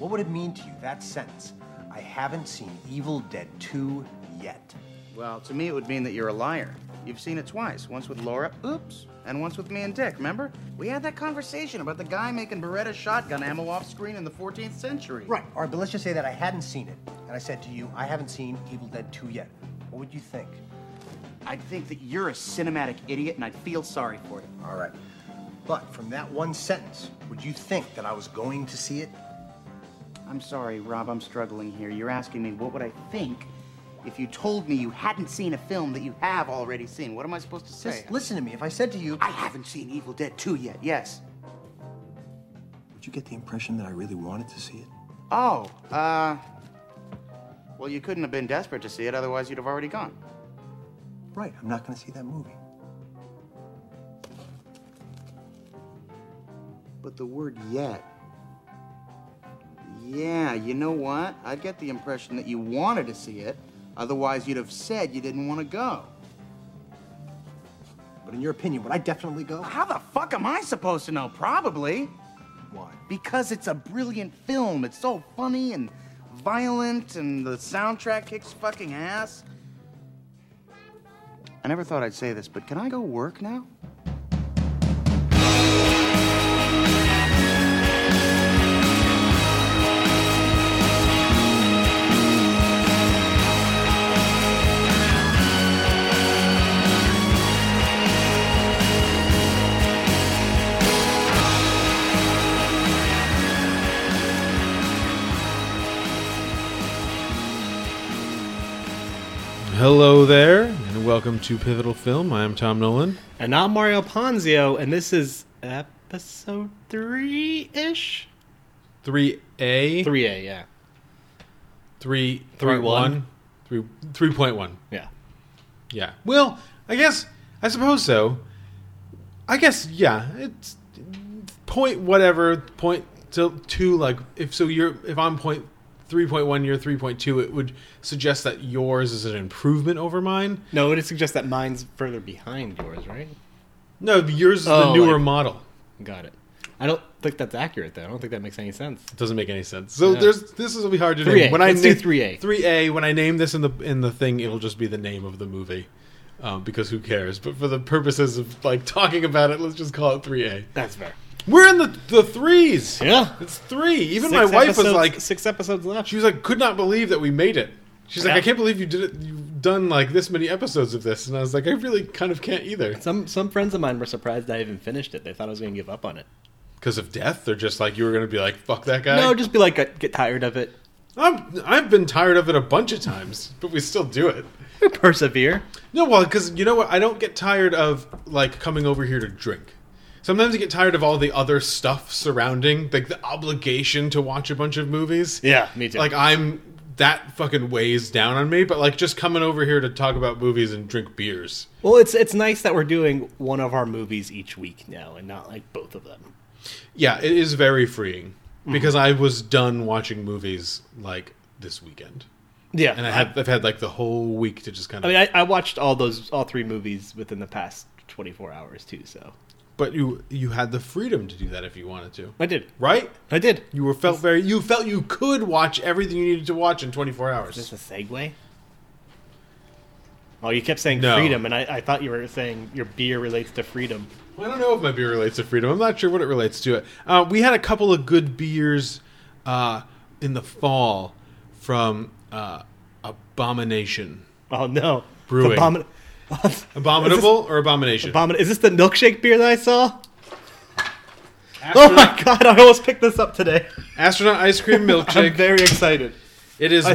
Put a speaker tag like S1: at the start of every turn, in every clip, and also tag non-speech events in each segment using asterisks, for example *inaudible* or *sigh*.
S1: What would it mean to you, that sentence? I haven't seen Evil Dead 2 yet.
S2: Well, to me, it would mean that you're a liar. You've seen it twice. Once with Laura, oops, and once with me and Dick, remember? We had that conversation about the guy making Beretta shotgun ammo off screen in the 14th century.
S1: Right, all right, but let's just say that I hadn't seen it. And I said to you, I haven't seen Evil Dead 2 yet. What would you think?
S2: I'd think that you're a cinematic idiot and I'd feel sorry for you.
S1: All right. But from that one sentence, would you think that I was going to see it?
S2: I'm sorry, Rob, I'm struggling here. You're asking me what would I think if you told me you hadn't seen a film that you have already seen. What am I supposed to say?
S1: Just listen to me. If I said to you,
S2: I haven't seen Evil Dead 2 yet, yes.
S1: would you get the impression that I really wanted to see it?
S2: Oh, uh. Well, you couldn't have been desperate to see it, otherwise, you'd have already gone.
S1: Right, I'm not going to see that movie.
S2: But the word yet. Yeah, you know what? I get the impression that you wanted to see it, otherwise, you'd have said you didn't want to go.
S1: But in your opinion, would I definitely go?
S2: How the fuck am I supposed to know? Probably.
S1: Why?
S2: Because it's a brilliant film. It's so funny and violent, and the soundtrack kicks fucking ass. I never thought I'd say this, but can I go work now?
S3: Hello there, and welcome to Pivotal Film. I am Tom Nolan.
S4: And I'm Mario Ponzio, and this is episode three ish.
S3: 3A,
S4: Three A, yeah,
S3: 3, 3
S4: 1?
S3: 3, 3.1.
S4: yeah.
S3: Yeah. Well, I guess, I suppose so. I guess, yeah, it's point whatever, point to two, like, if so you're, if I'm point 3.1, you're 3.2, it would suggest that yours is an improvement over mine.
S4: No, it would suggest that mine's further behind yours, right?
S3: No, yours is the
S4: Oh,
S3: newer
S4: like-
S3: model.
S4: Got it. I don't think that's accurate, though. I don't think that makes any sense.
S3: It doesn't make any sense. So
S4: Yeah.
S3: there's this is gonna be hard to
S4: 3A.
S3: name. When I
S4: Let's do
S3: name
S4: 3A.
S3: 3A. When I name this in the in the thing, it'll just be the name of the movie, um, because who cares? But for the purposes of like talking about it, let's just call it 3A.
S4: That's fair.
S3: We're in the the threes.
S4: Yeah.
S3: it's three. Even
S4: Six
S3: my wife was
S4: episodes-
S3: like,
S4: six episodes left.
S3: she was like, could not believe that we made it. She's like,
S4: Yeah.
S3: I can't believe you did it. You've done like this many episodes of this, and I was like, I really kind of can't either.
S4: Some some friends of mine were surprised I even finished it. They thought I was going to give up on it.
S3: Because of death, they're just like you were going to be like, fuck that guy.
S4: No, just be like, get, get tired of it.
S3: I'm, I've been tired of it a bunch of times, but we still do it. *laughs*
S4: Persevere.
S3: No, well, because you know what? I don't get tired of like coming over here to drink. Sometimes I get tired of all the other stuff surrounding, like the obligation to watch a bunch of movies.
S4: Yeah, me too.
S3: Like I'm that fucking weighs down on me. But like just coming over here to talk about movies and drink beers.
S4: Well, it's it's nice that we're doing one of our movies each week now, and not like both of them.
S3: Yeah, it is very freeing
S4: Mm-hmm.
S3: because I was done watching movies like this weekend,
S4: Yeah,
S3: and I had I've had like the whole week to just kind of.
S4: I mean, I, I watched all those all three movies within the past twenty four hours too. So
S3: but you you had the freedom to do that if you wanted to,
S4: I did.
S3: right?
S4: I did.
S3: You were felt very. You felt you could watch everything you needed to watch in 24 hours.
S4: Is this a segue? Oh, you kept saying
S3: No.
S4: freedom, and I, I thought you were saying your beer relates to freedom.
S3: I don't know if my beer relates to freedom. I'm not sure what it relates to. It. Uh, we had a couple of good beers uh, in the fall from uh, Abomination.
S4: Oh no,
S3: Brewing.
S4: Abomin- *laughs*
S3: Abominable or Abomination?
S4: abomin- Is this the milkshake beer that I saw? Oh my god, I almost picked this up today.
S3: Astronaut ice cream *laughs* milkshake.
S4: I'm very excited.
S3: It is a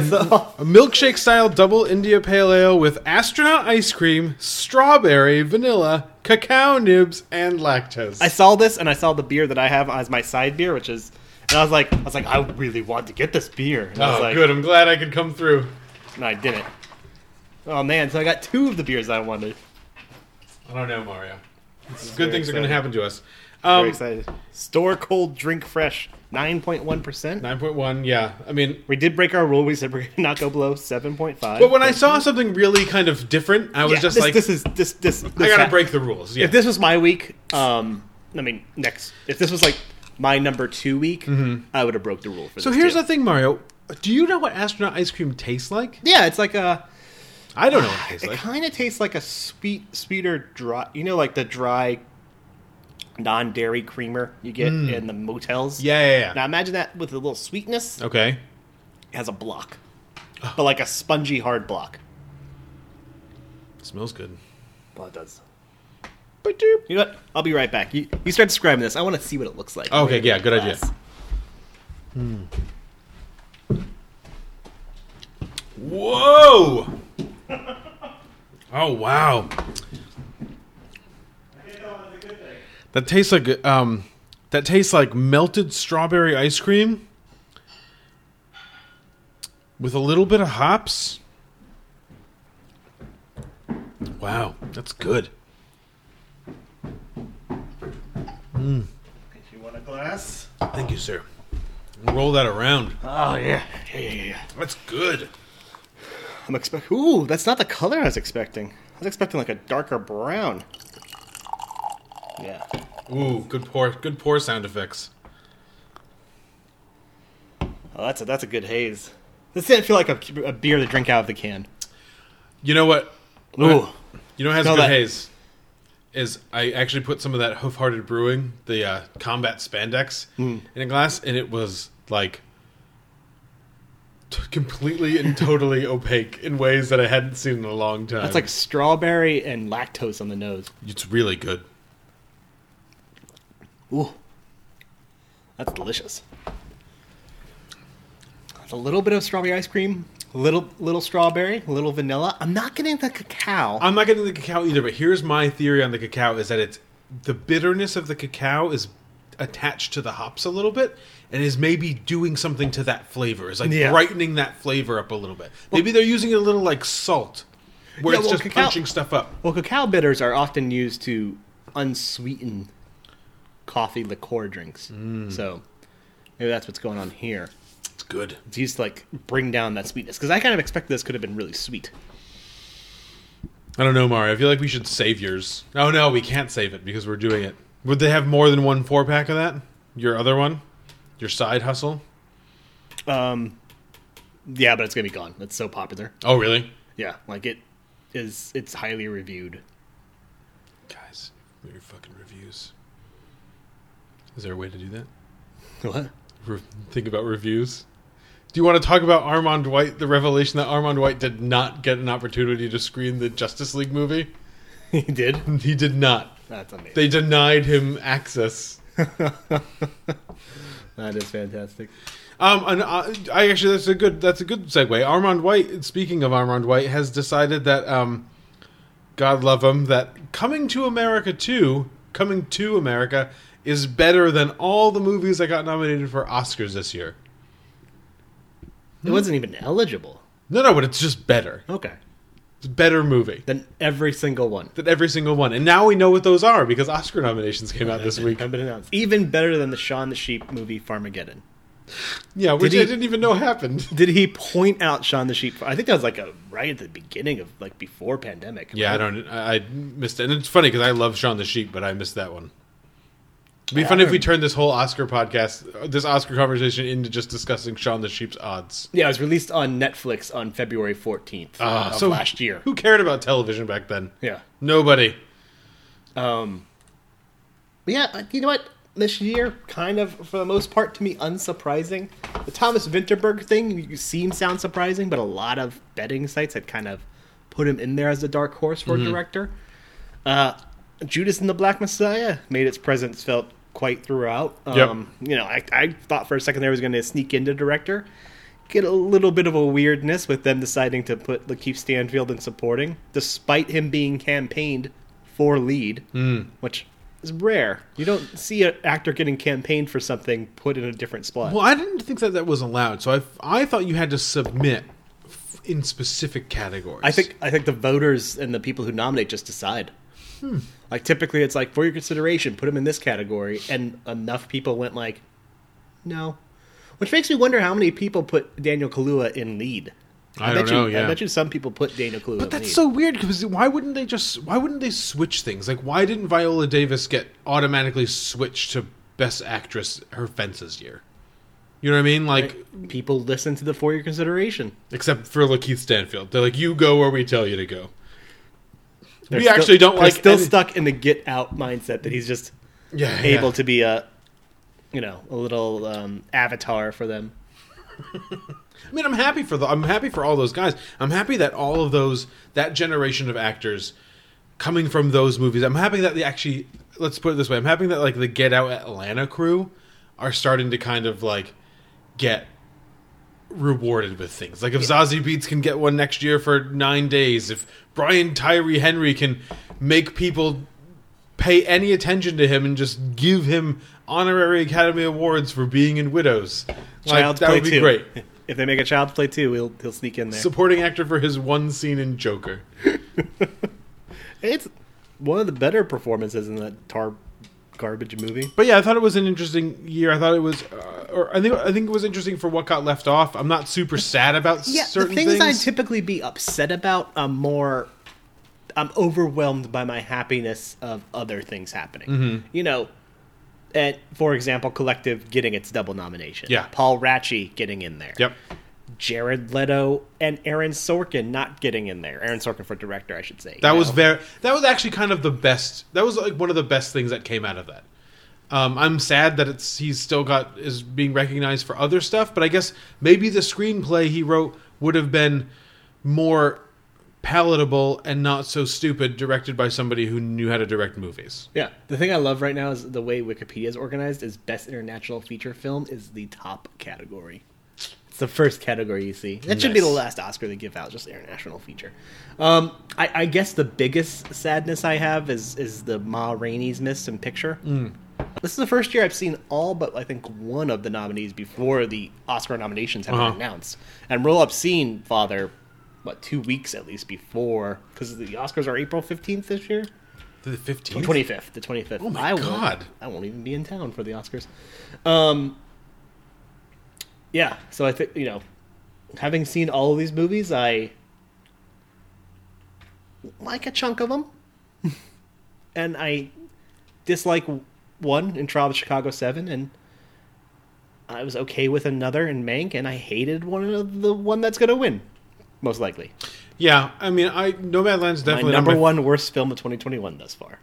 S3: milkshake style double India Pale Ale with astronaut ice cream, strawberry, vanilla, cacao nibs, and lactose.
S4: I saw this, and I saw the beer that I have as my side beer, which is, and I was like, I was like, I really want to get this beer. And I was
S3: oh,
S4: like,
S3: good. I'm glad I could come through.
S4: No, I didn't. Oh man, so I got two of the beers I wanted.
S3: I don't know, Mario. Good
S4: very
S3: things are going to happen to us.
S4: Very
S3: Um,
S4: excited. Store cold, drink fresh, nine point one percent.
S3: 9.1, yeah. I mean,
S4: We did break our rule. We said we're gonna not go below seven point five.
S3: but when I saw something really kind of different, I was just
S4: this,
S3: like,
S4: this is this this.
S3: I got to break the rules. Yeah.
S4: If this was my week, um, I mean, next. If this was like my number two week, I would have broke the rule for
S3: So
S4: this.
S3: here's
S4: too.
S3: the thing, Mario. Do you know what astronaut ice cream tastes like?
S4: yeah, it's like a.
S3: I don't know what it tastes
S4: It
S3: like.
S4: It kind of tastes like a sweet, sweeter dry. You know, like the dry, non-dairy creamer you get in the motels.
S3: Mm. Yeah, yeah, yeah.
S4: Now imagine that with a little sweetness.
S3: Okay.
S4: It has a block, but like a spongy hard block.
S3: smells good.
S4: Well, it does.
S3: But
S4: You know what? I'll be right back. You, you start describing this. I want to see what it looks like.
S3: Okay, yeah, good idea.
S4: Glass.
S3: Whoa! *laughs* Oh wow! That tastes like um, that tastes like melted strawberry ice cream with a little bit of hops. Wow, that's good.
S4: You want a glass?
S3: Thank you, sir. Roll that around.
S4: Oh yeah, yeah, yeah, yeah.
S3: That's good.
S4: I'm expecting. Ooh, that's not the color I was expecting. I was expecting like a darker brown. Yeah.
S3: Ooh, good pour, good pour sound effects.
S4: Oh, that's a that's a good haze. This didn't feel like a, a beer to drink out of the can.
S3: You know what?
S4: Ooh.
S3: You know what has
S4: Smell
S3: good
S4: that.
S3: haze? Is I actually put some of that Hoof Hearted Brewing, the uh, combat spandex,
S4: Hmm.
S3: in a glass, and it was like t- completely and totally opaque in ways that I hadn't seen in a long time.
S4: That's like strawberry and lactose on the nose.
S3: it's really good.
S4: Ooh. That's delicious. It's a little bit of strawberry ice cream, little little strawberry, little vanilla. I'm not getting the cacao.
S3: I'm not getting the cacao either, but here's my theory on the cacao: is that it's the bitterness of the cacao is attached to the hops a little bit, and is maybe doing something to that flavor. Is like
S4: Yeah.
S3: brightening that flavor up a little bit. Maybe they're using a little like salt, where
S4: Yeah,
S3: it's
S4: well,
S3: just
S4: cacao-
S3: punching stuff up.
S4: well, cacao bitters are often used to unsweeten coffee liqueur drinks. Mm. So maybe that's what's going on here.
S3: It's good.
S4: It's used to like bring down that sweetness because I kind of expected this could have been really sweet.
S3: I don't know, Mario. I feel like we should save yours. Oh no, we can't save it because we're doing it. Would they have more than one four pack of that? Your other one, your side hustle.
S4: Um, yeah, but it's gonna be gone. It's so popular.
S3: Oh really?
S4: Yeah, like it is. It's highly reviewed.
S3: Guys, your fucking reviews. Is there a way to do that?
S4: What?
S3: Re- think about reviews. Do you want to talk about Armand White? The revelation that Armand White did not get an opportunity to screen the Justice League movie. *laughs*
S4: he did.
S3: He did not.
S4: That's amazing.
S3: They denied him access. *laughs*
S4: that is fantastic.
S3: Um, and uh, I actually that's a good that's a good segue. Armand White. Speaking of Armand White, has decided that um, God love him, that coming to America too, coming to America is better than all the movies that got nominated for Oscars this year.
S4: It wasn't even eligible.
S3: No, no, but it's just better.
S4: Okay.
S3: It's a better movie
S4: than every single one.
S3: than every single one. And now we know what those are because Oscar nominations came out this week.
S4: Have been announced. Even better than the Shaun the Sheep movie Farmageddon.
S3: Yeah, which
S4: Did he-
S3: I didn't even know happened. *laughs*
S4: Did he point out Shaun the Sheep? I think that was like a right at the beginning of like before pandemic.
S3: Yeah, I don't. I, I missed it, and it's funny because I love Shaun the Sheep, but I missed that one. It'd be
S4: Yeah,
S3: funny if we turned this whole Oscar podcast, this Oscar conversation, into just discussing Shaun the Sheep's odds.
S4: Yeah, it was released on Netflix on February fourteenth
S3: Ah,
S4: of
S3: so
S4: last year.
S3: Who cared about television back then?
S4: Yeah.
S3: Nobody.
S4: Um. but yeah, uh, you know what? This year, kind of for the most part, to me, unsurprising. The Thomas Vinterberg thing you seem sound surprising, but a lot of betting sites had kind of put him in there as a dark horse for a director. Uh, Judas and the Black Messiah made its presence felt quite throughout.
S3: Yep.
S4: Um, You know, I, I thought for a second there was going to sneak into director. Get a little bit of a weirdness with them deciding to put Lakeith Stanfield in supporting, despite him being campaigned for lead, which is rare. You don't see an actor getting campaigned for something put in a different spot.
S3: Well, I didn't think that that was allowed, so I, I thought you had to submit in specific categories.
S4: I think I think the voters and the people who nominate just decide. Hmm. Like typically, it's like for your consideration, put them in this category, and enough people went like, no, which makes me wonder how many people put Daniel Kaluuya in lead.
S3: I
S4: bet
S3: don't know,
S4: You,
S3: yeah.
S4: I bet you some people put Daniel Kaluuya.
S3: But that's
S4: lead.
S3: so weird because why wouldn't they just why wouldn't they switch things? Like why didn't Viola Davis get automatically switched to Best Actress her Fences year. You know what I mean? Like,
S4: People listen to the for your consideration.
S3: except for Lakeith Stanfield, they're like, "You go where we tell you to go."
S4: They're
S3: we
S4: still-
S3: actually don't like
S4: still
S3: any-
S4: stuck in the get out mindset that he's just
S3: Yeah,
S4: able
S3: yeah.
S4: to be a, you know, a little um, avatar for them. *laughs*
S3: I mean, I'm happy for the. I'm happy for all those guys. I'm happy that all of those that generation of actors coming from those movies. I'm happy that they actually. Let's put it this way. I'm happy that like the Get Out Atlanta crew are starting to kind of like get rewarded with things. Like if Zazie Beetz can get one next year for nine days, if Brian Tyree Henry can make people pay any attention to him and just give him honorary Academy Awards for being in Widows, like, that
S4: Play
S3: would be
S4: 2.
S3: great. *laughs*
S4: If they make a Child's Play too, he'll, he'll sneak in there.
S3: Supporting actor for his one scene in Joker. *laughs*
S4: it's one of the better performances in that tar garbage movie.
S3: But yeah, I thought it was an interesting year. I thought it was, uh, or I think I think it was interesting for what got left off. I'm not super sad about
S4: Yeah,
S3: certain
S4: the things,
S3: things.
S4: I'd typically be upset about, I'm more. I'm overwhelmed by my happiness of other things happening.
S3: Mm-hmm.
S4: You know, and for example, Collective getting its double nomination.
S3: Yeah.
S4: Paul Raci getting in there.
S3: yep.
S4: Jared Leto and Aaron Sorkin not getting in there. Aaron Sorkin for director, I should say.
S3: That
S4: you
S3: was
S4: know?
S3: very. That was actually kind of the best. That was like one of the best things that came out of that. Um, I'm sad that it's he's still got is being recognized for other stuff, but I guess maybe the screenplay he wrote would have been more palatable and not so stupid, directed by somebody who knew how to direct movies.
S4: Yeah, the thing I love right now is the way Wikipedia is organized. Is best international feature film is the top category. It's the first category you see. That should be the last Oscar they give out, just international feature. Um, I, I guess the biggest sadness I have is is the Ma Rainey's miss in picture. This is the first year I've seen all but I think one of the nominees before the Oscar nominations have
S3: Uh-huh.
S4: been announced. And Roll Up seen Father, what two weeks at least before because the Oscars are April fifteenth this year.
S3: The 15th.
S4: Twenty fifth, the twenty fifth.
S3: Oh my
S4: I won't,
S3: God.
S4: I won't even be in town for the Oscars. Um, yeah, so I think you know, having seen all of these movies, I like a chunk of them, *laughs* and I dislike one in Trial of Chicago Seven, and I was okay with another in Mank, and I hated one of the one that's going to win, most likely.
S3: Yeah, I mean, I Nomadland's
S4: My
S3: definitely
S4: number
S3: my,
S4: one worst film of 2021 thus far.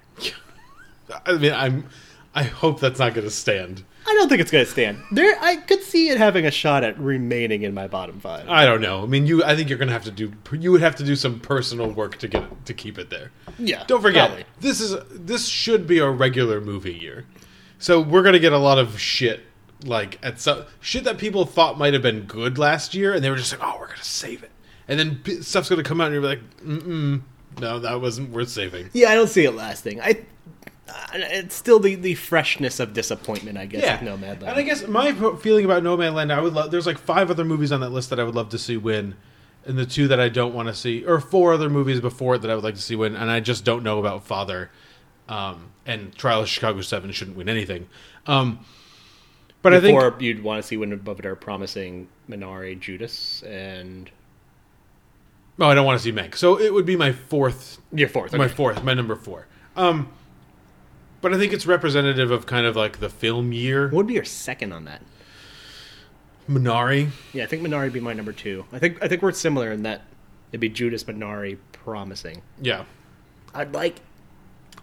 S4: *laughs*
S3: I mean, I'm. I hope that's not going to stand.
S4: I don't think it's going to stand. There, I could see it having a shot at remaining in my bottom five.
S3: I don't know. I mean, you. I think you're going to have to do. You would have to do some personal work to get it, to keep it there.
S4: Yeah,
S3: Don't forget,
S4: probably.
S3: this is this should be a regular movie year, so we're going to get a lot of shit like at some shit that people thought might have been good last year, and they were just like, "Oh, we're going to save it," and then stuff's going to come out, and you're like, "Mm, no, that wasn't worth saving."
S4: Yeah, I don't see it lasting. I, it's still the, the freshness of disappointment, I guess.
S3: Yeah,
S4: with Nomadland.
S3: and I guess my feeling about Nomadland, I would love. There's like five other movies on that list that I would love to see win, and the two that I don't want to see, or four other movies before it that I would like to see win, and I just don't know about Father, um, and Trial of Chicago Seven shouldn't win anything. Um, but I think
S4: you'd want to see when above it are promising Minari, Judas, and
S3: oh, I don't want to see Meg, so it would be my fourth,
S4: your fourth.
S3: my
S4: okay.
S3: fourth, my number four. Um, but I think it's representative of kind of like the film year.
S4: What would be your second on that?
S3: Minari,
S4: Yeah, I think Minari would be my number two. I think I think we're similar in that it'd be Judas Minari promising.
S3: yeah.
S4: I'd like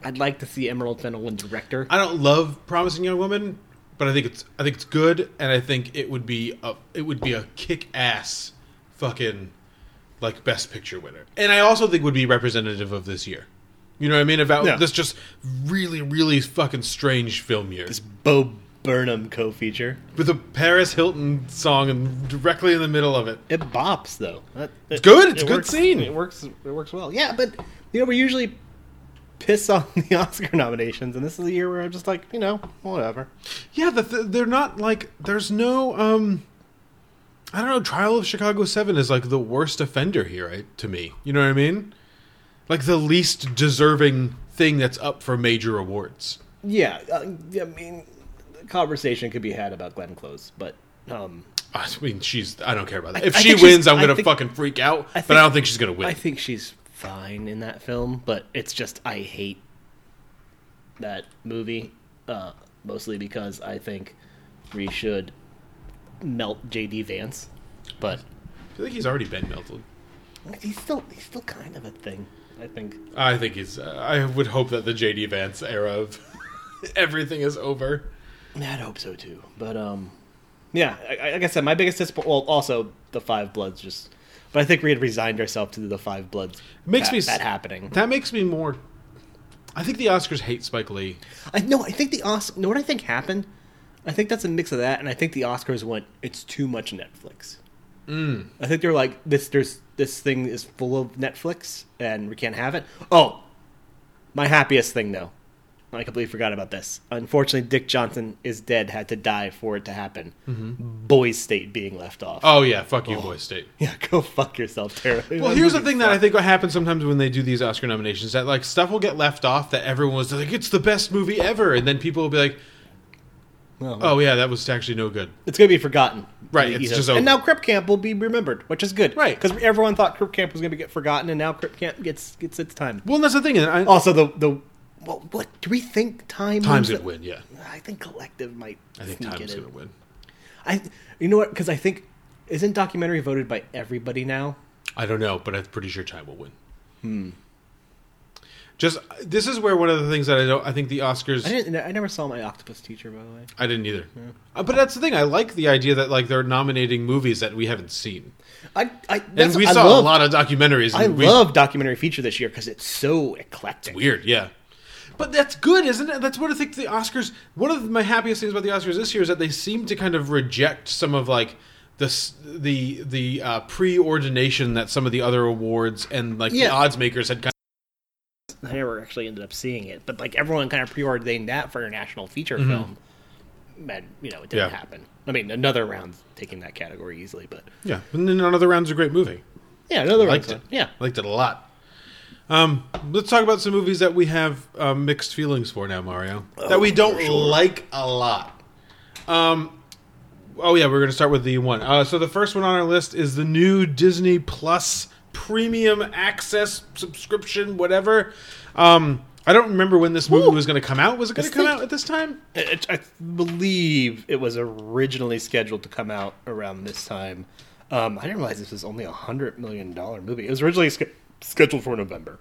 S4: I'd like to see Emerald Fennell director.
S3: I don't love Promising Young Woman, but I think it's I think it's good, and I think it would be a it would be a kick ass fucking like Best Picture winner, and I also think would be representative of this year. You know what I mean about this just really really fucking strange film year
S4: This Bo Burnham co-feature.
S3: with a Paris Hilton song and directly in the middle of it.
S4: It bops though. That-
S3: It's good. It's a
S4: it
S3: good
S4: works-
S3: scene.
S4: It works. It works well. Yeah, but you know we usually piss on *laughs* the Oscar nominations, and this is a year where I'm just like, you know, whatever.
S3: Yeah, the th- they're not like there's no um I don't know. Trial of Chicago Seven is like the worst offender here right, to me. You know what I mean? Like the least deserving thing that's up for major awards.
S4: Yeah, uh, I mean, the conversation could be had about Glenn Close, but um,
S3: I mean, she's. I don't care about that. If
S4: I
S3: she
S4: think
S3: wins, I'm gonna
S4: think-
S3: fucking freak out.
S4: I
S3: but I don't think she's gonna win.
S4: I think she's fine in that film. But it's just I hate that movie. Uh, mostly because I think we should melt JD Vance, but
S3: I feel like he's already been melted.
S4: he's still he's still kind of a thing. I think.
S3: I think he's. Uh, I would hope that the JD Vance era of *laughs* everything is over.
S4: I'd hope so too. But um, yeah, I- like I said, my biggest disappointment. Well, also the Five Bloods just. But I think we had resigned ourselves to the Five Bloods.
S3: Makes
S4: that,
S3: me
S4: that happening.
S3: That makes me more. I think the Oscars hate Spike Lee.
S4: I know. I think the Os. Know what I think happened? I think that's a mix of that, and I think the Oscars went. It's too much Netflix. Mm. I think they're like this. There's this thing is full of Netflix, and we can't have it. Oh, my happiest thing though. I completely forgot about this. Unfortunately, Dick Johnson is dead. Had to die for it to happen. Boys State being left off.
S3: Oh yeah, fuck you, Boy State. *laughs*
S4: Yeah, go fuck yourself, Tara.
S3: Well, here's the thing that I think what happens sometimes when they do these Oscar nominations that like stuff will get left off that everyone was like it's the best movie ever, and then people will be like,
S4: Well,
S3: oh yeah, that was actually no good.
S4: it's gonna be forgotten.
S3: Right, it's just over.
S4: and now Crip Camp will be remembered, which is good.
S3: Right.
S4: because everyone thought Crip Camp was gonna get forgotten, and now Crip Camp gets gets its time.
S3: Well, that's the thing. And I,
S4: Also, the the well, what do we think? Time
S3: Time's gonna
S4: it?
S3: win. Yeah,
S4: I think Collective might.
S3: I think
S4: sneak
S3: Time's
S4: it in.
S3: gonna win.
S4: I, you know what? Because I think isn't documentary voted by everybody now?
S3: I don't know, but I'm pretty sure Time will win. Hmm. Just this is where one of the things that I don't. I think the Oscars.
S4: I didn't. I never saw my octopus teacher, by the way.
S3: I didn't either. Uh, but that's the thing. I like the idea that like they're nominating movies that we haven't seen,
S4: I, I
S3: and we
S4: I
S3: saw
S4: love,
S3: a lot of documentaries.
S4: I
S3: we,
S4: love documentary feature this year because it's so eclectic.
S3: weird, yeah. But that's good, isn't it? That's what I think the Oscars. One of my happiest things about the Oscars this year is that they seem to kind of reject some of like the the the uh, preordination that some of the other awards and like the odds makers had kind
S4: I never actually ended up seeing it, but like everyone kind of preordained that for a national feature film, and you know it didn't
S3: Yeah.
S4: happen. I mean, another round taking that category easily, but
S3: yeah. And then another round's a great movie.
S4: yeah, another
S3: liked
S4: round. Yeah,
S3: Liked it a lot. Um, let's talk about some movies that we have um, mixed feelings for now, Mario. that we don't like a lot. Um, oh yeah, we're going to start with the one. Uh, so the first one on our list is the new Disney Plus premium access subscription, whatever. Um, I don't remember when this movie
S4: Woo.
S3: was going to come out. Was it going to come
S4: thing-
S3: out at this time?
S4: It- I believe it was originally scheduled to come out around this time. Um, I didn't realize this was only a hundred million dollar movie. It was originally sch- scheduled for November.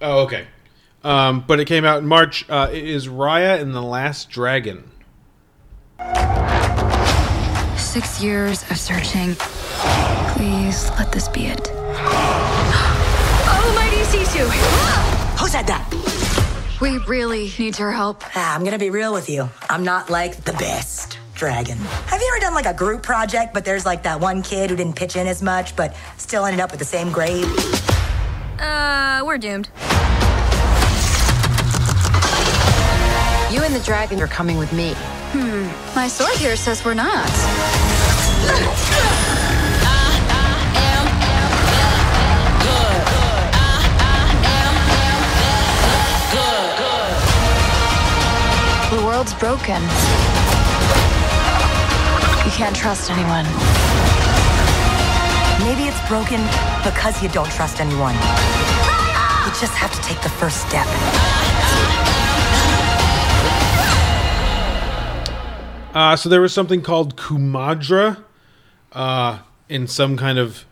S3: Oh, okay. Um, but it came out in March. Uh, it is Raya and the Last Dragon.
S5: Six years of searching. Please let this be it. Mighty Sisu! *gasps*
S6: Who said that?
S5: We really need your help.
S6: Ah, I'm gonna be real with you. I'm not like the best dragon. Have you ever done like a group project, but there's like that one kid who didn't pitch in as much, but still ended up with the same grade?
S5: Uh, we're doomed.
S7: You and the dragon are coming with me.
S5: Hmm, my sword here says we're not. *laughs* world's broken. You can't trust anyone.
S6: Maybe it's broken because you don't trust anyone. You just have to take the first step.
S3: Uh, so there was something called Kumandra uh, in some kind of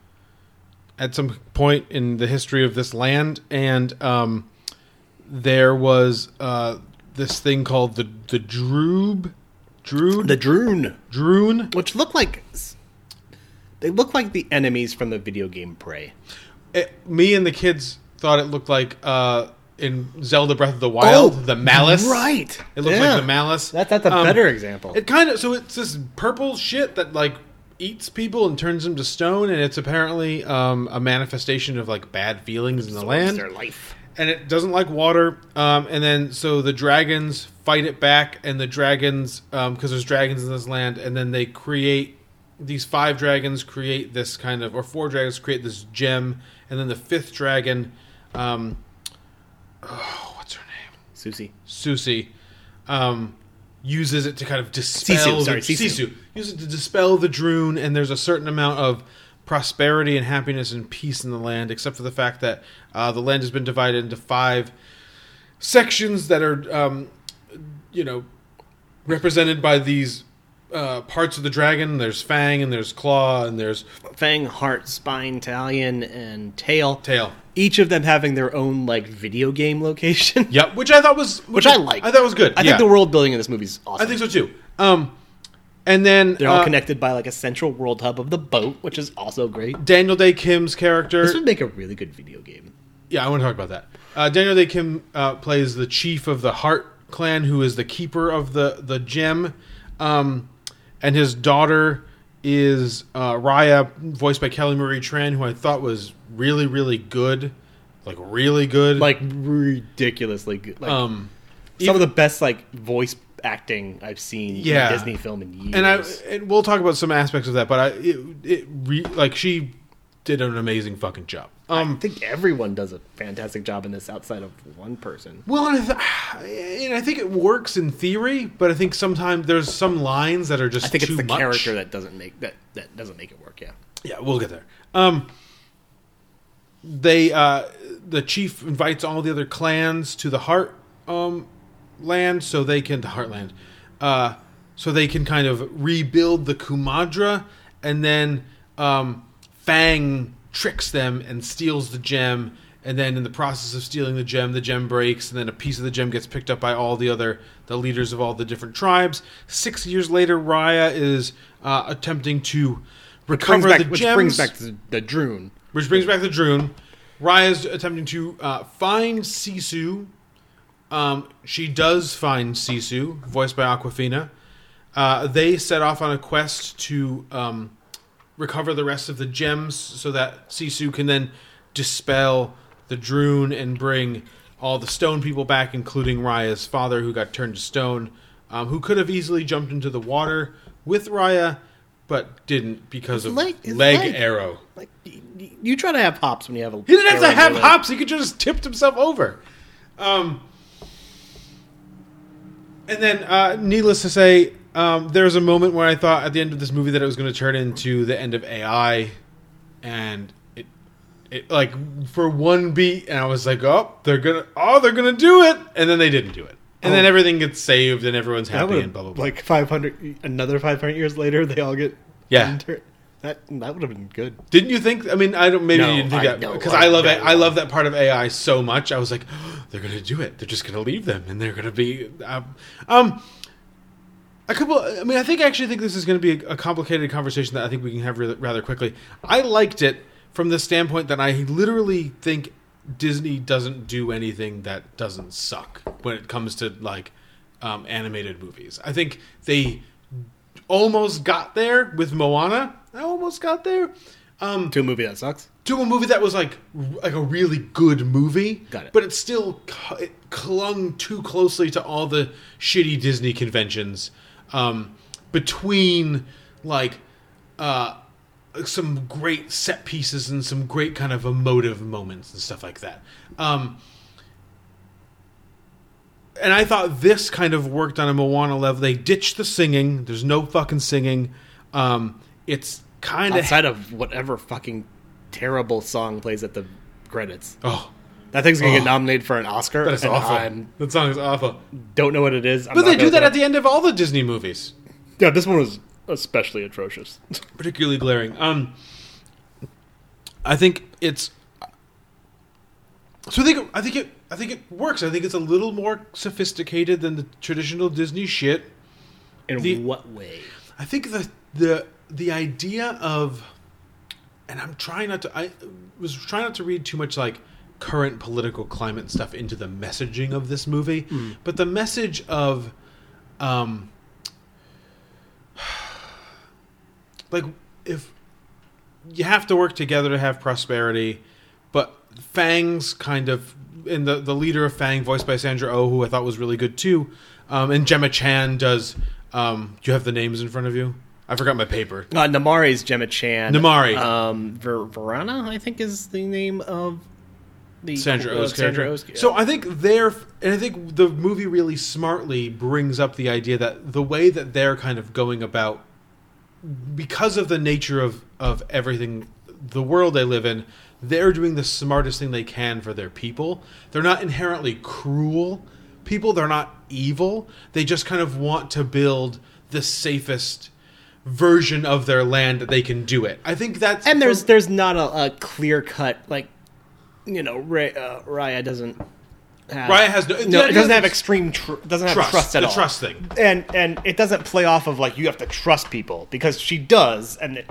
S3: at some point in the history of this land, and um, there was uh, this thing called the the Droob, Drood,
S4: The Druun,
S3: Druun.
S4: which look like they look like the enemies from the video game Prey.
S3: It- me and the kids thought it looked like uh, in Zelda Breath of the Wild,
S4: Oh,
S3: the Malice.
S4: right.
S3: It looks
S4: Yeah.
S3: like the Malice.
S4: That- that's a
S3: Um,
S4: better example.
S3: It kind of so it's this purple shit that like eats people and turns them to stone, and it's apparently um, a manifestation of like bad feelings in the land.
S4: their life.
S3: And it doesn't like water. Um, and then so the dragons fight it back, and the dragons because there's dragons in this land, and then they create these five dragons create this kind of or four dragons create this gem, and then the fifth dragon, um, oh, what's her name?
S4: Susie.
S3: Susie, um, uses it to kind of dispel
S4: Sisu,
S3: the,
S4: sorry, Sisu.
S3: Sisu. uses it to dispel the Druun, and there's a certain amount of prosperity and happiness and peace in the land, except for the fact that uh, the land has been divided into five sections that are, um, you know, represented by these uh, parts of the dragon. There's fang and there's claw and there's
S4: Fang, heart, spine, talon, and tail.
S3: tail.
S4: Each of them having their own like video game location.
S3: Yep, which I thought was
S4: Which I like.
S3: I thought was good.
S4: I
S3: yeah.
S4: think the world building in this movie is awesome.
S3: I think so too. Um, and then
S4: They're all
S3: uh,
S4: connected by like a central world hub of the boat, which is also great.
S3: Daniel Dae Kim's character.
S4: This would make a really good video game.
S3: Yeah, I want to talk about that. Uh, Daniel Dae Kim uh, plays the chief of the Heart clan, who is the keeper of the the gem, um, and his daughter is uh, Raya, voiced by Kelly Marie Tran, who I thought was really really good, like really good.
S4: Like ridiculously good. Like
S3: um,
S4: some of the best like voice acting I've seen
S3: Yeah.
S4: in a Disney film in years.
S3: and I and we'll talk about some aspects of that, but I it, it re, like she did an amazing fucking job. Um,
S4: I think everyone does a fantastic job in this outside of one person.
S3: Well, and I, th- *sighs* and I think it works in theory, but I think sometimes there's some lines that are just
S4: I think it's the
S3: much.
S4: character that doesn't make that that doesn't make it work. Yeah.
S3: Yeah, we'll get there. Um, they uh, the chief invites all the other clans to the Heart um, land so they can the Heartland, uh, so they can kind of rebuild the Kumandra, and then um, Fang tricks them and steals the gem. And then, in the process of stealing the gem, the gem breaks, and then a piece of the gem gets picked up by all the other the leaders of all the different tribes. Six years later, Raya is uh, attempting to recover
S4: back,
S3: the
S4: which
S3: gems,
S4: brings back the, the Druun.
S3: which brings back the Druun. Raya's attempting to uh, find Sisu. Um, she does find Sisu, voiced by Awkwafina. Uh, they set off on a quest to um, recover the rest of the gems so that Sisu can then dispel the Druun and bring all the stone people back, including Raya's father, who got turned to stone, um, who could have easily jumped into the water with Raya, but didn't because of
S4: leg-
S3: leg
S4: leg.
S3: arrow.
S4: Like you try to have hops when you have a.
S3: He didn't have to have hops. He could just tipped himself over. Um, and then, uh, needless to say, um, there was a moment where I thought at the end of this movie that it was going to turn into the end of AI, and it, it like for one beat, and I was like, oh, they're gonna, oh, they're gonna do it, and then they didn't do it, and then everything gets saved, and everyone's happy, and blah blah blah.
S4: Like five hundred, another five hundred years later, they all get.
S3: Yeah.
S4: inter- That that would have been good.
S3: Didn't you think? I mean, I don't. Maybe
S4: No,
S3: you didn't think
S4: I
S3: that because
S4: I
S3: I, love. I love that part of AI so much. I was like, *gasps* they're gonna do it. They're just gonna leave them, and they're gonna be. Um, um a couple. I mean, I think I actually think this is going to be a, a complicated conversation that I think we can have rather quickly. I liked it from the standpoint that I literally think Disney doesn't do anything that doesn't suck when it comes to like um, animated movies. I think they almost got there with Moana. I almost got there. Um,
S4: To a movie that sucks.
S3: to a movie that was like like a really good movie.
S4: Got it.
S3: But it still it clung too closely to all the shitty Disney conventions um, between like uh, some great set pieces and some great kind of emotive moments and stuff like that. Um, and I thought this kind of worked on a Moana level. They ditched the singing. There's no fucking singing. Um, it's kind of
S4: Outside of whatever fucking terrible song plays at the credits,
S3: oh
S4: that thing's gonna
S3: Oh.
S4: get nominated for an Oscar.
S3: That is awful.
S4: I
S3: that song is awful.
S4: don't know what it is. I'm
S3: But they do that at the end of all the Disney movies.
S4: Yeah, this one was especially atrocious. *laughs*
S3: Particularly glaring. Um, I think it's. So I think I think it I think it works. I think it's a little more sophisticated than the traditional Disney shit.
S4: In
S3: The-
S4: what way?
S3: I think the the the idea of, and I'm trying not to. I was trying not to read too much like current political climate stuff into the messaging of this movie, but the message of, um, *sighs* like if you have to work together to have prosperity, but Fang's kind of and the the leader of Fang, voiced by Sandra Oh, who I thought was really good too, um, and Gemma Chan does. Um, do you have the names in front of you? I forgot my paper.
S4: Uh, Namaari's Gemma Chan.
S3: Namaari.
S4: Um, Ver- Virana, I think is the name of the
S3: Sandra
S4: uh,
S3: character.
S4: Sandra Oh's-
S3: So I think they're, and I think the movie really smartly brings up the idea that the way that they're kind of going about, because of the nature of of everything, the world they live in, they're doing the smartest thing they can for their people. They're not inherently cruel, people. They're not evil. They just kind of want to build the safest version of their land that they can do it. I think that's
S4: and there's there's not a, a clear cut like you know Ray, uh, Raya doesn't have,
S3: Raya has no-
S4: no it doesn't have extreme tr- doesn't have
S3: Trust,
S4: trust, at
S3: the
S4: all
S3: trust thing.
S4: and and it doesn't play off of like you have to trust people because she does and it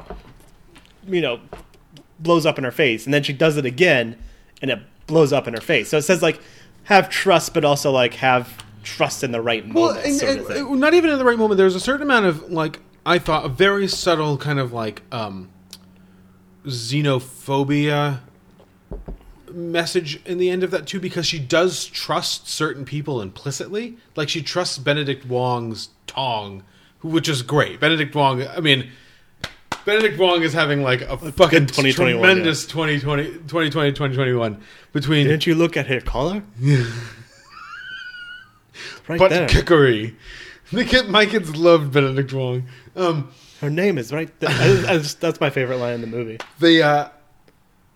S4: you know blows up in her face and then she does it again and it blows up in her face so it says like have trust but also like have trust in the right
S3: well,
S4: moment sort
S3: and- and not even in the right moment. There's a certain amount of like I thought a very subtle kind of like um, xenophobia message in the end of that too, because she does trust certain people implicitly. Like she trusts Benedict Wong's Tong, who- which is great. Benedict Wong. I mean. Benedict Wong is having like a fucking
S4: 2021,
S3: tremendous 2020, 2020, 2021 between
S4: didn't you look at her collar *laughs* right
S3: but
S4: there
S3: kickery. The kid, my kids loved Benedict Wong. Um,
S4: her name is right there I- I just- that's my favorite line in the movie
S3: they uh,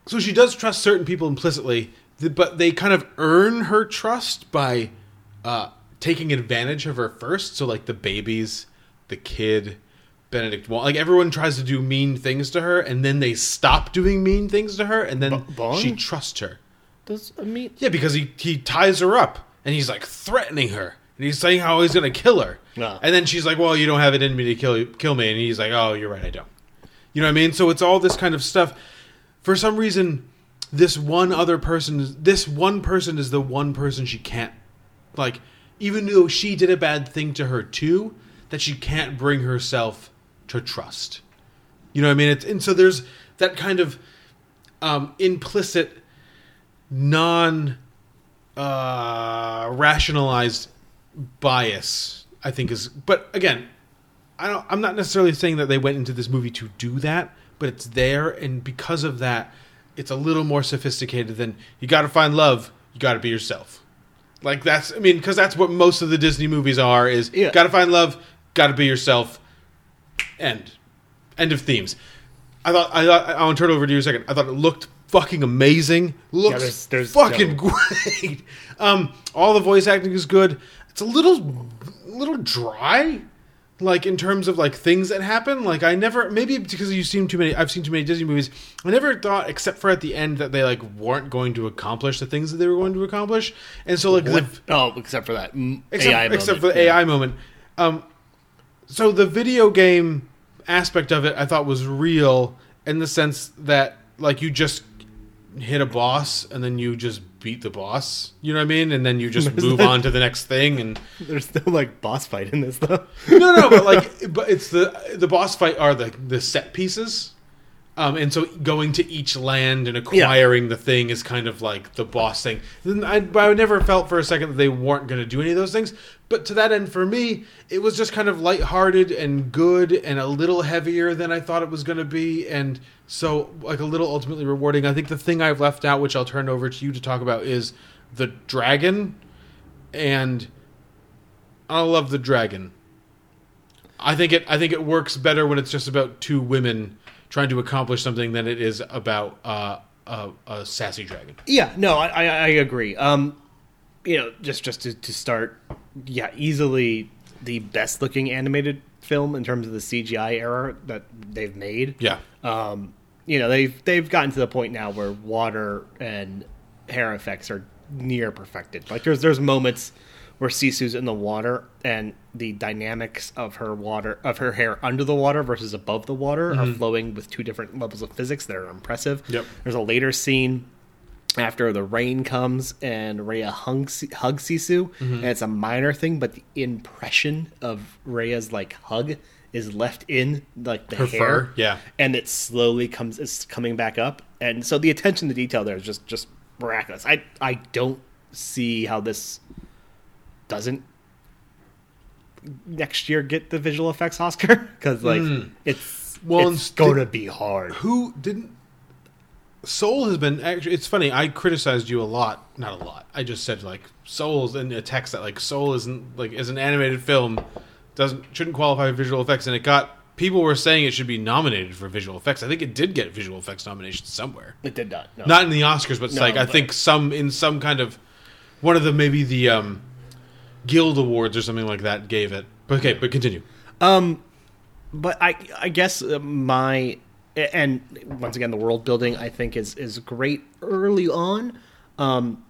S3: so she does trust certain people implicitly, but they kind of earn her trust by uh, taking advantage of her first. So like the babies, the kid, Benedict Wong, like everyone tries to do mean things to her, and then they stop doing mean things to her, and then
S4: B-
S3: she trusts her.
S4: does I mean
S3: Yeah, because he he ties her up and he's like threatening her. And he's saying how he's gonna kill her.
S4: Ah.
S3: And then she's like, Well, you don't have it in me to kill kill me and he's like, Oh, you're right, I don't. You know what I mean? So it's all this kind of stuff. For some reason, this one other person this one person is the one person she can't like even though she did a bad thing to her too, that she can't bring herself to trust. You know what I mean? It's, and so there's that kind of um, implicit non uh, rationalized bias i think is but again i don't i'm not necessarily saying that they went into this movie to do that but it's there and because of that it's a little more sophisticated than you got to find love you got to be yourself. Like that's i mean because that's what most of the disney movies are is
S4: Yeah.
S3: got to find love got to be yourself end. End of themes. I thought i thought i want to turn it over to you a second. I thought it looked fucking amazing. Looks
S4: there's- there's
S3: fucking
S4: no- *laughs*
S3: great. Um all the voice acting is good it's a little little dry like in terms of like things that happen. Like i never maybe because you've seen too many i've seen too many disney movies. I never thought except for at the end that they like weren't going to accomplish the things that they were going to accomplish. And so like the,
S4: oh except for that
S3: except,
S4: AI
S3: except
S4: moment.
S3: for the AI moment. Um, so the video game aspect of it, I thought was real in the sense that like you just hit a boss and then you just beat the boss. You know what I mean? And then you just *laughs* move on to the next thing. And
S4: There's still like boss fight in this though.
S3: no, no, but *laughs* like, but it's the the boss fight are the the set pieces. Um, and so going to each land and acquiring the thing is kind of like the boss thing. I, I never felt for a second that they weren't going to do any of those things. But to that end, for me, it was just kind of lighthearted and good and a little heavier than I thought it was going to be. And so, like, a little ultimately rewarding. I think the thing I've left out, which I'll turn over to you to talk about, is the dragon. And I love the dragon. I think it. I think it works better when it's just about two women trying to accomplish something than it is about uh, a, a sassy dragon.
S4: yeah, no, I, I I agree. Um, you know, just just to, to start, yeah, easily the best looking animated film in terms of the CGI era that they've made.
S3: Yeah,
S4: um, you know they've they've gotten to the point now where water and hair effects are near perfected. Like there's there's moments where Sisu's in the water and the dynamics of her water of her hair under the water versus above the water are mm-hmm. flowing with two different levels of physics that are impressive.
S3: Yep.
S4: There's a later scene after the rain comes and Rhea hugs, hugs Sisu, mm-hmm. and it's a minor thing, but the impression of Rhea's like hug is left in like the
S3: Her
S4: hair,
S3: fur, yeah.
S4: and it slowly comes is coming back up, and so the attention to detail there is just just miraculous. I I don't see how this doesn't next year get the visual effects Oscar *laughs* because like it's
S3: Hmm. Well,
S4: it's
S3: and
S4: gonna be hard.
S3: who didn't? Soul has been actually. It's funny. I criticized you a lot. Not a lot. I just said like Soul's in a text that like Soul isn't like as an animated film doesn't shouldn't qualify for visual effects, and it got people were saying it should be nominated for visual effects. I think it did get visual effects nominations somewhere.
S4: It did not. No.
S3: not in the Oscars, but it's
S4: No,
S3: like I think some in some kind of one of the maybe the um guild awards or something like that gave it. Okay, but continue.
S4: Um, but I I guess uh, my and once again the world building I think is is great early on. Um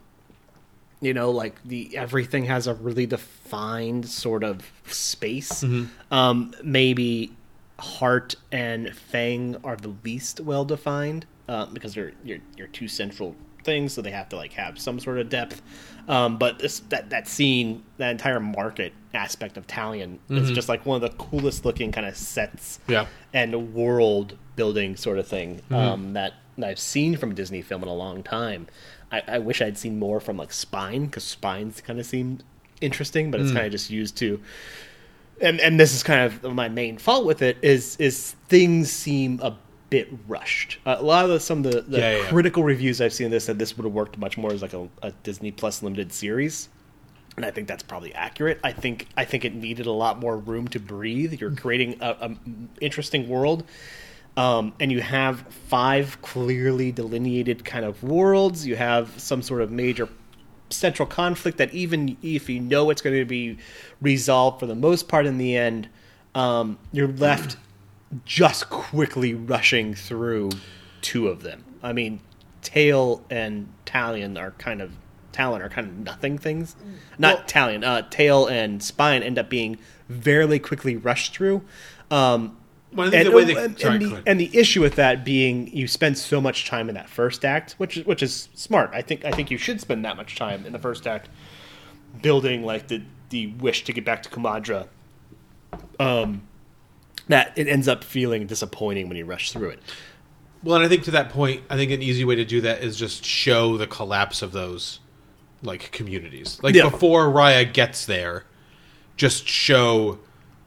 S4: you know like the everything has a really defined sort of space. Um maybe Heart and Fang are the least well defined uh, because they're you're, you're two central things, so they have to like have some sort of depth. Um, but this that that scene, that entire market aspect of Talon is just like one of the coolest looking kind of sets
S3: Yeah.
S4: and world building sort of thing um, that, that I've seen from a Disney film in a long time. I, I wish I'd seen more from like Spine because Spines kind of seemed interesting, but it's kind of just used to and and this is kind of my main fault with it is is things seem a bit rushed. Uh, a lot of the, some of the, the
S3: Yeah, yeah.
S4: critical reviews I've seen of this said this would have worked much more as like a, a Disney Plus limited series, and I think that's probably accurate. I think I think it needed a lot more room to breathe. You're creating a, a interesting world. Um, and you have five clearly delineated kind of worlds. You have some sort of major central conflict that even if you know it's going to be resolved for the most part in the end, um, you're left just quickly rushing through two of them. I mean, Tail and Talon are kind of Talon are kind of nothing things. Not Talon. Uh, Tail and Spine end up being fairly quickly rushed through. Um,
S3: Well,
S4: and,
S3: the way they-
S4: and-
S3: sorry,
S4: and the, and the issue with that being you spend so much time in that first act, which is which is smart. I think I think you should spend that much time in the first act building like the the wish to get back to Kumandra. Um, that it ends up feeling disappointing when you rush through it.
S3: Well, and I think to that point, I think an easy way to do that is just show the collapse of those like communities. Like
S4: Yeah.
S3: before Raya gets there, just show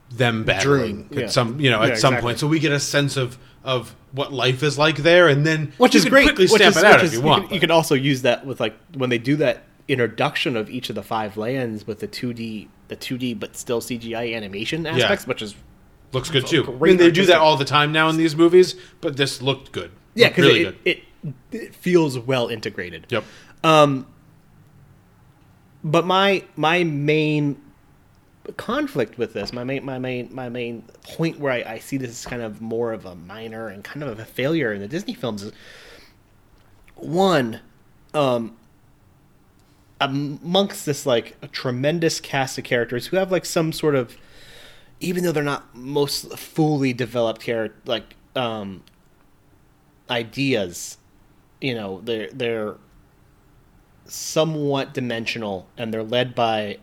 S3: them battling
S4: Druun, yeah.
S3: some you know at some
S4: exactly.
S3: point, so we get a sense of of what life is like there, and then
S4: which
S3: you
S4: is
S3: can
S4: great.
S3: Quickly
S4: which
S3: stamp
S4: is-
S3: it out
S4: which
S3: if
S4: is-
S3: you want.
S4: Can, you can also use that with like when they do that introduction of each of the five lands with the two D, the two D but still CGI animation aspects, which is
S3: looks good too. I mean, they do that all the time now in these movies, but this looked good.
S4: yeah, because
S3: really
S4: it, it it feels well integrated.
S3: yep.
S4: Um, but my my main conflict with this, my main my main my main point where I, I see this as kind of more of a minor and kind of a failure in the Disney films is one, um, amongst this like a tremendous cast of characters who have like some sort of even though they're not most fully developed character like um ideas you know they're they're somewhat dimensional and they're led by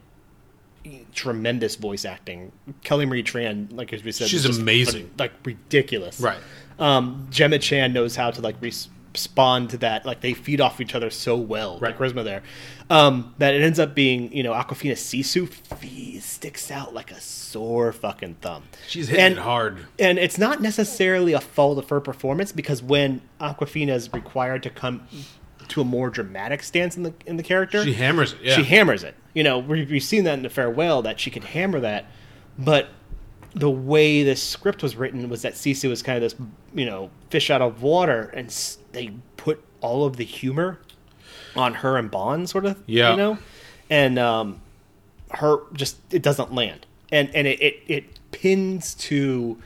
S4: tremendous voice acting. Kelly Marie Tran, like as we said,
S3: She's amazing.
S4: like ridiculous.
S3: Right.
S4: Um, Gemma Chan knows how to like res- respond to that. Like they feed off each other so well.
S3: Right.
S4: The charisma there. Um, that it ends up being you know Awkwafina Sisu f- sticks out like a sore fucking thumb.
S3: She's hitting
S4: And-
S3: it hard.
S4: and it's not necessarily a fault of her performance because when Awkwafina is required to come to a more dramatic stance in the in the character,
S3: She hammers it. Yeah.
S4: she hammers it. You know, we- we've seen that in the farewell that she could hammer that, but the way the script was written was that Sisu was kind of this, you know, fish out of water, and they put all of the humor on her and Boun, sort of.
S3: Yeah.
S4: You know, and um, her just it doesn't land, and and it it, it pins to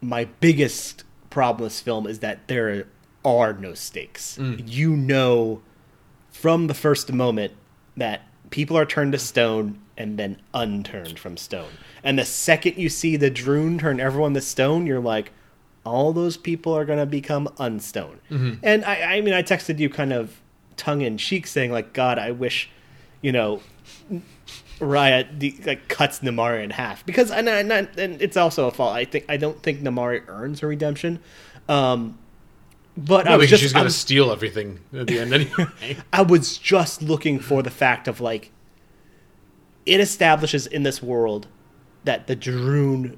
S4: my biggest problem with this film is that there are no stakes. You know from the first moment that people are turned to stone and then unturned from stone. And the second you see the Druun turn everyone to stone, you're like, all those people are going to become unstone. And I, I mean, I texted you kind of tongue in cheek saying, like, God, I wish, you know, Raya de- like cuts Namaari in half because and, and, and it's also a fault. I think I don't think Namaari earns her redemption. Um, but I was just
S3: she's gonna steal everything at the end anyway. *laughs*
S4: I was just looking for the fact of like it establishes in this world that the Druun,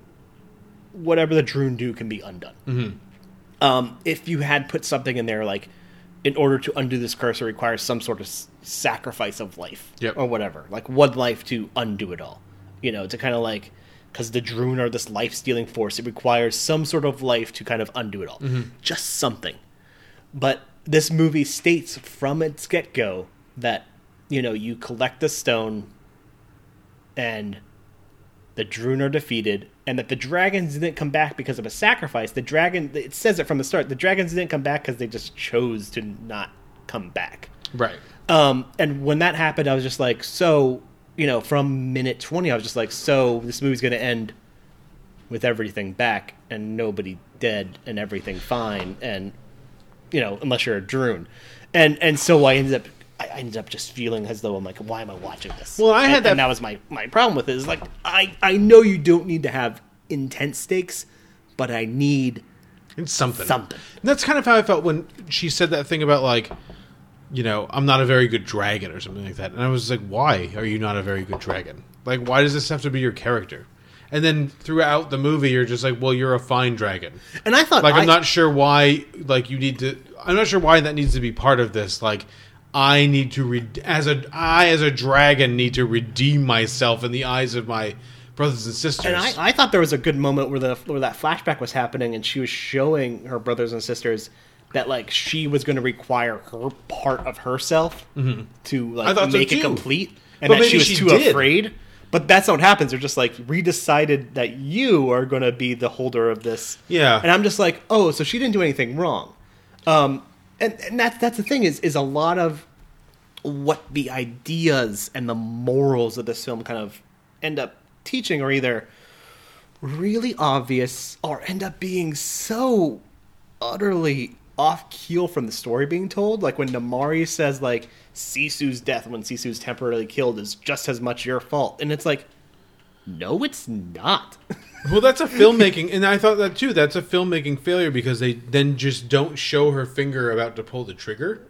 S4: whatever the Druun do, can be undone.
S3: Mm-hmm.
S4: Um, if you had put something in there like, in order to undo this curse, it requires some sort of s- sacrifice of life
S3: Yep.
S4: or whatever, like one life to undo it all. You know, to kind of like because the Druun are this life stealing force, it requires some sort of life to kind of undo it all. Just something but this movie states from its get go that you know you collect the stone and the Druun are defeated, and that the dragons didn't come back because of a sacrifice. The dragon, it says it from the start. The dragons didn't come back because they just chose to not come back.
S3: Right.
S4: Um, and when that happened, I was just like, so, you know, from minute 20, I was just like, so this movie's going to end with everything back and nobody dead and everything fine. And, you know, unless you're a Druun. And, and so I ended up, I ended up just feeling as though I'm like, why am I watching this?
S3: Well, I had
S4: and,
S3: that-
S4: and that was my, my problem with it is like, I, I know you don't need to have intense stakes, but I need
S3: It's something.
S4: Something.
S3: And that's kind of how I felt when she said that thing about like, you know, I'm not a very good dragon or something like that. And I was like, why are you not a very good dragon? Like, why does this have to be your character? And then throughout the movie, you're just like, well, you're a fine dragon.
S4: And I thought
S3: Like,
S4: I,
S3: I'm not sure why. Like, you need to. I'm not sure why that needs to be part of this. Like, I need to re- as a I as a dragon need to redeem myself in the eyes of my brothers and sisters.
S4: And I, I thought there was a good moment where the where that flashback was happening, and she was showing her brothers and sisters that like she was going to require her part of herself to
S3: Mm-hmm. I
S4: like
S3: thought so,
S4: make it complete, and
S3: But
S4: that she was
S3: she
S4: too
S3: did.
S4: afraid. But that's not what happens. They're just like we decided that you are going to be the holder of this.
S3: Yeah.
S4: and I'm just like, oh, so she didn't do anything wrong. Um, and and that's that's the thing is is a lot of what the ideas and the morals of this film kind of end up teaching are either really obvious or end up being so utterly off keel from the story being told. Like when Namaari says like Sisu's death when Sisu's temporarily killed is just as much your fault. And it's like, no, it's not. *laughs*
S3: Well, that's a filmmaking, and I thought that too. That's a filmmaking failure because they then just don't show her finger about to pull the trigger.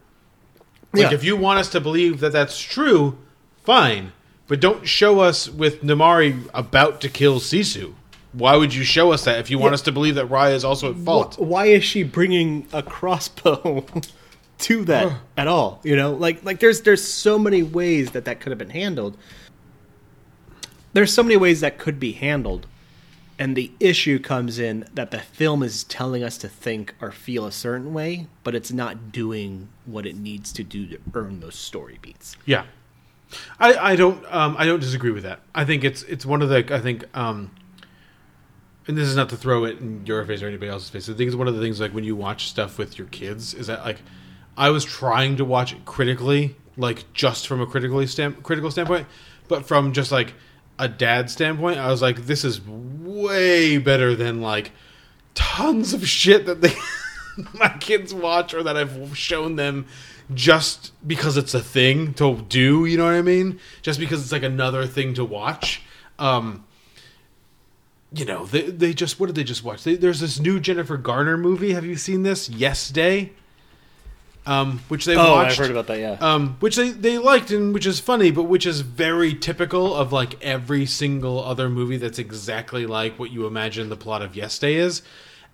S3: Like,
S4: Yeah.
S3: if you want us to believe that that's true, fine, but don't show us with Namaari about to kill Sisu. Why would you show us that if you want
S4: Yeah.
S3: us to believe that Raya is also at fault?
S4: Wh- Why is she bringing a crossbow *laughs* to that at all? You know, like like there's there's so many ways that that could have been handled. There's so many ways that could be handled, and the issue comes in that the film is telling us to think or feel a certain way, but it's not doing what it needs to do to earn those story beats.
S3: Yeah, I, I don't um, I don't disagree with that. I think it's it's one of the I think um, and this is not to throw it in your face or anybody else's face. I think it's one of the things like when you watch stuff with your kids is that like I was trying to watch it critically, like just from a critically stamp critical standpoint, but from just like a dad standpoint, I was like, this is way better than like tons of shit that they *laughs* my kids watch or that I've shown them just because it's a thing to do, you know what I mean? Just because it's like another thing to watch. Um you know, they they just what did they just watch? They, there's this new Jennifer Garner movie. Have you seen this? Yes Day. Um, which they
S4: Oh,
S3: watched.
S4: I've heard about that. Yeah.
S3: Um, which they, they liked and which is funny, but which is very typical of like every single other movie that's exactly like what you imagine the plot of Yes Day is.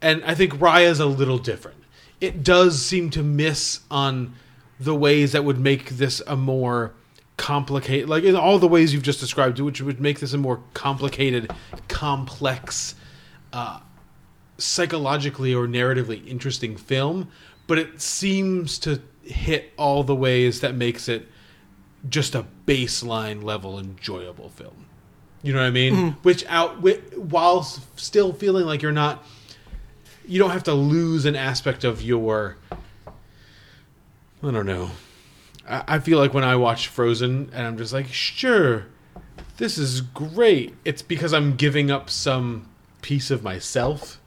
S3: And I think Raya's a little different. It does seem to miss on the ways that would make this a more complicated, like in all the ways you've just described, which would make this a more complicated, complex, uh, psychologically or narratively interesting film, but it seems to hit all the ways that makes it just a baseline level enjoyable film. You know what I mean? Mm-hmm. Which out wi- while still feeling like you're not you don't have to lose an aspect of your I don't know. I, I feel like when I watch Frozen and I'm just like, sure, this is great. It's because I'm giving up some piece of myself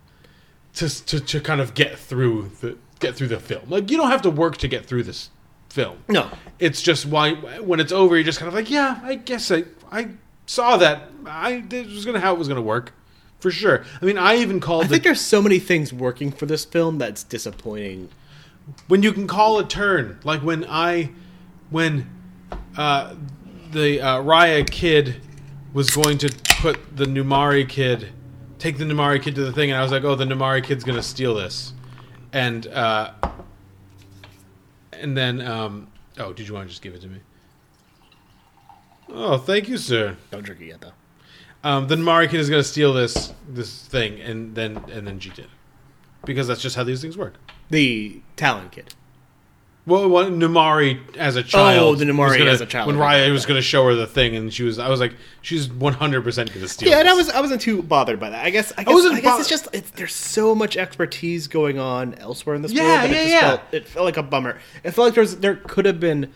S3: to, to to kind of get through the get through the film. Like you don't have to work to get through this film.
S4: No.
S3: it's just why when it's over, you're just kind of like, yeah, I guess I I saw that. I this was gonna how it was gonna work for sure. I mean, I even called it
S4: I
S3: the,
S4: think there's so many things working for this film that's disappointing.
S3: when you can call a turn, like when I when uh, the uh, Raya kid was going to put the Namaari kid, take the Namaari kid to the thing, and I was like, oh, the Namaari kid's gonna steal this, and uh, and then um, oh, did you want to just give it to me? Oh, thank you, sir.
S4: Don't drink it yet, though.
S3: Um, then Namaari kid is gonna steal this this thing, and then and then she did, because that's just how these things work.
S4: The Talon kid.
S3: Well, well, Namaari as a oh, child.
S4: Oh, the
S3: Namaari gonna-
S4: as a child.
S3: When
S4: Okay,
S3: Raya was going to show her the thing, and she was, I was like, she's one hundred percent going to steal.
S4: Yeah, and I was I wasn't too bothered by that. I guess I guess,
S3: wasn't
S4: I guess
S3: bo-
S4: it's just it's, there's so much expertise going on elsewhere in this
S3: Yeah,
S4: world that
S3: yeah,
S4: it just
S3: yeah.
S4: felt it felt like a bummer. It felt like there was there could have been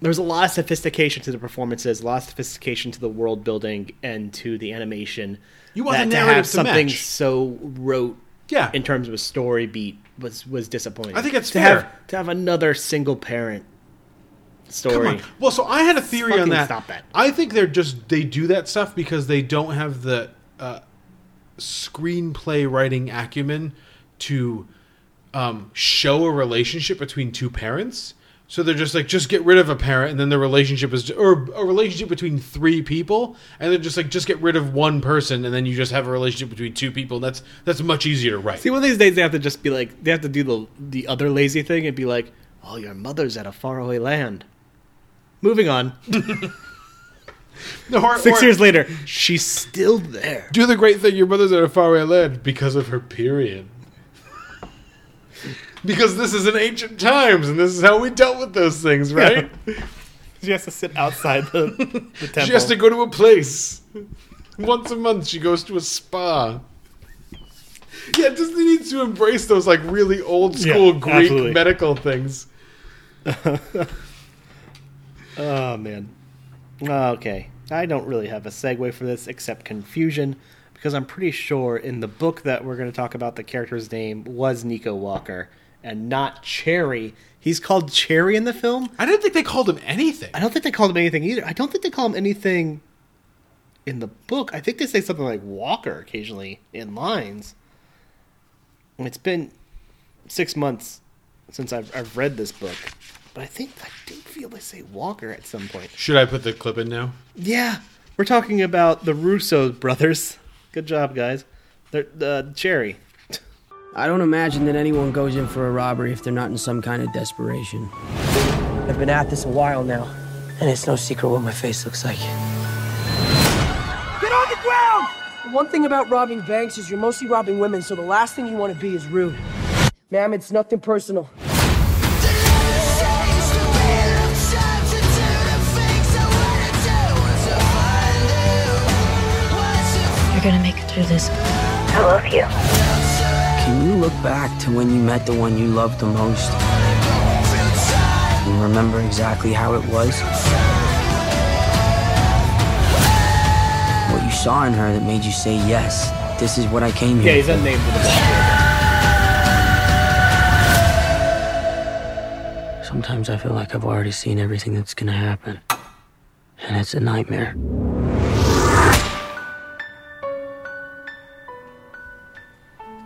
S4: there was a lot of sophistication to the performances, a lot of sophistication to the world building and to the animation.
S3: You want
S4: that
S3: the
S4: to
S3: narrative
S4: have
S3: to
S4: something
S3: match.
S4: so rote
S3: Yeah.
S4: in terms of a story beat was was disappointing.
S3: I think it's
S4: to
S3: fair.
S4: have to have another single parent story.
S3: Well, so I had a theory on that.
S4: stop that.
S3: I think they're just they do that stuff because they don't have the uh, screenplay writing acumen to um, show a relationship between two parents. So they're just like, just get rid of a parent, and then the relationship is, or a relationship between three people, and they're just like, just get rid of one person, and then you just have a relationship between two people. That's that's much easier to write.
S4: See, one of these days they have to just be like, they have to do the the other lazy thing and be like, "Oh, your mother's at a faraway land." Moving on. *laughs*
S3: Or-
S4: Six
S3: or
S4: years later, she's still there.
S3: do the great thing. Your mother's at a faraway land because of her period. Because this is in ancient times, and this is how we dealt with those things, right? *laughs*
S4: She has to sit outside the, the temple. *laughs*
S3: She has to go to a place. Once a month, she goes to a spa. Yeah, Disney needs to embrace those like really old school
S4: Yeah,
S3: Greek
S4: absolutely.
S3: medical things. *laughs*
S4: Oh man. Uh, okay. I don't really have a segue for this except confusion because I'm pretty sure in the book that we're going to talk about the character's name was Nico Walker and not Cherry. He's called Cherry in the film.
S3: I didn't think they called him anything.
S4: I don't think they called him anything either. I don't think they call him anything in the book. I think they say something like Walker occasionally in lines. It's been six months since I've, I've read this book, but I think I do feel they say Walker at some point.
S3: Should I put the clip in now?
S4: Yeah, we're talking about the Russo brothers. Good job, guys. They're uh, Cherry.
S8: I don't imagine that anyone goes in for a robbery if they're not in some kind of desperation.
S9: I've been at this a while now, and it's no secret what my face looks like. Get on the ground! The one thing about robbing banks is you're mostly robbing women, so the last thing you want to be is rude. Ma'am, it's nothing personal.
S5: You're gonna make it through this.
S9: I love you.
S8: Look back to when you met the one you loved the most? And remember exactly how it was? What you saw in her that made you say, yes, this is what I came here Yeah,
S4: he's
S8: for.
S4: unnamed for the book.
S8: Sometimes I feel like I've already seen everything that's gonna happen. And it's a nightmare.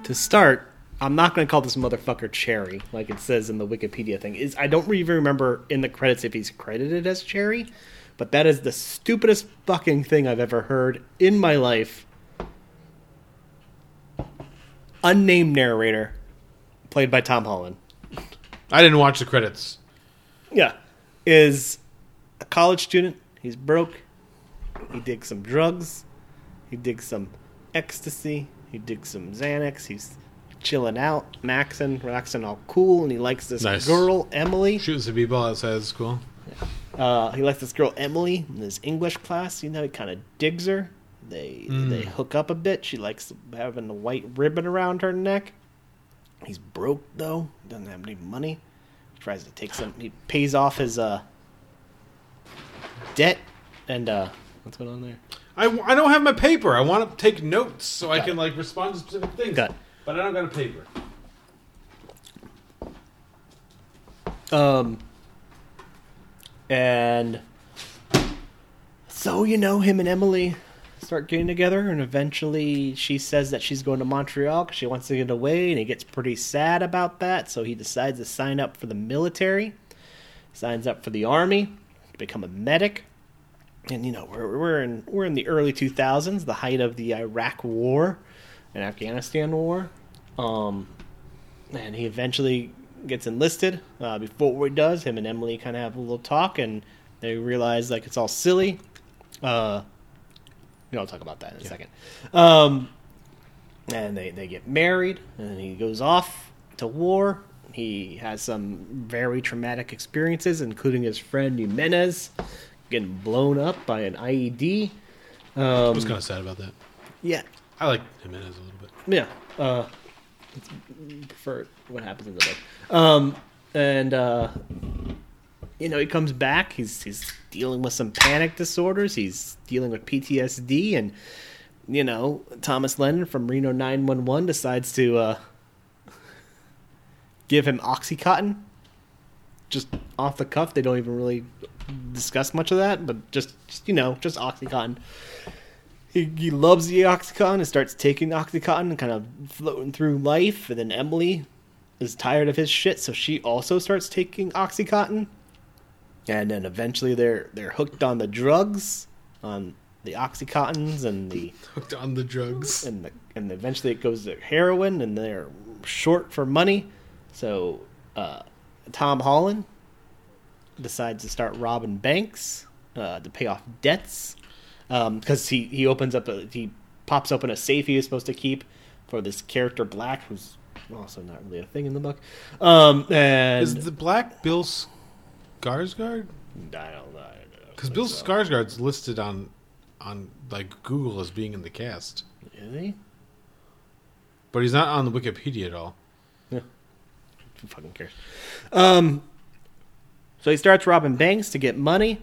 S4: To start, I'm not going to call this motherfucker Cherry, like it says in the Wikipedia thing. Is I don't even remember in the credits if he's credited as Cherry, but that is the stupidest fucking thing I've ever heard in my life. Unnamed narrator, played by Tom Holland.
S3: I didn't watch the credits.
S4: Yeah. Is a college student. He's broke. He digs some drugs. He digs some ecstasy. He digs some Xanax. He's chilling out, maxing, relaxing all cool, and he likes this
S3: Nice.
S4: girl, Emily.
S3: Shooting some people outside of school.
S4: Uh, he likes this girl, Emily, in his English class. You know, he kind of digs her. They they hook up a bit. She likes having a white ribbon around her neck. He's broke though. Doesn't have any money. He Tries to take some. He pays off his uh debt and uh what's going on there?
S3: I, I don't have my paper. I want to take notes so I can
S4: it.
S3: like respond to specific things.
S4: Got it.
S3: But I don't got a paper.
S4: Um, and so you know, him and Emily start getting together, and eventually she says that she's going to Montreal because she wants to get away, and he gets pretty sad about that. So he decides to sign up for the military, signs up for the army to become a medic. And you know, we're we're in we're in the early two thousands, the height of the Iraq War and Afghanistan War. Um, and he eventually gets enlisted. Uh, before he does, him and Emily kind of have a little talk, and they realize like it's all silly. Uh, you know, I'll talk about that in a second. Um, and they they get married, and he goes off to war. he has some very traumatic experiences, including his friend Jimenez getting blown up by an IED. Um,
S3: I was kind of sad about that.
S4: Yeah,
S3: I like Jimenez a little bit.
S4: yeah. Uh, prefer what happens in the book. Um, and uh, you know, he comes back. He's he's dealing with some panic disorders. He's dealing with PTSD, and you know, Thomas Lennon from Reno 911 decides to uh, give him OxyContin. Just off the cuff, they don't even really discuss much of that, but just, just you know, just OxyContin. He, he loves the OxyContin and starts taking OxyContin and kind of floating through life. And then Emily is tired of his shit, so she also starts taking OxyContin. And then eventually they're they're hooked on the drugs, on the oxycontins and the
S3: Hooked on the drugs.
S4: and the, and eventually it goes to heroin and they're short for money so uh, tom holland decides to start robbing banks uh, to pay off debts because he, he opens up a he pops open a safe he was supposed to keep for this character black who's also not really a thing in the book um, and
S3: Is the black Bill Skarsgård?
S4: I don't know
S3: Because Bill Skarsgård's listed on on like Google as being in the cast,
S4: is he
S3: but he's not on the Wikipedia at all. Yeah.
S4: Who fucking cares? Um, so he starts robbing banks to get money.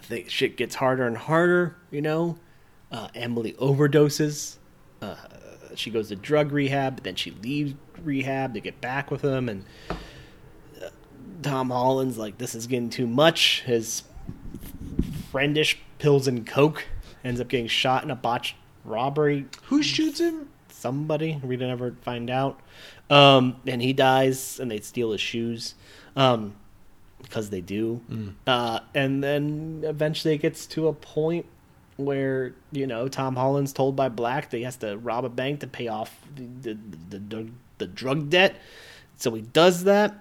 S4: I think shit gets harder and harder. You know, uh, Emily overdoses. Uh, she goes to drug rehab, but then she leaves rehab to get back with him. And uh, Tom Holland's like, "This is getting too much." His friendish pills and coke ends up getting shot in a botched robbery
S3: Who shoots him?
S4: somebody. We never find out. Um, and he dies, and they steal his shoes um, because they do. Uh, and then eventually it gets to a point where you know Tom Holland's told by Black that he has to rob a bank to pay off the the, the, the, drug debt. So he does that,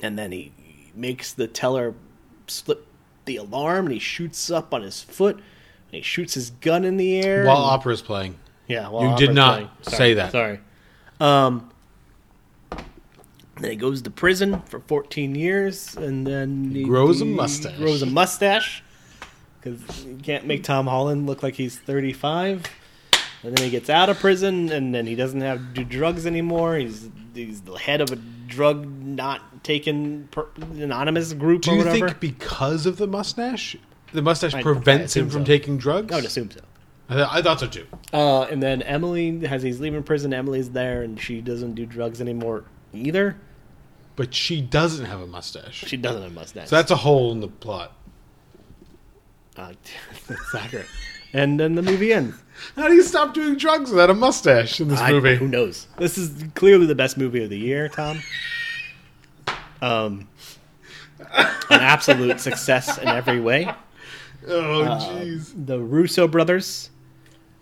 S4: and then he makes the teller slip the alarm, and he shoots up on his foot. And he shoots his gun in the air
S3: While
S4: and-
S3: opera's playing.
S4: yeah,
S3: You did not
S4: playing. Sorry,
S3: say that.
S4: Sorry. Um, then he goes to prison for 14 years, and then he
S3: grows a mustache.
S4: Grows a mustache because you can't make Tom Holland look like he's 35. And then he gets out of prison, and then he doesn't have to do drugs anymore. He's he's the head of a drug not taken per, anonymous group
S3: Do you
S4: whatever.
S3: think because of the mustache, the mustache
S4: I- I
S3: prevents him from
S4: so.
S3: taking drugs?
S4: I would assume so.
S3: I, th- I thought so too.
S4: Uh, and then Emily, as he's leaving prison, Emily's there, and she doesn't do drugs anymore either.
S3: But she doesn't have a mustache.
S4: She doesn't have a mustache.
S3: So that's a hole in the plot. *laughs*
S4: uh, that's. And then the movie ends. *laughs*
S3: How do you stop doing drugs without a mustache in this
S4: I-
S3: movie?
S4: who knows? This is clearly the best movie of the year, Tom. Um, an absolute success in every way. *laughs*
S3: Oh,
S4: Uh,
S3: jeez.
S4: The Russo brothers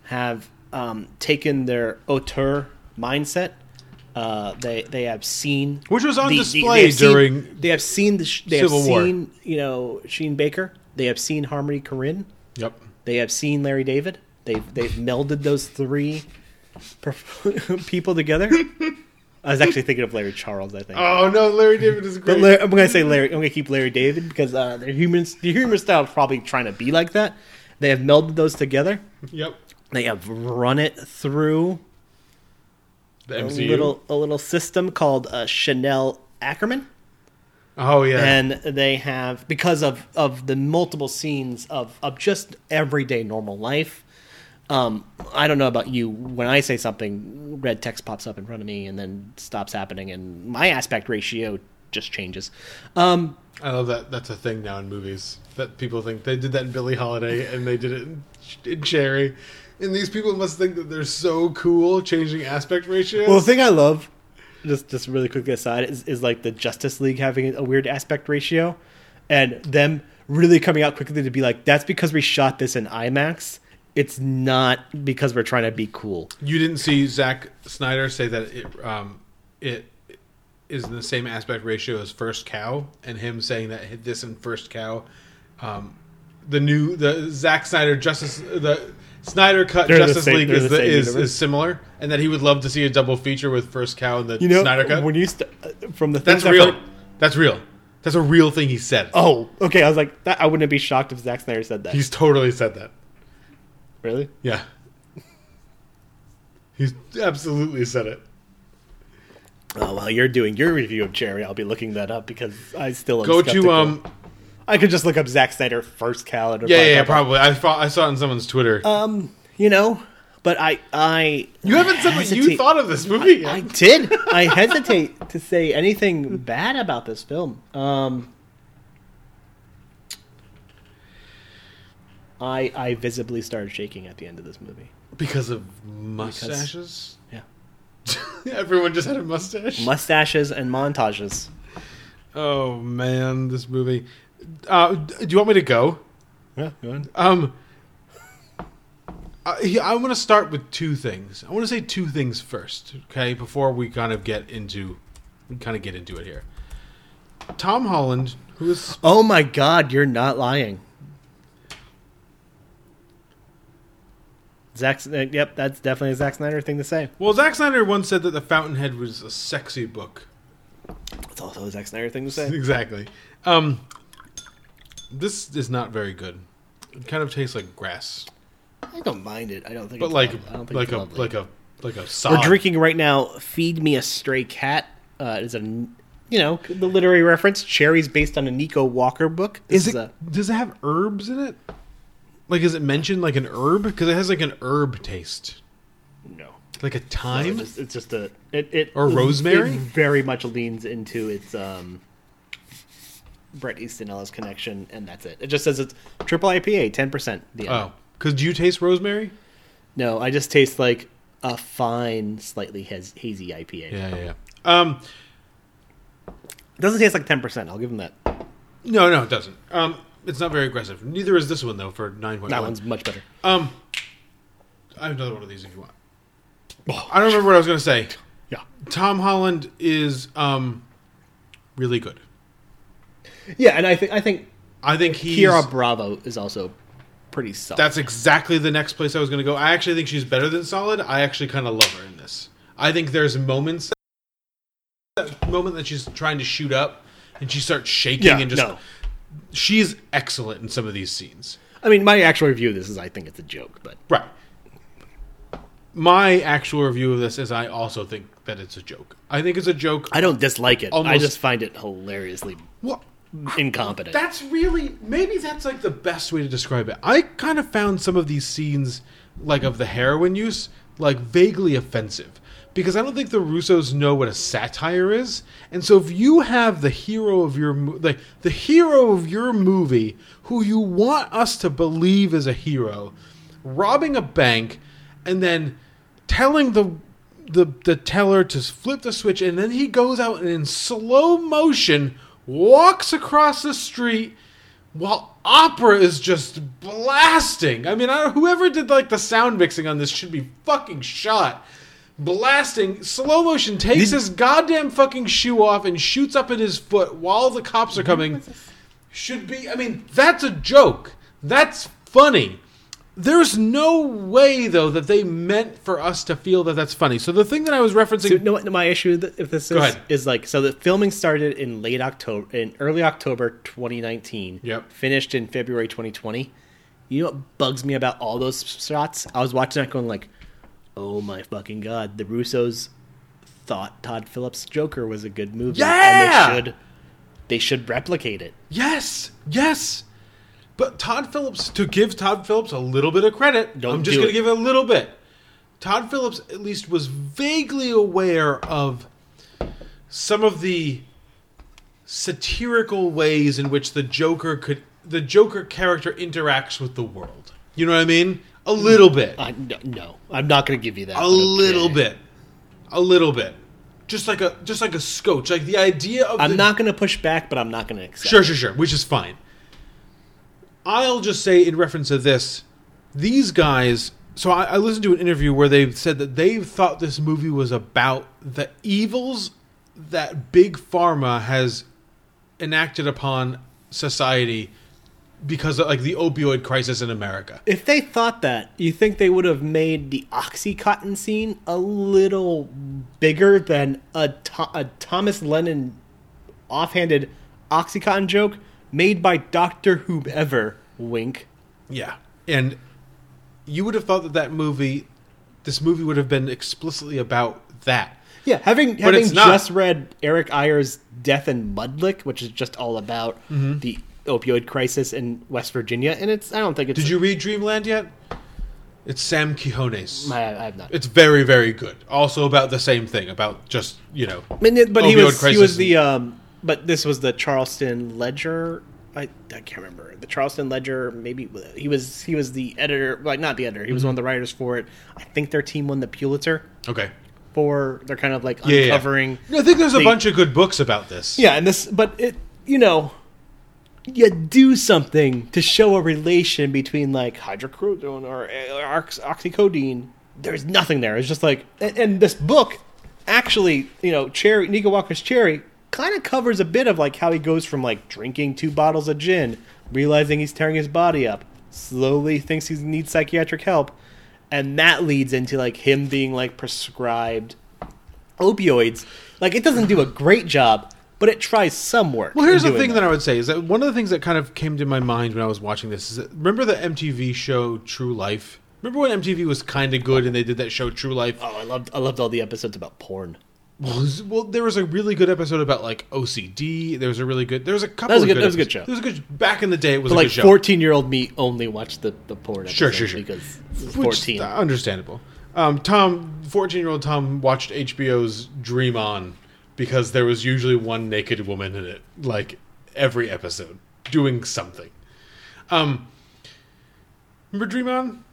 S4: have um, taken their auteur mindset. Uh, they they have seen
S3: Which was on
S4: the- the-
S3: display
S4: they have seen-
S3: during
S4: they have seen the sh- they
S3: Civil
S4: have
S3: War.
S4: seen you know Sean Baker. They have seen Harmony Korine.
S3: Yep.
S4: They have seen Larry David. They've they've melded those three *laughs* people together. I was actually thinking of Larry Charles. I think.
S3: Oh no, Larry David is
S4: But
S3: great.
S4: Larry, I'm going to say Larry. I'm going to keep Larry David because uh, their human the humor style is probably trying to be like that. They have melded those together.
S3: yep.
S4: They have run it through
S3: The
S4: a little a little system called uh, Chantal Akerman,
S3: oh yeah.
S4: and they have because of of the multiple scenes of of just everyday normal life. Um, I don't know about you. When I say something, red text pops up in front of me and then stops happening, and my aspect ratio just changes. Um,
S3: I love that. That's a thing now in movies that people think they did that in Billie Holiday and they did it in, in Cherry, and these people must think that they're so cool changing aspect ratios.
S4: Well, the thing I love, just just really quickly aside, is, is like the Justice League having a weird aspect ratio, and them really coming out quickly to be like, "That's because we shot this in IMAX. It's not because we're trying to be cool."
S3: you didn't see Zack Snyder say that it um, it is in the same aspect ratio as First Cow, and him saying that this and First Cow, um, the new the Zack Snyder Justice the Snyder cut
S4: They're
S3: Justice
S4: same-
S3: League is,
S4: the
S3: is, is similar, and that he would love to see a double feature with First Cow and the
S4: You know,
S3: Snyder cut.
S4: when you st- uh, from the
S3: That's
S4: I've
S3: real.
S4: heard-
S3: That's real. That's a real thing he said.
S4: oh, okay. I was like, that, I wouldn't be shocked if Zack Snyder said that.
S3: He's totally said that.
S4: really?
S3: Yeah. He's absolutely said it.
S4: Oh, while you're doing your review of Cherry, I'll be looking that up because I still am
S3: Go
S4: skeptical.
S3: to um.
S4: I could just look up Zack Snyder first calendar.
S3: Yeah, yeah, probably. I I saw it on someone's Twitter.
S4: Um, you know, but I, I.
S3: you haven't said what you thought of this movie.
S4: I
S3: yet.
S4: did. I hesitate to say anything bad about this film. Um, I I visibly started shaking at the end of this movie.
S3: because of mustaches.
S4: Yeah, *laughs*
S3: Everyone just had a mustache.
S4: mustaches and montages.
S3: oh man, this movie. Uh, do you want me to go?
S4: Yeah, go ahead.
S3: Um, I, I want to start with two things. I want to say two things first, okay, before we kind of get into, we kind of get into it here. Tom Holland, who is
S4: Oh my God, you're not lying. Zack, uh, yep, that's definitely a Zack Snyder thing to say.
S3: well, Zack Snyder once said that The Fountainhead was a sexy book.
S4: It's also a Zack Snyder thing to say. *laughs*
S3: exactly. Um, this is not very good. It kind of tastes like grass,
S4: I don't mind it. I don't think.
S3: but
S4: it's
S3: like
S4: lo- I don't think
S3: like
S4: it's
S3: a
S4: lovely.
S3: like a like a sod.
S4: We're drinking right now. Feed me a stray cat. Uh, is a you know the literary reference. Cherry's based on a Nico Walker book. This
S3: Is it?
S4: a-
S3: does it have herbs in it? Like, is it mentioned like an herb? Because it has like an herb taste,
S4: no?
S3: like a
S4: No,
S3: thyme.
S4: it's, just, it's just a it, it
S3: Or rosemary?
S4: It very much leans into its um, Bret Easton Ellis connection, and that's it. It just says it's triple IPA, ten percent.
S3: oh, because do you taste rosemary?
S4: no, I just taste like a fine, slightly haz- hazy IPA.
S3: Yeah, yeah. yeah. Um,
S4: It doesn't taste like ten percent. I'll give them that.
S3: no, no, it doesn't. Um, it's not very aggressive. Neither is this one though. For nine point
S4: That one's much better.
S3: Um, I have another one of these if you want. I don't remember what I was going to say.
S4: Yeah.
S3: Tom Holland is um really good.
S4: Yeah, and I think I think
S3: I think he's
S4: Ciara Bravo is also pretty solid.
S3: That's exactly the next place I was going to go. I actually think she's better than solid. I actually kind of love her in this. I think there's moments that moment that she's trying to shoot up and she starts shaking
S4: Yeah,
S3: and just
S4: no.
S3: she's excellent in some of these scenes.
S4: I mean, my actual review of this is I think it's a joke, but
S3: Right. My actual review of this is I also think that it's a joke. I think it's a joke.
S4: I don't dislike it. I just find it hilariously
S3: What?
S4: Incompetent.
S3: That's really maybe that's like the best way to describe it. I kind of found some of these scenes like of the heroin use like vaguely offensive because I don't think the Russos know what a satire is. And so if you have the hero of your like the hero of your movie who you want us to believe is a hero robbing a bank and then telling the the the teller to flip the switch and then he goes out and in slow motion walks across the street while opera is just blasting. I mean, I, whoever did like the sound mixing on this should be fucking shot. Blasting slow motion takes his goddamn fucking shoe off and shoots up at his foot while the cops are coming. Should be. I mean, that's a joke. That's funny. There's no way though that they meant for us to feel that that's funny. So the thing that I was referencing,
S4: So, you know what my issue if this is is like so the filming started in late October in early October 2019.
S3: Yep.
S4: Finished in February 2020. You know what bugs me about all those shots? I was watching that going like, "Oh my fucking god, the Russos thought Todd Phillips' Joker was a good movie
S3: Yeah!
S4: and they should they should replicate it."
S3: Yes, yes. But Todd Phillips, to give Todd Phillips a little bit of credit,
S4: Don't
S3: I'm just going to give it a little bit. Todd Phillips at least was vaguely aware of some of the satirical ways in which the Joker could the Joker character interacts with the world. You know what I mean? A little bit.
S4: I, no, no, I'm not going to give you that.
S3: a
S4: okay.
S3: little bit. A little bit. Just like a just like a scotch. Like the idea of
S4: I'm
S3: the,
S4: not going to push back, but I'm not going to accept.
S3: Sure, sure, sure. Which is fine. I'll just say in reference to this, these guys. So I, I listened to an interview where they said that they thought this movie was about the evils that big pharma has enacted upon society because of like the opioid crisis in America.
S4: If they thought that, you think they would have made the OxyContin scene a little bigger than a, a Thomas Lennon offhanded OxyContin joke made by Doctor Whomever? Wink.
S3: Yeah, and you would have thought that that movie, this movie would have been explicitly about that.
S4: Yeah, having
S3: But
S4: having just read Eric Eyre's Death and Mudlick, which is just all about
S3: Mm-hmm.
S4: the opioid crisis in West Virginia, and it's I don't think it's
S3: Did you read Dreamland yet? It's Sam Quinones.
S4: I, I have not.
S3: It's very, very good. Also about the same thing, about just you know.
S4: I mean, but he
S3: opioid
S4: was he
S3: crisis
S4: was the um, but this was the Charleston Ledger. I, I can't remember the Charleston Ledger. Maybe he was he was the editor, like not the editor. He was
S3: Mhm.
S4: one of the writers for it. I think their team won the Pulitzer.
S3: Okay.
S4: For they're kind of like
S3: Yeah, yeah, yeah.
S4: uncovering.
S3: I think there's a bunch of good books about this.
S4: Yeah, and this, but it, you know, you do something to show a relation between like hydrocodone or, or oxycodone. There's nothing there. It's just like, and, and this book actually, you know, Cherry, Nico Walker's Cherry, kind of covers a bit of like how he goes from like drinking two bottles of gin, realizing he's tearing his body up, slowly thinks he needs psychiatric help, and that leads into like him being like prescribed opioids. Like it doesn't do a great job, but it tries some work.
S3: Well, here's the thing
S4: that.
S3: that I would say is that one of the things that kind of came to my mind when I was watching this is that remember the MTV show True Life? Remember when MTV was kind of good and they did that show True Life?
S4: Oh, I loved I loved all the episodes about porn.
S3: Well, it was- well, there was a really good episode about like OCD. There was a really good. There was a couple.
S4: That was a good- that was a good show.
S3: It was a good. Back in the day, it was
S4: But
S3: a
S4: like fourteen year old me only watched the the porn.
S3: Sure, sure, sure.
S4: Because was
S3: Which
S4: fourteen.
S3: understandable. Um, Tom, fourteen-year-old Tom, watched HBO's Dream On because there was usually one naked woman in it, like every episode, doing something. Um, remember Dream On?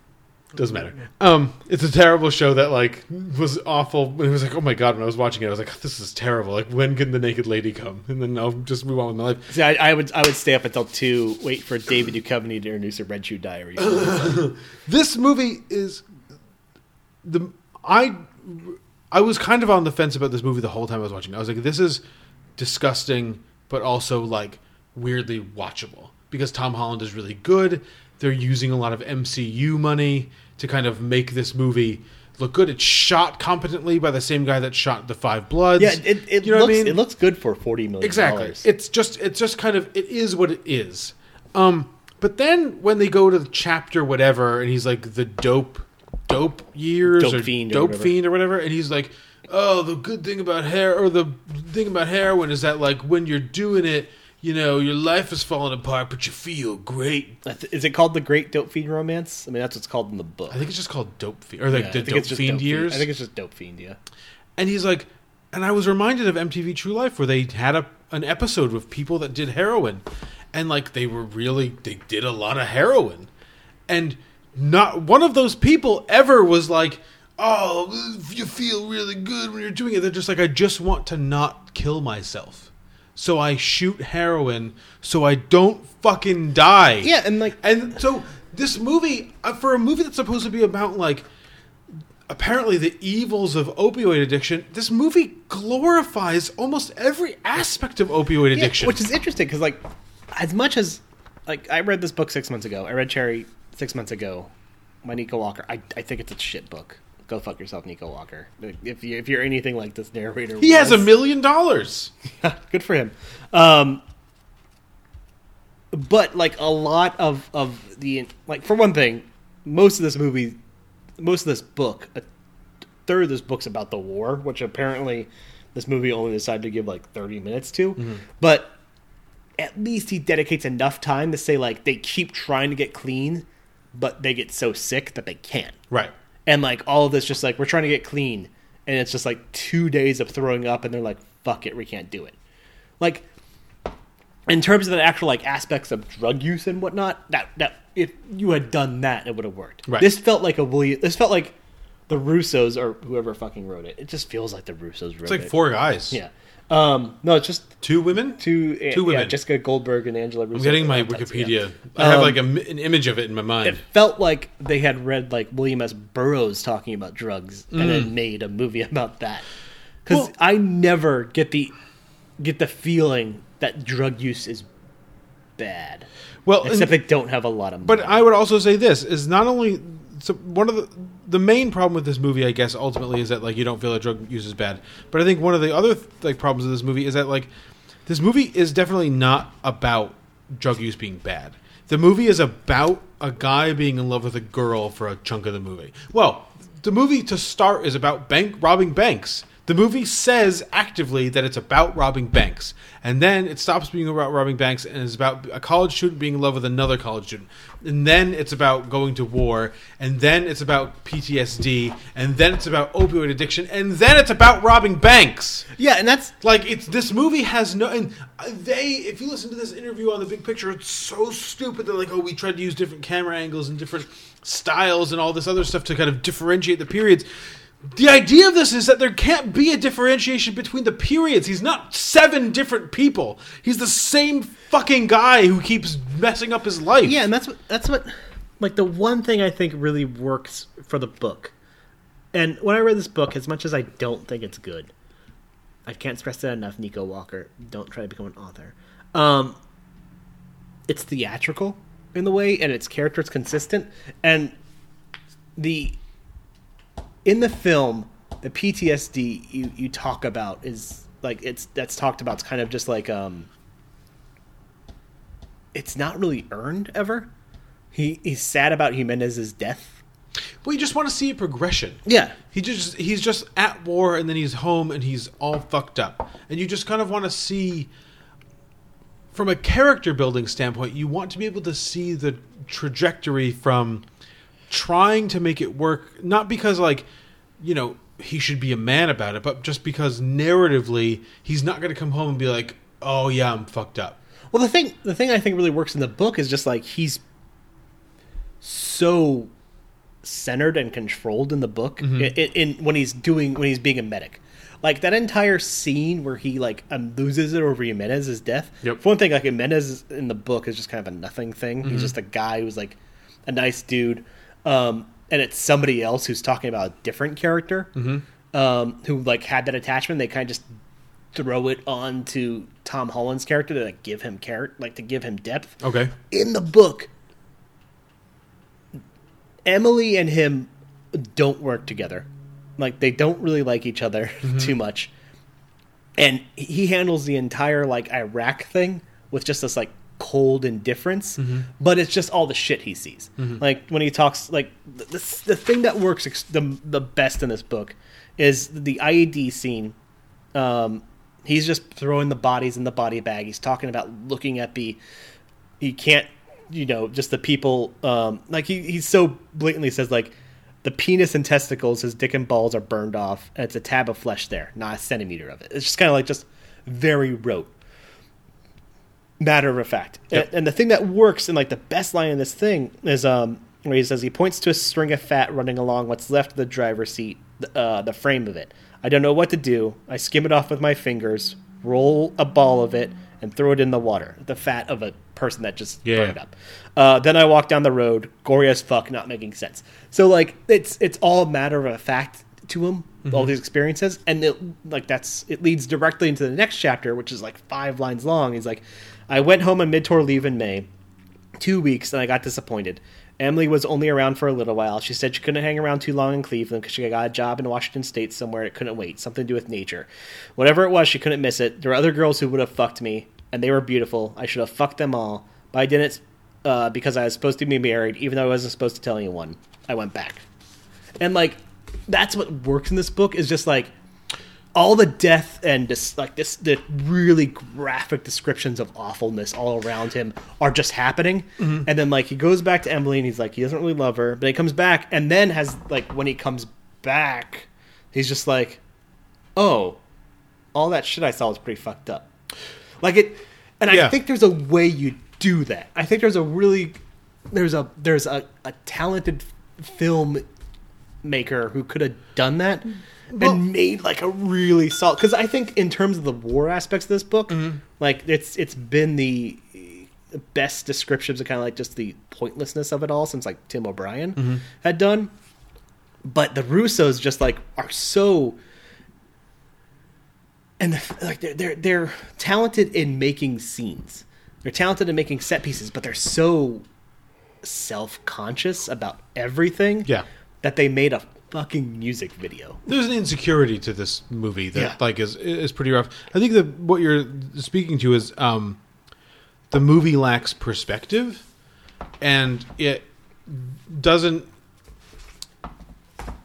S3: Doesn't matter. Um, it's a terrible show that like was awful. It was like, oh my god, when I was watching it, I was like, this is terrible. Like, when can the naked lady come? And then I'll just move on with my life.
S4: See, I, I would I would stay up until two, wait for David Duchovny to introduce a Red Shoe Diary. *laughs*
S3: this movie is the I I was kind of on the fence about this movie the whole time I was watching. it. I was like, this is disgusting, but also like weirdly watchable because Tom Holland is really good. They're using a lot of MCU money to kind of make this movie look good. It's shot competently by the same guy that shot The Five Bloods.
S4: yeah, it, it
S3: you know
S4: looks
S3: I mean?
S4: it looks good for forty million.
S3: Exactly. It's just it's just kind of it is what it is. Um but then when they go to the chapter whatever and he's like the dope dope years
S4: Dope
S3: or
S4: fiend or
S3: dope
S4: whatever.
S3: fiend or whatever and he's like oh the good thing about hair or the thing about heroin is that like when you're doing it you know your life is falling apart but you feel great
S4: Is it called the Great Dope Fiend Romance? I mean, that's what's called in the book.
S3: I think it's just called dope fiend or like
S4: Yeah,
S3: the dope fiend
S4: Dope
S3: years
S4: I think it's just Dope Fiend. Yeah.
S3: and he's like and i was reminded of mtv true life where they had a, an episode with people that did heroin and like they were really they did a lot of heroin and not one of those people ever was like oh you feel really good when you're doing it they're just like i just want to not kill myself so i shoot heroin so i don't fucking die
S4: Yeah, and like
S3: and so this movie uh, for a movie that's supposed to be about like apparently the evils of opioid addiction this movie glorifies almost every aspect of opioid
S4: Yeah,
S3: addiction
S4: which is interesting because like as much as like I read this book six months ago, I read Cherry six months ago. My Nico Walker, I, I think it's a shit book. Go fuck yourself, Nico Walker. If you if you're anything like this narrator,
S3: he has a million dollars *laughs*
S4: good for him. Um, but like a lot of of the like for one thing, most of this movie, most of this book, a third of this book's about the war, which apparently this movie only decided to give like thirty minutes to.
S3: Mm-hmm.
S4: But at least he dedicates enough time to say like they keep trying to get clean, but they get so sick that they can't.
S3: right
S4: And like all of this, just like we're trying to get clean, and it's just like two days of throwing up, and they're like, "Fuck it, we can't do it." Like in terms of the actual like aspects of drug use and whatnot, that that if you had done that, it would have worked.
S3: Right.
S4: This felt like a William. This felt like the Russos or whoever fucking wrote it. It just feels like the Russos wrote
S3: it's like
S4: it.
S3: four guys
S4: Yeah. Um, no, it's just
S3: two women
S4: two.
S3: Two
S4: yeah,
S3: women.
S4: Jessica Goldberg and Angela. Russo.
S3: i'm getting my wikipedia
S4: yeah.
S3: i have
S4: Um,
S3: like a, an image of it in my mind
S4: it felt like they had read like William S. Burroughs talking about drugs and then made a movie about that. Because
S3: Well-
S4: I never get the get the feeling that drug use is bad.
S3: Well,
S4: except
S3: and-
S4: they don't have a lot of. Money. But.
S3: I would also say this is not only so one of the the main problem with this movie, I guess, ultimately is that like you don't feel that drug use is bad. But I think one of the other like problems of this movie is that like this movie is definitely not about drug use being bad. The movie is about a guy being in love with a girl for a chunk of the movie. Well, the movie to start is about bank robbing banks. The movie says actively that it's about robbing banks, and then it stops being about robbing banks and is about a college student being in love with another college student, and then it's about going to war, and then it's about PTSD, and then it's about opioid addiction, and then it's about robbing banks.
S4: yeah, and that's
S3: Like it's this movie has no and they if you listen to this interview on the big picture it's so stupid they're like oh we tried to use different camera angles and different styles and all this other stuff to kind of differentiate the periods. The idea of this is that there can't be a differentiation between the periods. He's not seven different people. He's the same fucking guy who keeps messing up his life.
S4: yeah, and that's what that's what like the one thing I think really works for the book. And when I read this book, as much as I don't think it's good, I can't stress that enough. Nico Walker, don't try to become an author. Um, it's theatrical in the way, and its character is consistent, and the in the film, the PTSD you you talk about is like it's that's talked about. It's kind of just like um, it's not really earned ever. He he's sad about Jimenez's death.
S3: Well, you just want to see a progression.
S4: Yeah.
S3: He just he's just at war and then he's home and he's all fucked up. And you just kind of want to see from a character building standpoint, you want to be able to see the trajectory from trying to make it work not because like, you know, he should be a man about it, but just because narratively he's not going to come home and be like, "Oh yeah, I'm fucked up."
S4: Well, the thing the thing I think really works in the book is just like he's so centered and controlled in the book in, in, when he's doing when he's being a medic. Like that entire scene where he like um, loses it over Jimenez's death.
S3: Yep.
S4: For one thing, like Jimenez in the book is just kind of a nothing thing. He's just a guy who's like a nice dude, um, and it's somebody else who's talking about a different character um, who like had that attachment. They kind of just throw it on to Tom Holland's character to like give him character, like to give him depth.
S3: Okay.
S4: In the book, Emily and him don't work together. Like they don't really like each other *laughs* too much. And he handles the entire like Iraq thing with just this like cold indifference, but it's just all the shit he sees. Like when he talks, like the, the, the thing that works ex- the the best in this book is the IED scene. Um, he's just throwing the bodies in the body bag. He's talking about looking at the. He can't, you know, just the people. Um, like he he's so blatantly says like. The penis and testicles, his dick and balls are burned off, and it's a tab of flesh there, not a centimeter of it. It's just kind of like just very rote matter of fact.
S3: Yep.
S4: And, and the thing that works and like the best line in this thing is um where he says he points to a string of fat running along what's left of the driver's seat, uh, the frame of it. I don't know what to do. I skim it off with my fingers, roll a ball of it, and throw it in the water. The fat of a person that just
S3: Yeah.
S4: burned up. Uh, then I walk down the road, gory as fuck, not making sense. So like it's it's all matter of fact to him, all these experiences, and it like that's it leads directly into the next chapter, which is like five lines long. He's like, I went home on mid tour leave in May, two weeks, and I got disappointed. Emily was only around for a little while. She said she couldn't hang around too long in Cleveland because she got a job in Washington State somewhere it couldn't wait. Something to do with nature. Whatever it was, she couldn't miss it. There were other girls who would have fucked me, and they were beautiful. I should have fucked them all, but I didn't uh, because I was supposed to be married, even though I wasn't supposed to tell anyone. I went back. And, like, that's what works in this book is just like all the death and just like this the really graphic descriptions of awfulness all around him are just happening. Mm-hmm. And then like he goes back to emily and he's like he doesn't really love her but he comes back and then has like when he comes back he's just like oh all that shit i saw was pretty fucked up. Like it and i think there's a way you do that. I think there's a really there's a there's a, a talented film maker who could have done that and made like a really solid because i think in terms of the war aspects of this book mm-hmm. like it's it's been the best descriptions of kind of like just the pointlessness of it all since like tim o'brien mm-hmm. had done but the russos just like are so and the, like they're, they're they're talented in making scenes they're talented in making set pieces, but they're so self conscious about everything.
S3: Yeah.
S4: That they made a fucking music video.
S3: There's an insecurity to this movie that
S4: Yeah.
S3: like is is pretty rough. I think that what you're speaking to is um, the movie lacks perspective, and it doesn't.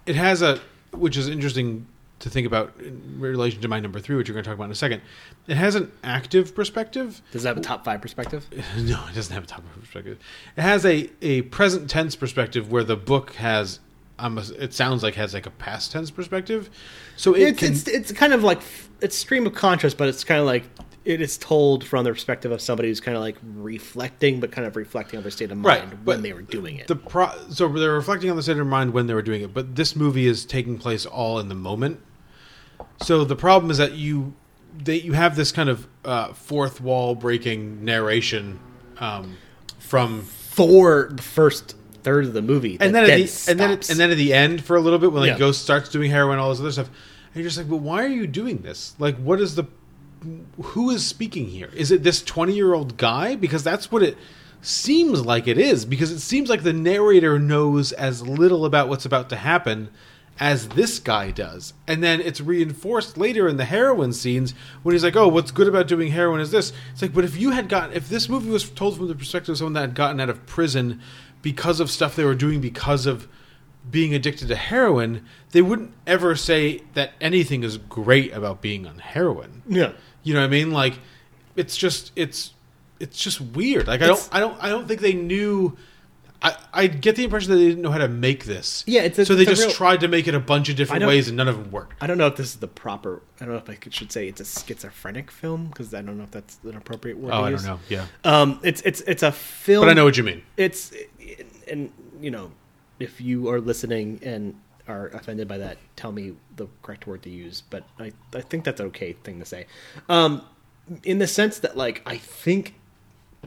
S3: It has a, which is interesting to think about in relation to my number three, which you're going to talk about in a second. It has an active perspective.
S4: Does it have a top five perspective? *laughs*
S3: No, it doesn't have a top five perspective. It has a, a present tense perspective where the book has. Um, it sounds like has like a past tense perspective. So it
S4: It's,
S3: can,
S4: it's it's kind of like it's stream of conscious, but it's kind of like it is told from the perspective of somebody who's kind of like reflecting, but kind of reflecting on their state of mind
S3: right
S4: when they were doing it.
S3: The pro- so they're reflecting on the state of mind when they were doing it, but this movie is taking place all in the moment. So the problem is that you they you have this kind of uh, fourth wall breaking narration um, from
S4: For the first third of the movie,
S3: and then at the, and then and then at the end for a little bit when like
S4: Yeah.
S3: Ghost starts doing heroin all this other stuff, and you're just like, but why are you doing this? Like, what is the who is speaking here? Is it this 20 year old guy? Because that's what it seems like it is. Because it seems like the narrator knows as little about what's about to happen as this guy does. And then it's reinforced later in the heroin scenes when he's like, oh, what's good about doing heroin is this. It's like, but if you had gotten, if this movie was told from the perspective of someone that had gotten out of prison because of stuff they were doing because of being addicted to heroin, they wouldn't ever say that anything is great about being on heroin.
S4: Yeah.
S3: You know what I mean? Like it's just it's it's just weird. Like I don't I don't I don't think they knew I, I get the impression that they didn't know how to make this.
S4: Yeah, it's a-
S3: so they
S4: it's
S3: just
S4: real-
S3: tried to make it a bunch of different ways and none of them worked.
S4: I don't know if this is the proper. I don't know if I should say it's a schizophrenic film because I don't know if that's an appropriate word.
S3: Oh, I don't know. Yeah.
S4: Um, it's it's it's a film,
S3: But I know what you mean.
S4: It's and you know, if you are listening and are offended by that, tell me the correct word to use. But I I think that's an okay thing to say. Um, in the sense that like I think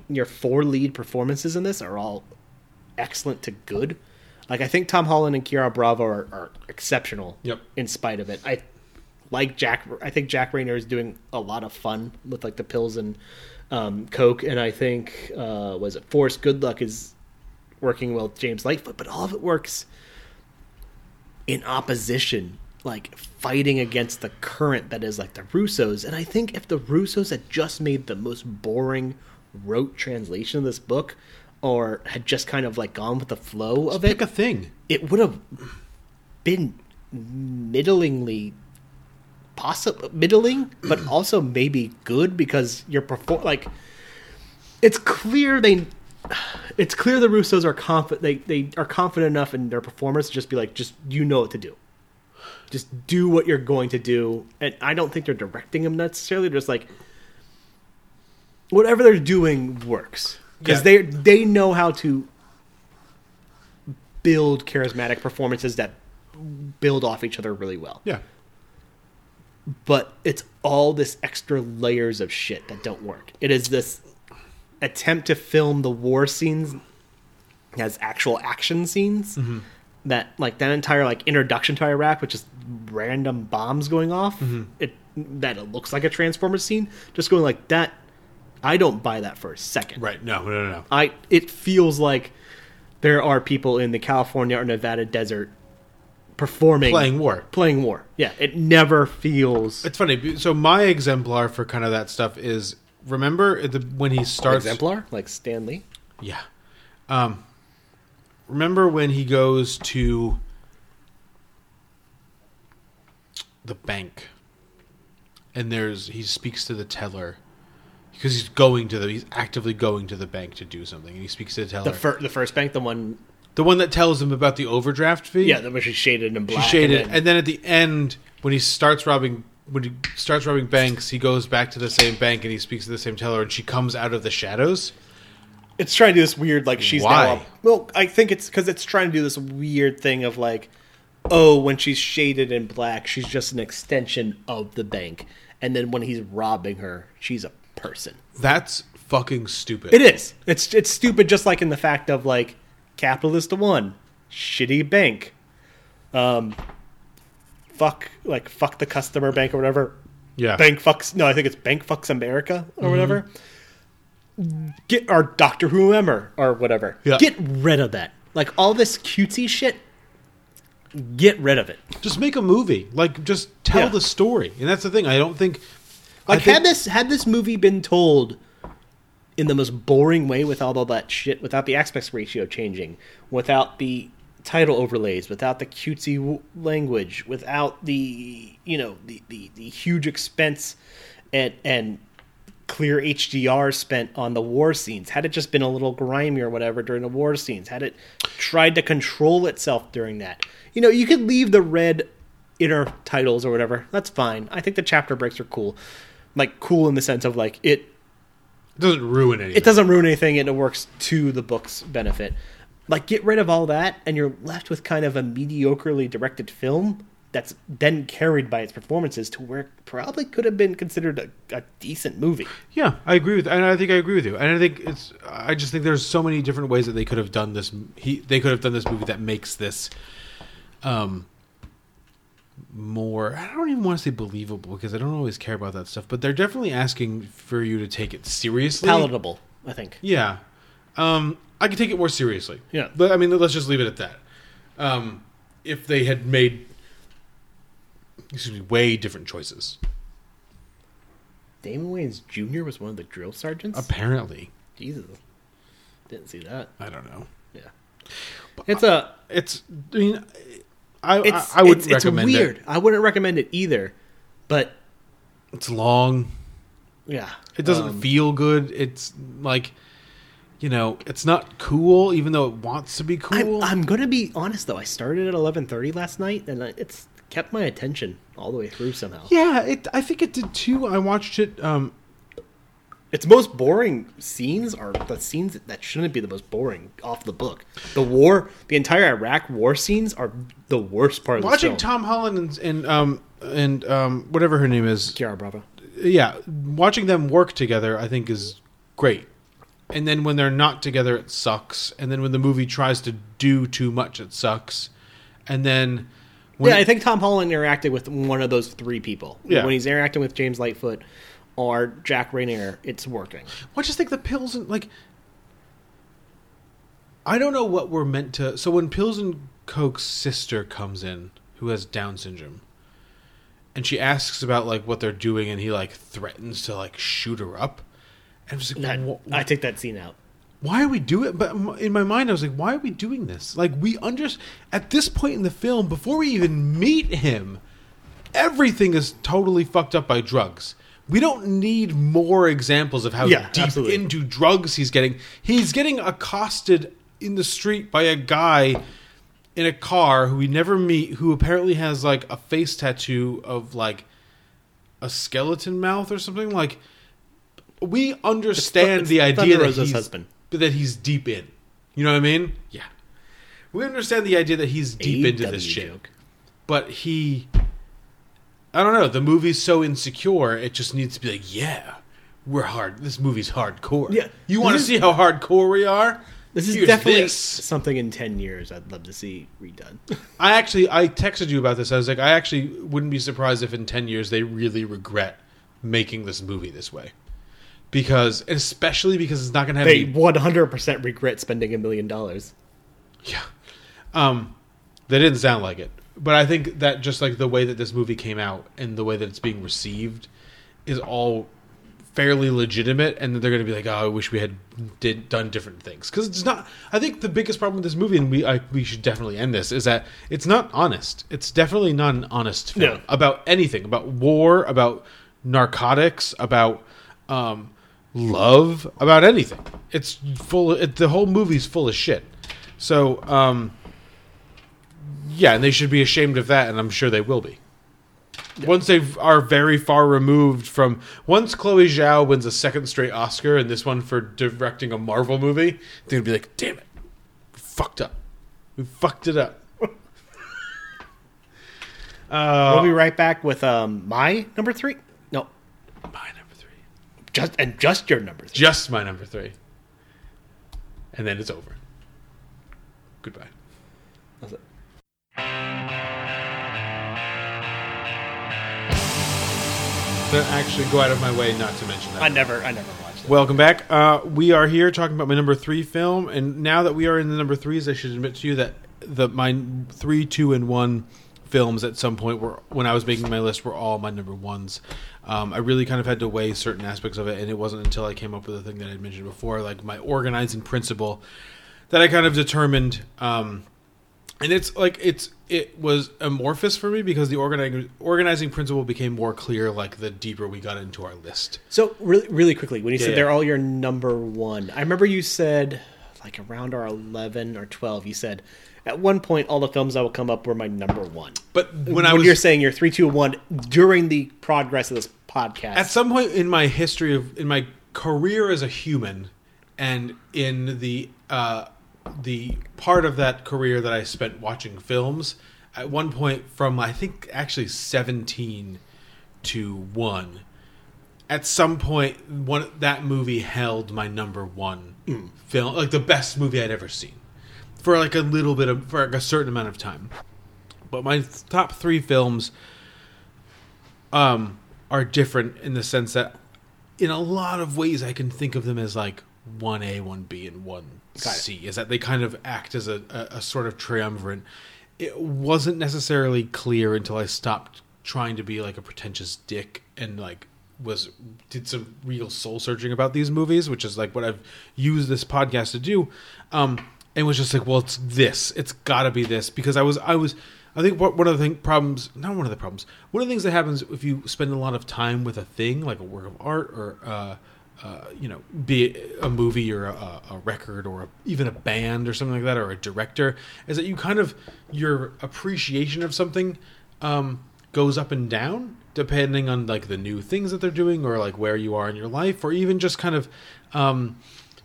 S4: your four lead performances in this are all excellent to good. Like I think Tom Holland and Ciara Bravo are, are exceptional.
S3: Yep.
S4: In spite of it, I like Jack. I think Jack Reynor is doing a lot of fun with like the pills and um, coke, and I think uh, was it Forrest Goodluck is working well with James Lightfoot, but all of it works in opposition, like fighting against the current that is like the Russos. And I think if the Russos had just made the most boring rote translation of this book, or had just kind of like gone with the flow of it,
S3: Pick a thing.
S4: it would have been middlingly possible middling but also maybe good because you're perform like it's clear they it's clear the russos are confident they, they are confident enough in their performance to just be like just you know what to do just do what you're going to do and i don't think they're directing them necessarily they're just like whatever they're doing works because
S3: Yeah.
S4: they they know how to build charismatic performances that build off each other really well.
S3: Yeah.
S4: But it's all this extra layers of shit that don't work. It is this attempt to film the war scenes as actual action scenes. Mm-hmm. That like that entire like introduction to Iraq, which is random bombs going off. Mm-hmm. It that it looks like a Transformers scene, just going like that. I don't buy that for a second.
S3: Right. No, no, no, no.
S4: I it feels like there are people in the California or Nevada desert performing
S3: Playing war.
S4: Playing war. Yeah, it never feels
S3: It's funny. So my exemplar for kind of that stuff is remember the, when he starts
S4: exemplar like Stanley.
S3: Yeah. Um, remember when he goes to the bank and there's he speaks to the teller because he's going to the he's actively going to the bank to do something and he speaks to the teller
S4: The fir- the first bank, the one
S3: the one that tells him about the overdraft fee
S4: yeah, the which is shaded in
S3: she
S4: black.
S3: shaded
S4: and then-
S3: and then at the end when he starts robbing when he starts robbing banks he goes back to the same bank and he speaks to the same teller and she comes out of the shadows?
S4: It's trying to do this weird like she's
S3: Why?
S4: now well i think it's because it's trying to do this weird thing of like oh when she's shaded in black she's just an extension of the bank. And then when he's robbing her she's a person.
S3: That's fucking stupid.
S4: It is. It's it's stupid just like in the fact of like capitalist one shitty bank. Um fuck like fuck the customer bank or whatever
S3: yeah
S4: bank fucks no i think it's bank fucks america or mm-hmm. whatever get our Doctor Who member or whatever.
S3: Yeah.
S4: Get rid of that. Like all this cutesy shit. Get rid of it.
S3: Just make a movie. Like just tell
S4: Yeah.
S3: the story. And that's the thing. I don't think
S4: Like
S3: think-
S4: had this had this movie been told in the most boring way without all that shit, without the aspect ratio changing, without the title overlays, without the cutesy w- language, without the you know the, the, the huge expense and and clear HDR spent on the war scenes, had it just been a little grimy or whatever during the war scenes, had it tried to control itself during that, you know, you could leave the red inner titles or whatever. That's fine. I think the chapter breaks are cool. Like cool in the sense of like it
S3: it doesn't ruin anything.
S4: it doesn't ruin anything and it works to the book's benefit. Like get rid of all that and you're left with kind of a mediocrely directed film that's then carried by its performances to where it probably could have been considered a, a decent movie.
S3: Yeah, I agree with, and I think I agree with you. And I think it's. I just think there's so many different ways that they could have done this. He, they could have done this movie that makes this, um, more. I don't even want to say believable because I don't always care about that stuff. But they're definitely asking for you to take it seriously.
S4: Palatable, I think.
S3: Yeah, um, I could take it more seriously.
S4: Yeah.
S3: but I mean, let's just leave it at that. Um, if they had made, excuse me, way different choices.
S4: Damon Wayans Jr. was one of the drill sergeants.
S3: Apparently,
S4: Jesus, didn't see that.
S3: I don't know.
S4: Yeah, it's a
S3: It's. I mean, I
S4: it's
S3: I, I would
S4: it's, it's
S3: recommend
S4: weird.
S3: it.
S4: I wouldn't recommend it either, but
S3: It's long.
S4: yeah,
S3: It doesn't
S4: um,
S3: feel good. It's like, you know, it's not cool, even though it wants to be cool.
S4: I'm, I'm gonna be honest though. I started at 11:30 last night, and it's kept my attention all the way through somehow.
S3: yeah, it. I think it did too. I watched it. Um,
S4: Its most boring scenes are the scenes that shouldn't be the most boring off the book. The war, the entire Iraq war scenes are the worst part of the
S3: watching
S4: film.
S3: Tom Holland and, and um and um whatever her name is,
S4: Ciara Bravo.
S3: yeah, watching them work together, I think is great. And then when they're not together, it sucks. And then when the movie tries to do too much, it sucks. And then, when
S4: yeah, I think Tom Holland interacted with one of those three people.
S3: Yeah.
S4: When he's interacting with James Lightfoot or Jack Reynor, it's working.
S3: I just think the pills and like I don't know what we're meant to. So when Pills and Coke's sister comes in, who has Down syndrome, and she asks about like what they're doing, and he like threatens to like shoot her up, and I'm just like,
S4: That,
S3: "Wh-
S4: I take that scene out.
S3: why are we doing it? But in my mind, I was like, why are we doing this? Like we under at this point in the film, before we even meet him, everything is totally fucked up by drugs. We don't need more examples of how
S4: Yeah,
S3: deep
S4: absolutely.
S3: into drugs he's getting. He's getting accosted in the street by a guy in a car who we never meet, who apparently has like a face tattoo of like a skeleton mouth or something. Like we understand
S4: it's
S3: the idea that he's
S4: husband.
S3: that he's deep in. You know what I mean? Yeah. We understand the idea that he's deep into this shit.
S4: joke.
S3: But he I don't know, the movie's so insecure, it just needs to be like, yeah, we're hard. This movie's hardcore.
S4: Yeah.
S3: You want to see how hardcore we are?
S4: This is
S3: Here's
S4: definitely
S3: this.
S4: something in 10 years I'd love to see redone. *laughs*
S3: I actually I texted you about this. I was like, I actually wouldn't be surprised if in ten years they really regret making this movie this way. Because especially because it's not gonna have
S4: they 100% regret spending a million dollars.
S3: Yeah. Um, they didn't sound like it, but I think that just like the way that this movie came out and the way that it's being received is all fairly legitimate, and they're going to be like, "Oh, I wish we had did done different things." Because it's not. I think the biggest problem with this movie, and we I, we should definitely end this, is that it's not honest. It's definitely not an honest film
S4: No.
S3: about anything, about war, about narcotics, about um, love, about anything. It's full. It, the whole movie's full of shit. So, um, yeah, and they should be ashamed of that, and I'm sure they will be. Once they are very far removed from, once Chloe Zhao wins a second straight Oscar, and this one for directing a Marvel movie, they're gonna be like, "Damn it, we fucked up, we fucked it up." uh, *laughs*
S4: we'll be right back with um, my number three. No,
S3: my
S4: just and just your number three.
S3: just my number three, and then it's over. Goodbye.
S4: That's it.
S3: To actually go out of my way not to mention that.
S4: I never, I never watched it.
S3: Welcome back. Uh, we are here talking about my number three film, and now that we are in the number threes, I should admit to you that the my three, two, and one films at some point were when I was making my list were all my number ones. Um, I really kind of had to weigh certain aspects of it, and it wasn't until I came up with the thing that I mentioned before, like my organizing principle, that I kind of determined. Um, and it's like it's it was amorphous for me because the organizing organizing principle became more clear like the deeper we got into our list.
S4: So really, really quickly, when you
S3: Yeah,
S4: said
S3: yeah.
S4: they're all your number one, I remember you said like around our eleven or twelve. You said at one point all the films that would come up were my number one.
S3: But when I was
S4: you're saying you're three, two, one during the progress of this podcast,
S3: at some point in my history of in my career as a human and in the uh the part of that career that I spent watching films at one point from I think actually 17 to 1 at some point one that movie held my number 1 film like the best movie I'd ever seen for like a little bit of for like a certain amount of time. But my top 3 films um, are different in the sense that in a lot of ways I can think of them as like one A, one B, and one C. Is that they kind of act as a, a, a sort of triumvirate. It wasn't necessarily clear until I stopped trying to be like a pretentious dick and like was did some real soul searching about these movies, which is like what I've used this podcast to do. Um, and was just like, well, it's this. It's got to be this because I was I was I think one of the thing, problems, not one of the problems, one of the things that happens if you spend a lot of time with a thing like a work of art or, uh, uh, you know, be it a movie or a, a record or a, even a band or something like that or a director, is that you kind of your appreciation of something um, goes up and down depending on like the new things that they're doing or like where you are in your life or even just kind of um,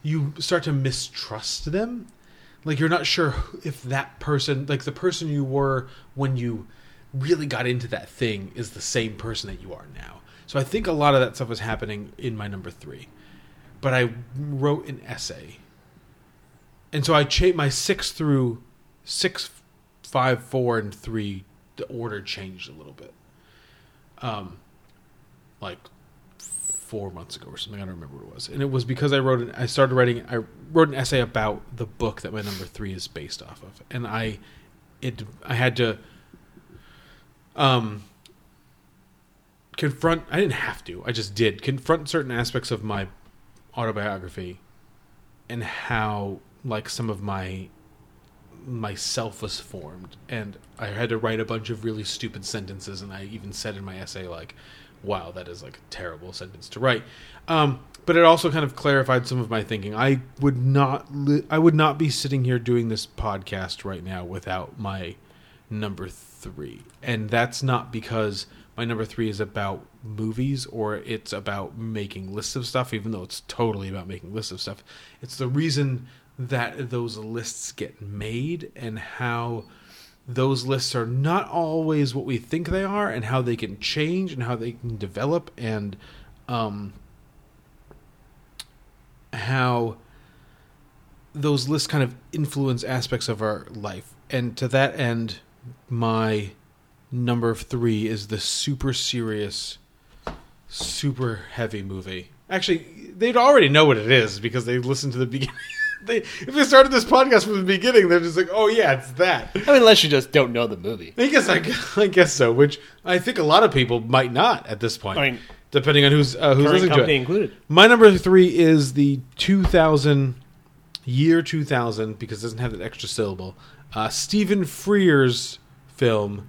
S3: you start to mistrust them like you're not sure if that person like the person you were when you really got into that thing is the same person that you are now. So i think a lot of that stuff was happening in my number three. But i wrote an essay. And so i changed my six through six five four and three the order changed a little bit. Um like four months ago or something. I don't remember what it was, and it was because I wrote an. I started writing. I wrote an essay about the book that my number three is based off of, and I, it. I had to, um, confront. I didn't have to. I just did confront certain aspects of my autobiography, and how like some of my myself was formed and i had to write a bunch of really stupid sentences and i even said in my essay like wow that is like a terrible sentence to write. Um, but it also kind of clarified some of my thinking. I would not li- i would not be sitting here doing this podcast right now without my number three. And that's not because my number three is about movies or it's about making lists of stuff even though it's totally about making lists of stuff. It's the reason that those lists get made and how those lists are not always what we think they are and how they can change and how they can develop and um, how those lists kind of influence aspects of our life. And to that end my number three is the super serious super heavy movie. Actually they'd already know what it is because they listened to the beginning *laughs* they if they started this podcast from the beginning, they're just like, oh yeah, it's that.
S4: I mean, unless you just don't know the movie.
S3: I guess I, I guess so. Which I think a lot of people might not at this point.
S4: I mean,
S3: depending on who's uh, who's listening to it.
S4: included.
S3: My number three is the 2000 year 2000 because it doesn't have that extra syllable. Uh, Stephen Frears film,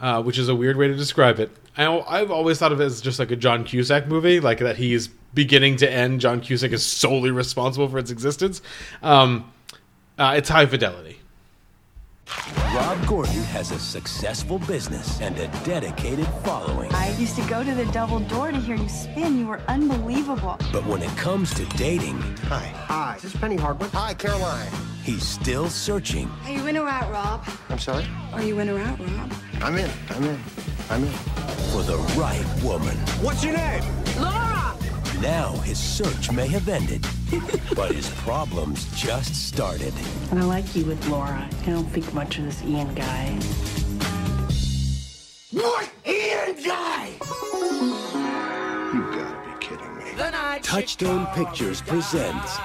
S3: uh, which is a weird way to describe it. I, I've always thought of it as just like a John Cusack movie, like that he's beginning to end. John Cusack is solely responsible for its existence. Um, uh, it's high fidelity.
S10: Rob Gordon has a successful business and a dedicated following.
S11: I used to go to the double door to hear you spin. You were unbelievable.
S10: But when it comes to dating,
S1: Hi. Hi. This is this Penny Hardwick? Hi, Caroline.
S10: he's still searching
S11: Are you in or out, Rob?
S1: I'm sorry?
S11: Are you in or out, Rob?
S1: I'm in. I'm in. I'm in.
S10: for the right woman.
S1: What's your name?
S11: Laura!
S10: Now his search may have ended, *laughs* but his problems just started.
S12: And I like you with Laura. I don't think much of this Ian guy.
S1: What? Ian guy! You gotta be kidding me.
S11: The night
S10: Touchstone Pictures presents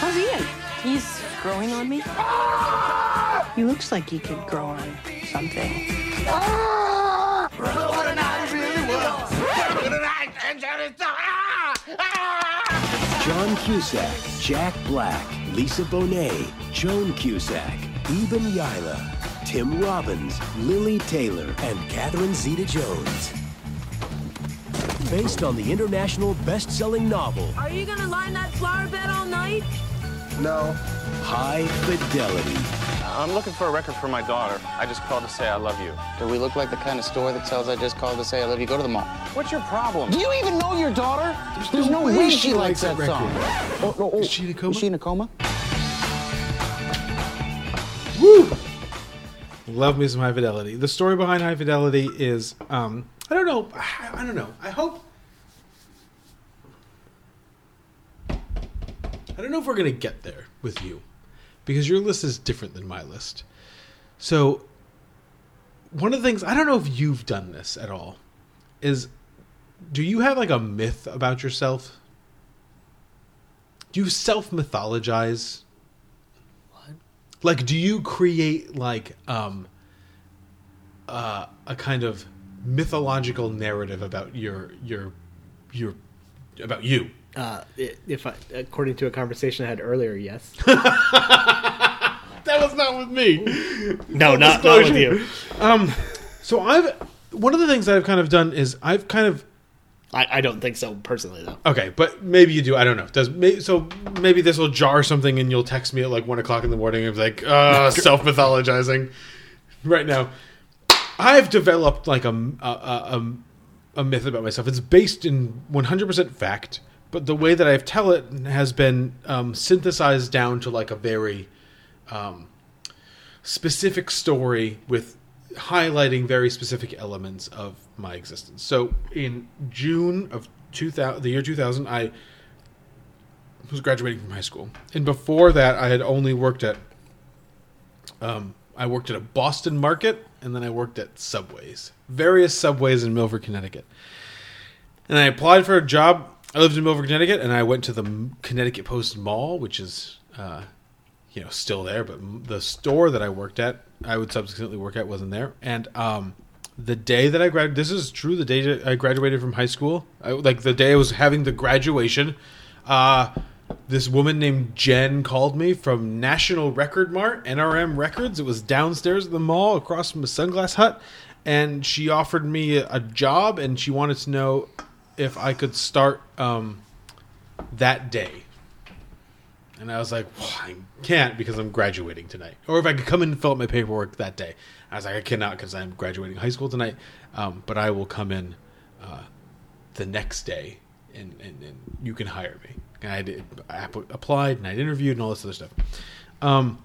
S12: How's Ian? He's growing on me. Ah! He looks like he could grow on something. Ah!
S10: John Cusack, Jack Black, Lisa Bonet, Joan Cusack, Iben Hjejle, Tim Robbins, Lili Taylor, and Catherine Zeta-Jones. Based on the international best-selling novel
S13: Are you gonna line that flower bed all night?
S10: No. High Fidelity.
S14: I'm looking for a record for my daughter. I just called to say I love you.
S2: Do we look like the kind of store that sells I just called to say I love you? Go to the mall.
S14: What's your problem?
S2: Do you even know your daughter? There's, no, way, she likes that,
S3: record.
S2: song. Oh, no, oh.
S3: Is she in a coma?
S2: Is she in a coma?
S3: Woo! Love me some High Fidelity. The story behind High Fidelity is, um, I don't know. I, I don't know. I hope. I don't know if we're gonna get there with you, because your list is different than my list. So, one of the things I don't know if you've done this at all is, do you have like a myth about yourself? Do you self mythologize? What? Like do you create like um uh a kind of mythological narrative about your your your about you
S4: Uh, if I, according to a conversation I had earlier, yes. *laughs*
S3: that was not with me.
S4: No, not, not with you.
S3: um so i've one of the things that i've kind of done is i've kind of
S4: I, I don't think so personally, though.
S3: okay but maybe you do. I don't know. Does may, so maybe this will jar something and you'll text me at like one o'clock in the morning and be like uh *laughs* self-mythologizing. Right now i've developed like a, a, a, a myth about myself. It's based in 100% fact but the way that i tell it has been um, synthesized down to like a very um, specific story with highlighting very specific elements of my existence. So in June of 2000, the year 2000, I was graduating from high school, and before that, I had only worked at. Um, I worked at a Boston market, and then I worked at Subways, various Subways in Milford, Connecticut. And I applied for a job. I lived in Milford, Connecticut, and I went to the Connecticut Post Mall, which is, uh, you know, still there. But the store that I worked at, I would subsequently work at, wasn't there. And um, the day that I grad, this is true. The day I graduated from high school, I, like the day I was having the graduation, uh, this woman named Jen called me from National Record Mart, NRM Records. It was downstairs at the mall, across from the Sunglass Hut, and she offered me a job, and she wanted to know if I could start um, that day. And I was like, well, I can't because I'm graduating tonight. Or if I could come in and fill out my paperwork that day. I was like, I cannot because I'm graduating high school tonight. Um, but I will come in uh, the next day and, and, and you can hire me. And I did, I applied and I interviewed and all this other stuff. Um,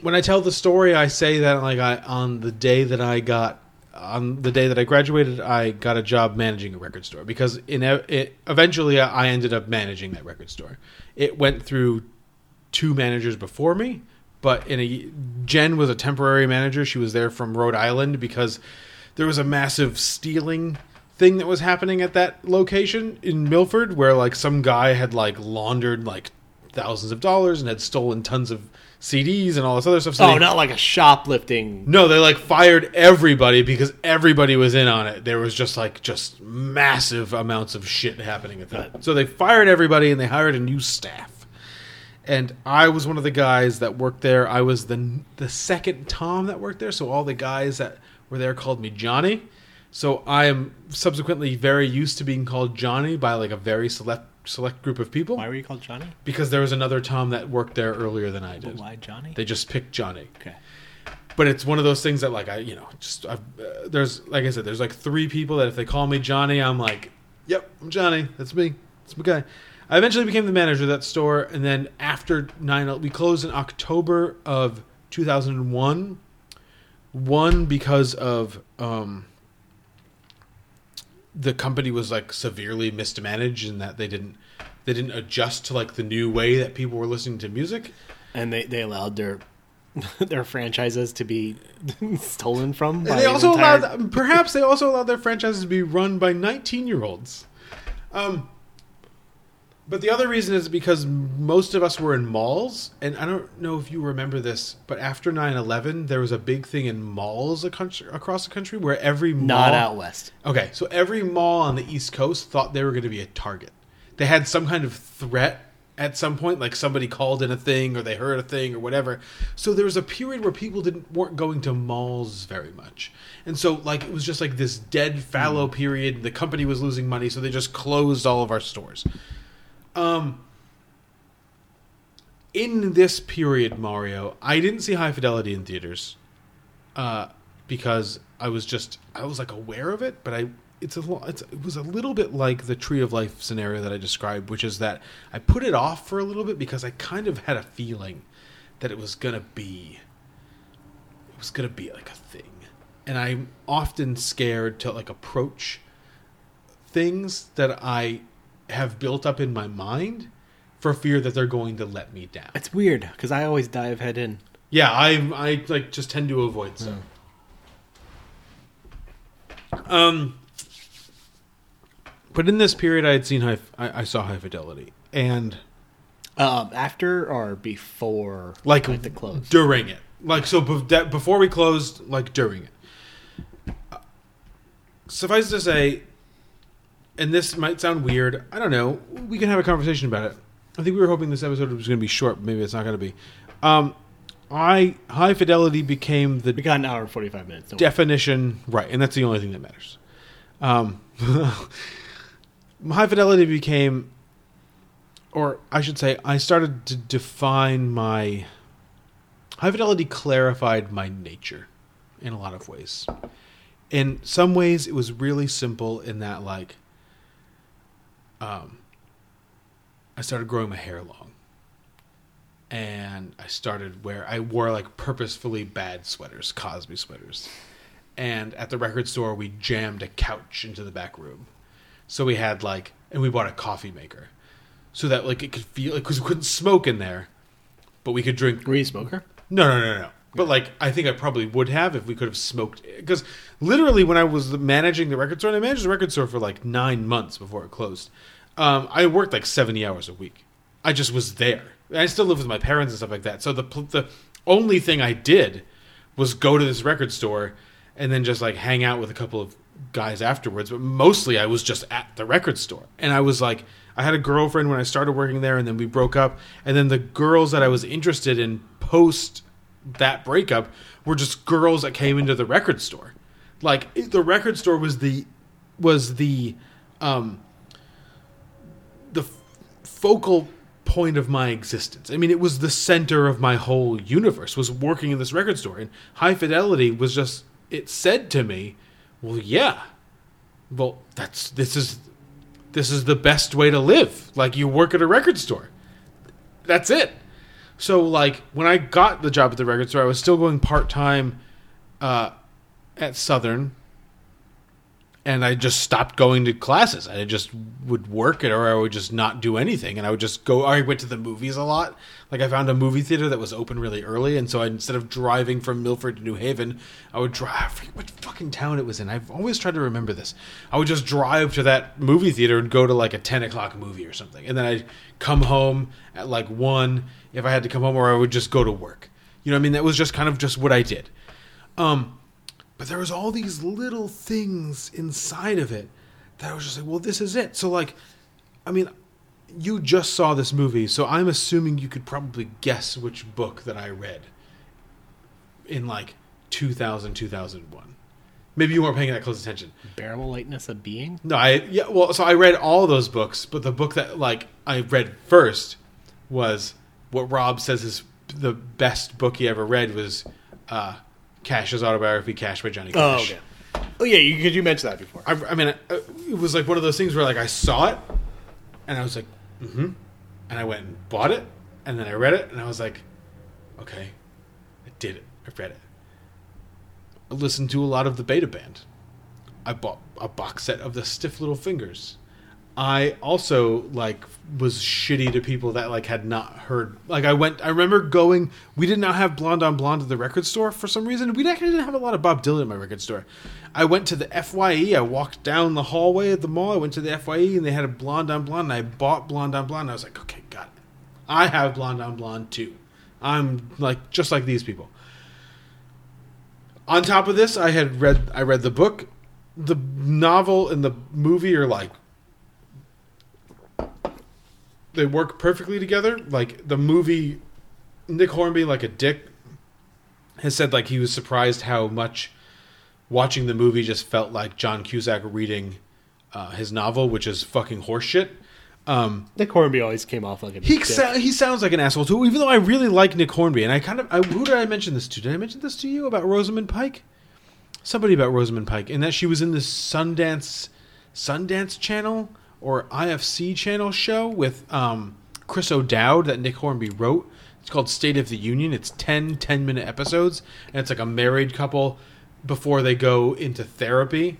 S3: when I tell the story, I say that like I on the day that I got on the day that I graduated, I got a job managing a record store because in it, eventually uh, I ended up managing that record store. It went through two managers before me, but in a Jen was a temporary manager. She was there from Rhode Island because there was a massive stealing thing that was happening at that location in Milford where like some guy had like laundered like thousands of dollars and had stolen tons of CDs and all this other stuff. So
S4: oh,
S3: they-
S4: not like a shoplifting.
S3: no, they like fired everybody because everybody was in on it. There was just like just massive amounts of shit happening at that. So they fired everybody and they hired a new staff. And I was one of the guys that worked there. I was the the second Tom that worked there. So all the guys that were there called me Johnny. So I am subsequently very used to being called Johnny by like a very select select group of people.
S4: Why were you called Johnny?
S3: Because there was another Tom that worked there earlier than I did.
S4: why Johnny?
S3: They just picked Johnny.
S4: Okay.
S3: But it's one of those things that like I, you know, just I've, uh, there's like I said, there's like three people that if they call me Johnny, I'm like, yep, I'm Johnny. That's me. That's my guy. I eventually became the manager of that store, and then after nine, we closed in October of 2001. One because of um, the company was like severely mismanaged in that they didn't they didn't adjust to like the new way that people were listening to music.
S4: And they, they allowed their *laughs* their franchises to be *laughs* stolen from.
S3: And
S4: by
S3: they also
S4: entire-
S3: allowed, perhaps they also allowed their franchises to be run by 19 year olds. Um, but the other reason is because most of us were in malls, and I don't know if you remember this, but after 9 11, there was a big thing in malls country, across the country where every mall.
S4: Not out west.
S3: Okay, so every mall on the East Coast thought they were going to be a target. They had some kind of threat at some point, like somebody called in a thing or they heard a thing or whatever. So there was a period where people didn't weren't going to malls very much, and so like it was just like this dead fallow hmm. period. The company was losing money, so they just closed all of our stores. Um. In this period, Mario, I didn't see High Fidelity in theaters uh, because I was just I was like aware of it, but I it's a it's, it was a little bit like the Tree of Life scenario that I described, which is that I put it off for a little bit because I kind of had a feeling that it was gonna be it was gonna be like a thing, and I'm often scared to like approach things that I have built up in my mind for fear that they're going to let me down.
S4: It's weird because I always dive head in.
S3: Yeah, I I like just tend to avoid some. Um, but in this period, I had seen high. I, I saw High Fidelity, and
S4: Um, after or before,
S3: like
S4: the close.
S3: during it, like so be- that before we closed, like during it. Uh, Suffice to say, and this might sound weird. I don't know. We can have a conversation about it. I think we were hoping this episode was going to be short. but Maybe it's not going to be. Um, I High Fidelity became the
S4: We got an hour and forty five minutes.
S3: definition right, and that's the only thing that matters. Um, *laughs* High Fidelity became, or I should say, I started to define my. High Fidelity clarified my nature in a lot of ways. In some ways, it was really simple in that, like, um, I started growing my hair long and I started where I wore like purposefully bad sweaters, Cosby sweaters. And at the record store, we jammed a couch into the back room. So we had like, and we bought a coffee maker, so that like it could feel because we couldn't smoke in there, but we could drink.
S4: Were you a smoker?
S3: No, no, no, no. But like, I think I probably would have if we could have smoked. Because literally, when I was managing the record store, and I managed the record store for like nine months before it closed. Um, I worked like seventy hours a week. I just was there. I still live with my parents and stuff like that. So the the only thing I did was go to this record store and then just like hang out with a couple of guys afterwards. But mostly, I was just at the record store, and I was like, I had a girlfriend when I started working there, and then we broke up. And then the girls that I was interested in post that breakup were just girls that came into the record store. Like the record store was the was the um the focal point of my existence. I mean, it was the center of my whole universe. Was working in this record store, and High Fidelity was just. It said to me, "Well, yeah, well, that's this is this is the best way to live. Like you work at a record store. That's it." So, like when I got the job at the record store, I was still going part time uh, at Southern and I just stopped going to classes. I just would work it, or I would just not do anything, and I would just go. I went to the movies a lot. Like I found a movie theater that was open really early, and so I, instead of driving from Milford to New Haven, I would drive. I what fucking town it was in. I've always tried to remember this. I would just drive to that movie theater and go to like a ten o'clock movie or something, and then I'd come home at like one if I had to come home, or I would just go to work. You know, what I mean, that was just kind of just what I did. Um, but there was all these little things inside of it that I was just like, well, this is it. So like, I mean, you just saw this movie, so I'm assuming you could probably guess which book that I read in like 2000, 2001. Maybe you weren't paying that close attention.
S4: Bearable lightness of being.
S3: No, I yeah. Well, so I read all those books, but the book that like I read first was what Rob says is the best book he ever read was uh, Cash's autobiography, Cash by Johnny
S4: Oh,
S3: Cash.
S4: okay. Oh yeah, you you mentioned that before.
S3: I, I mean, uh, it was like one of those things where like I saw it, and I was like, mm-hmm, and I went and bought it, and then I read it, and I was like, okay, I did it. I read it. I listened to a lot of the Beta Band. I bought a box set of the Stiff Little Fingers. I also like was shitty to people that like had not heard. Like I went, I remember going. We did not have Blonde on Blonde at the record store for some reason. We actually didn't have a lot of Bob Dylan at my record store. I went to the Fye. I walked down the hallway at the mall. I went to the Fye and they had a Blonde on Blonde. And I bought Blonde on Blonde. I was like, okay, got it. I have Blonde on Blonde too. I'm like just like these people. On top of this, I had read I read the book. The novel and the movie are like they work perfectly together. Like the movie Nick Hornby like a dick has said like he was surprised how much watching the movie just felt like John Cusack reading uh, his novel, which is fucking horseshit. Um,
S4: Nick Hornby always came off like a
S3: he sa- he sounds like an asshole too. Even though I really like Nick Hornby, and I kind of I, who did I mention this to? Did I mention this to you about Rosamund Pike? Somebody about Rosamund Pike, and that she was in this Sundance Sundance Channel or IFC Channel show with um, Chris O'Dowd that Nick Hornby wrote. It's called State of the Union. It's 10 10 minute episodes, and it's like a married couple before they go into therapy.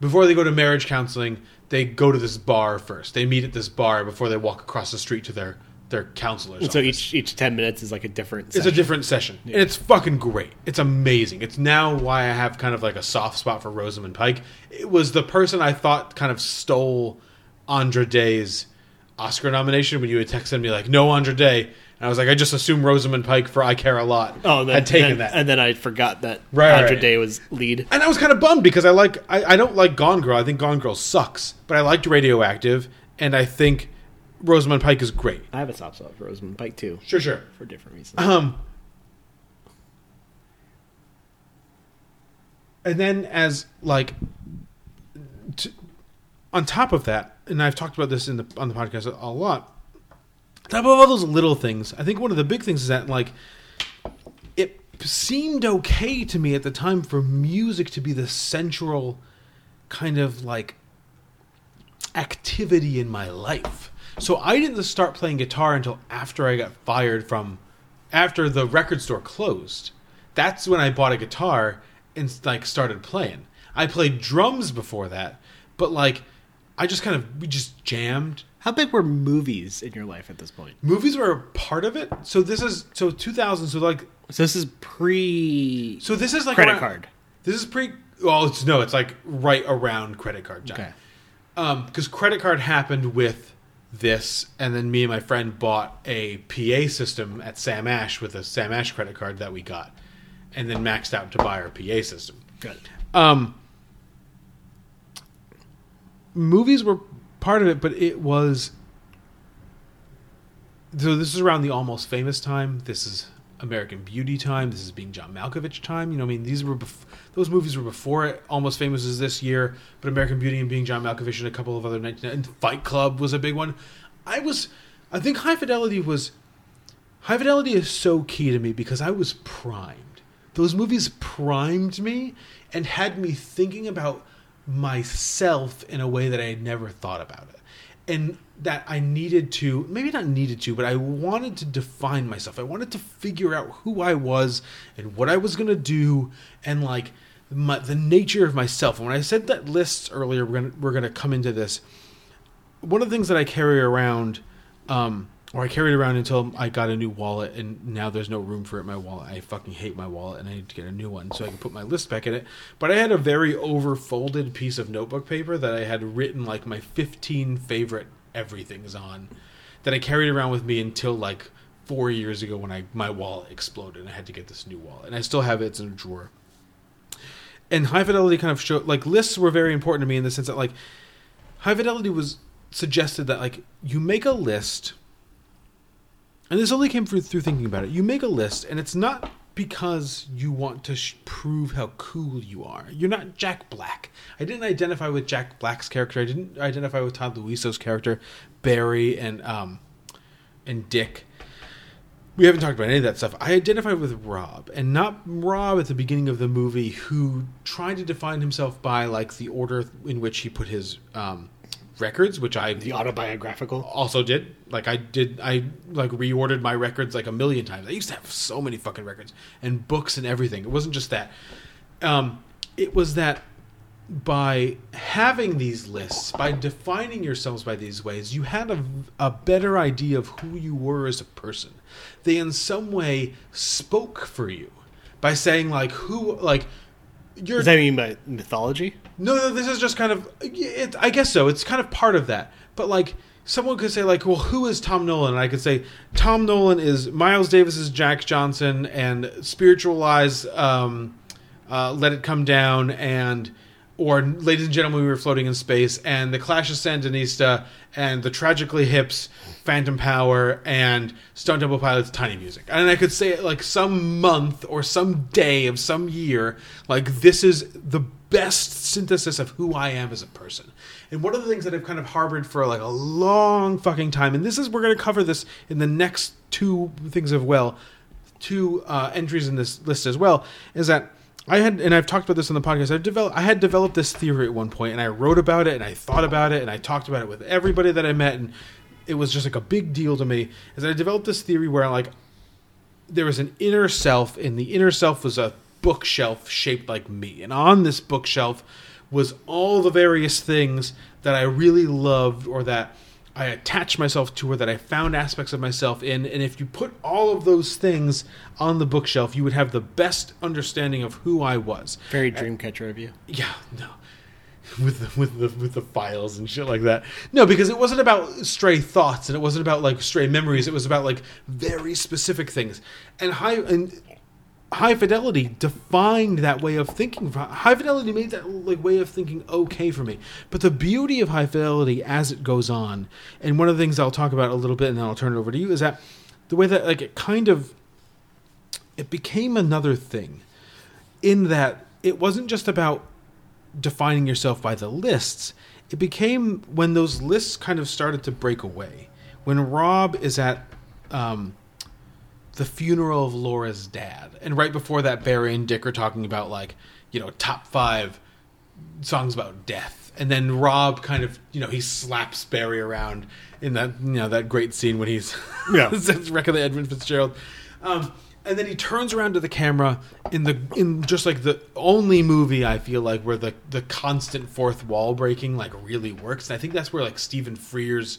S3: Before they go to marriage counseling, they go to this bar first. They meet at this bar before they walk across the street to their their counselors.
S4: And so
S3: office.
S4: each each ten minutes is like a different.
S3: It's a different session, and it's fucking great. It's amazing. It's now why I have kind of like a soft spot for Rosamund Pike. It was the person I thought kind of stole Andra Day's Oscar nomination when you had texted me like, "No Andra Day," and I was like, I just assume Rosamund Pike for "I Care a Lot"
S4: Oh, and then,
S3: had taken
S4: then,
S3: that,
S4: and then I forgot that
S3: Right,
S4: Andra
S3: right.
S4: Day was lead.
S3: and I was kind of bummed because I like I, I don't like Gone Girl. I think Gone Girl sucks, but I liked Radioactive, and I think Rosamund Pike is great.
S4: I have a soft spot for Rosamund Pike too.
S3: Sure, sure.
S4: For different reasons.
S3: Um, and then as like, t- on top of that, and I've talked about this in the on the podcast a, a lot. Top of all those little things, I think one of the big things is that like, it seemed okay to me at the time for music to be the central kind of like activity in my life. So I didn't start playing guitar until after I got fired from after the record store closed. That's when I bought a guitar and like started playing. I played drums before that, but like I just kind of we just jammed.
S4: How big were movies in your life at this point?
S3: Movies were a part of it. So this is so 2000 so like
S4: So this is pre.
S3: so this is like
S4: credit
S3: around-
S4: card.
S3: This is pre well it's no, it's like right around credit card time.
S4: Okay.
S3: Um, because credit card happened with this, and then me and my friend bought a PA system at Sam Ash with a Sam Ash credit card that we got, and then maxed out to buy our PA system.
S4: Good.
S3: Um, movies were part of it, but it was. So this is around the almost famous time. This is American Beauty time. This is being John Malkovich time. You know, I mean, these were bef- those movies were before it. Almost Famous is this year, but American Beauty and being John Malkovich and a couple of other 19 and Fight Club was a big one. I was, I think High Fidelity was. High Fidelity is so key to me because I was primed. Those movies primed me and had me thinking about myself in a way that I had never thought about it. And that I needed to, maybe not needed to, but I wanted to define myself. I wanted to figure out who I was and what I was going to do and like my, the nature of myself. And when I said that lists earlier, we're going we're to come into this. One of the things that I carry around, um, or I carried around until I got a new wallet, and now there's no room for it in my wallet. I fucking hate my wallet, and I need to get a new one so I can put my list back in it. But I had a very overfolded piece of notebook paper that I had written like my 15 favorite everythings on, that I carried around with me until like four years ago when I my wallet exploded and I had to get this new wallet, and I still have it. It's in a drawer. And high fidelity kind of showed like lists were very important to me in the sense that like high fidelity was suggested that like you make a list and this only came through, through thinking about it. You make a list, and it's not because you want to sh- prove how cool you are. You're not Jack Black. I didn't identify with Jack Black's character. I didn't identify with Todd Louiso's character, Barry and um, and Dick. We haven't talked about any of that stuff. I identified with Rob, and not Rob at the beginning of the movie, who tried to define himself by like the order in which he put his um, records, which I
S4: The autobiographical.
S3: also did. Like I did, I like reordered my records like a million times. I used to have so many fucking records and books and everything. It wasn't just that. Um, it was that by having these lists, by defining yourselves by these ways, you had a, a better idea of who you were as a person. They, in some way, spoke for you by saying, like, who, like, you're.
S4: Does that mean by mythology?
S3: No, no, this is just kind of. It, I guess so. It's kind of part of that. But like, someone could say like, "Well, who is Tom Nolan?" And I could say Tom Nolan is Miles Davis's Jack Johnson and Spiritualized um, uh, "Let It Come Down" and or "Ladies and Gentlemen, We Were Floating in Space" and "The Clash of Sandinista" and "The Tragically Hips," "Phantom Power" and "Stone Temple Pilots" Tiny Music. And I could say it like some month or some day of some year, like this is the best synthesis of who I am as a person. And one of the things that I've kind of harbored for like a long fucking time, and this is we're going to cover this in the next two things of well, two uh, entries in this list as well, is that I had, and I've talked about this on the podcast. I've developed, I had developed this theory at one point, and I wrote about it, and I thought about it, and I talked about it with everybody that I met, and it was just like a big deal to me. Is that I developed this theory where like there was an inner self, and the inner self was a bookshelf shaped like me. And on this bookshelf was all the various things that I really loved or that I attached myself to her, that I found aspects of myself in. And if you put all of those things on the bookshelf, you would have the best understanding of who I was.
S4: Very Dreamcatcher of you.
S3: Yeah, no. With the, with the with the files and shit like that. No, because it wasn't about stray thoughts and it wasn't about like stray memories. It was about like very specific things. And high and high fidelity defined that way of thinking high fidelity made that like way of thinking okay for me. But the beauty of high fidelity as it goes on and one of the things i'll talk about a little bit and then i'll turn it over to you is that the way that like it kind of it became another thing in that it wasn't just about defining yourself by the lists. It became when those lists kind of started to break away. When rob is at um, the funeral of Laura's dad. And right before that, Barry and Dick are talking about like, you know, top five songs about death. And then Rob kind of, you know, he slaps Barry around in that, you know, that great scene when he's *laughs*
S4: Yeah.
S3: wrecking the Edmund Fitzgerald. Um, and then he turns around to the camera in the in just like the only movie I feel like where the the constant fourth wall breaking like really works. And I think that's where like Stephen Frears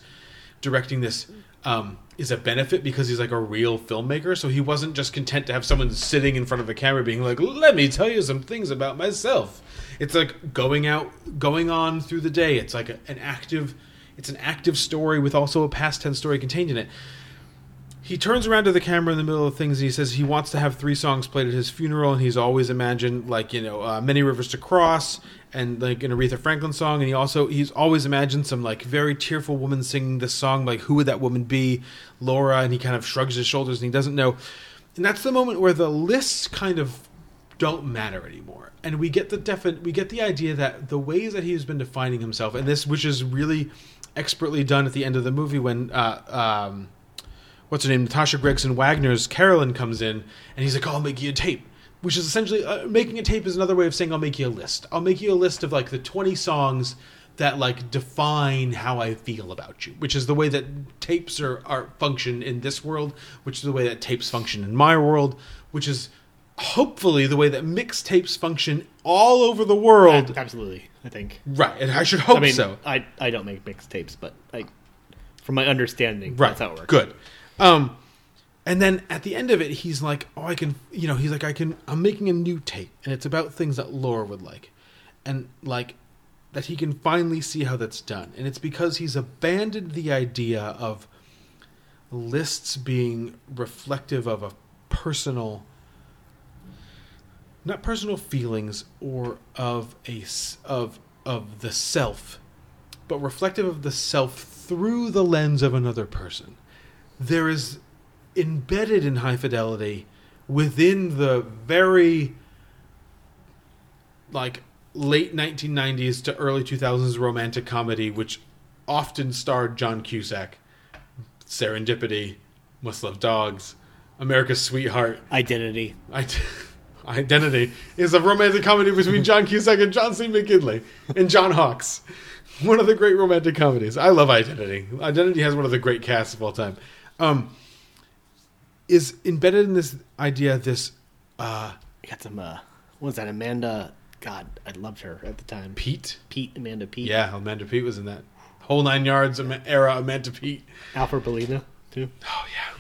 S3: directing this um, is a benefit because he's like a real filmmaker. So he wasn't just content to have someone sitting in front of a camera being like, "Let me tell you some things about myself." It's like going out, going on through the day. It's like a, an active, it's an active story with also a past tense story contained in it. He turns around to the camera in the middle of things. And he says he wants to have three songs played at his funeral, and he's always imagined like you know uh, many rivers to cross and like an Aretha Franklin song. And he also he's always imagined some like very tearful woman singing this song. Like who would that woman be? Laura. And he kind of shrugs his shoulders and he doesn't know. And that's the moment where the lists kind of don't matter anymore and we get the defi- we get the idea that the ways that he has been defining himself and this which is really expertly done at the end of the movie when uh, um, what's her name natasha gregson wagner's carolyn comes in and he's like oh, i'll make you a tape which is essentially uh, making a tape is another way of saying i'll make you a list i'll make you a list of like the 20 songs that like define how i feel about you which is the way that tapes are, are function in this world which is the way that tapes function in my world which is hopefully the way that mixtapes function all over the world.
S4: Absolutely, I think.
S3: Right, and I should hope
S4: I mean,
S3: so.
S4: I I don't make mixtapes, but like from my understanding,
S3: Right,
S4: that's how it works.
S3: good. Um, and then at the end of it, he's like, "Oh, I can," you know, he's like, "I can." I'm making a new tape, and it's about things that Laura would like, and like that he can finally see how that's done, and it's because he's abandoned the idea of lists being reflective of a personal not personal feelings or of a of of the self but reflective of the self through the lens of another person there is embedded in high fidelity within the very like late 1990s to early 2000s romantic comedy which often starred John Cusack Serendipity Must Love Dogs America's Sweetheart
S4: Identity *laughs*
S3: Identity is a romantic comedy between John Cusack and John C. McGinley and John Hawkes. One of the great romantic comedies. I love Identity. Identity has one of the great casts of all time. Um, is embedded in this idea, this uh,
S4: You got some. Uh, what was that? Amanda God, I loved her at the time.
S3: Peet,
S4: Peet, Amanda Peet.
S3: yeah, Amanda Peet was in that whole nine yards era. Amanda Peet.
S4: Alfred Molina too. Oh yeah.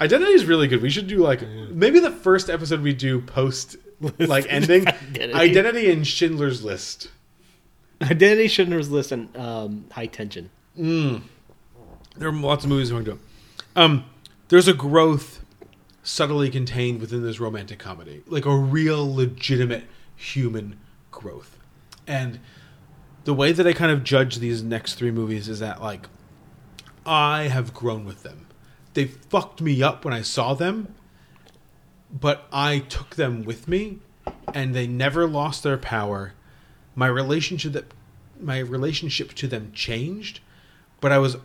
S3: Identity is really good. We should do like maybe the first episode we do post like ending *laughs*
S4: Identity.
S3: Identity and Schindler's List.
S4: Identity Schindler's List and um, High Tension.
S3: Mm. There are lots of movies we want to do. Um, there's a growth subtly contained within this romantic comedy, like a real, legitimate human growth. And the way that I kind of judge these next three movies is that, like, I have grown with them. They fucked me up when I saw them, but I took them with me, and they never lost their power. My relationship that my relationship to them changed, but I was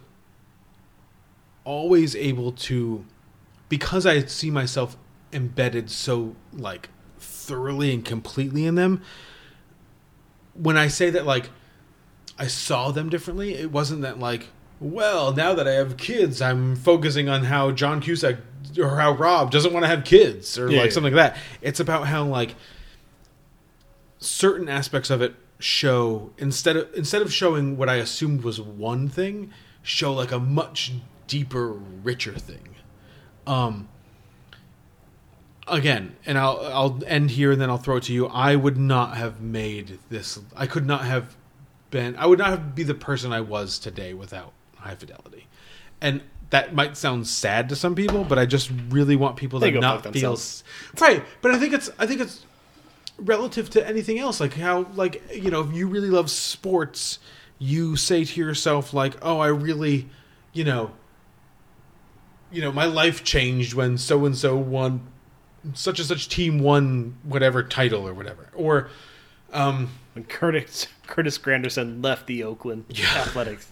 S3: always able to because I see myself embedded so like thoroughly and completely in them when I say that like I saw them differently it wasn't that like well now that I have kids I'm focusing on how John Cusack or how Rob doesn't want to have kids or
S4: Yeah,
S3: like
S4: yeah.
S3: something like that it's about how like certain aspects of it show instead of instead of showing what I assumed was one thing, show like a much deeper, richer thing. Um again, and I'll I'll end here and then I'll throw it to you. I would not have made this I could not have been I would not have be the person I was today without high fidelity. And that might sound sad to some people, but I just really want people
S4: They
S3: to not feel right. But I think it's I think it's relative to anything else like how like you know if you really love sports you say to yourself like oh i really you know you know my life changed when so and so won such and such team won whatever title or whatever. Or um
S4: when curtis curtis granderson left the oakland *laughs* athletics.